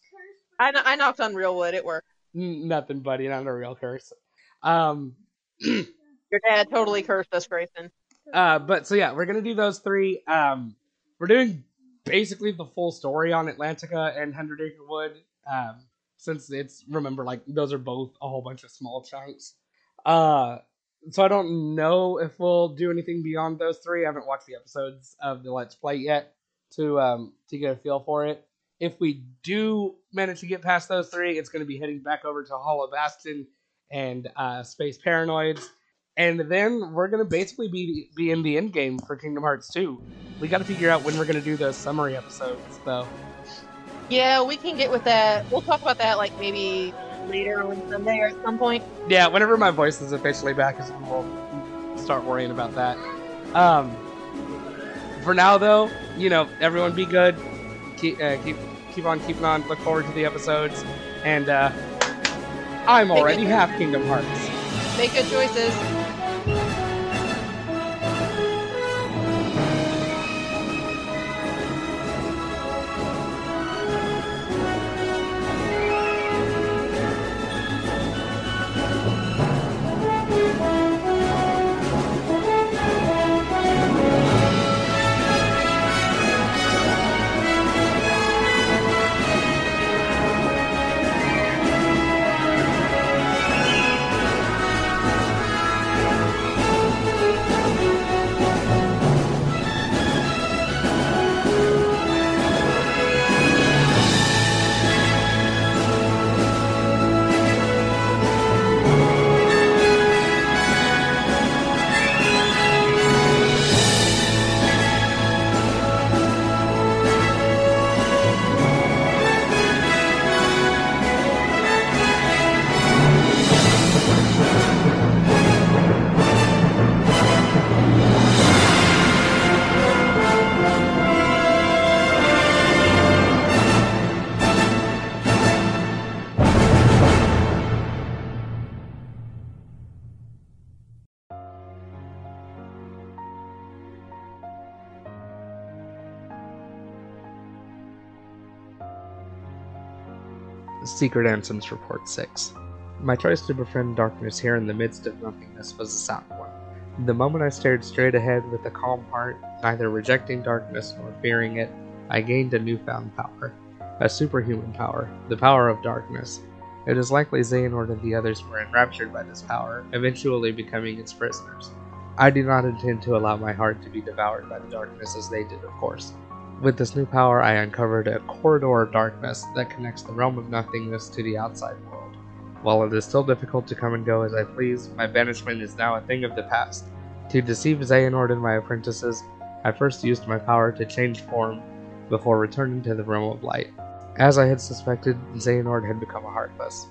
I I knocked on real wood. It worked. N- nothing, buddy. Not a real curse. Um, Your dad totally cursed us, Grayson. uh, but so yeah, we're gonna do those three. Um, we're doing basically the full story on Atlantica and Hundred Acre Wood. Um, since it's remember like those are both a whole bunch of small chunks. Uh, so I don't know if we'll do anything beyond those three. I haven't watched the episodes of the Let's Play yet to um to get a feel for it. If we do manage to get past those three, it's going to be heading back over to Hollow Bastion and uh, Space Paranoids, and then we're going to basically be be in the end game for Kingdom Hearts 2. We got to figure out when we're going to do those summary episodes, though. Yeah, we can get with that. We'll talk about that like maybe later on Sunday or at some point. Yeah, whenever my voice is officially back, is when we'll start worrying about that. Um, for now, though, you know, everyone be good. Keep uh, keep keep on keeping on. Look forward to the episodes, and uh, I'm already half Kingdom Hearts. Make good choices. Secret Ansem's Report 6. My choice to befriend darkness here in the midst of nothingness was a sound one. The moment I stared straight ahead with a calm heart, neither rejecting darkness nor fearing it, I gained a newfound power. A superhuman power, the power of darkness. It is likely Xehanort and the others were enraptured by this power, eventually becoming its prisoners. I do not intend to allow my heart to be devoured by the darkness as they did, of course. With this new power, I uncovered a corridor of darkness that connects the realm of nothingness to the outside world. While it is still difficult to come and go as I please, my banishment is now a thing of the past. To deceive Xehanort and my apprentices, I first used my power to change form before returning to the realm of light. As I had suspected, Xehanort had become a Heartless.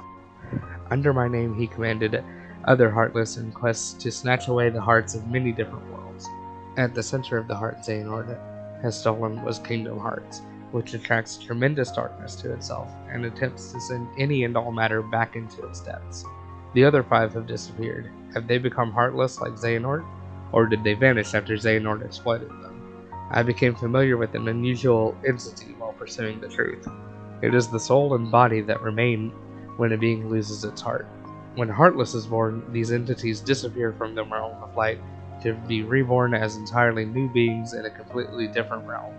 Under my name, he commanded other Heartless in quests to snatch away the hearts of many different worlds. At the center of the heart Xehanort has stolen was Kingdom Hearts, which attracts tremendous darkness to itself and attempts to send any and all matter back into its depths. The other five have disappeared. Have they become heartless like Xehanort, or did they vanish after Xehanort exploited them? I became familiar with an unusual entity while pursuing the truth. It is the soul and body that remain when a being loses its heart. When Heartless is born, these entities disappear from the realm of light to be reborn as entirely new beings in a completely different realm.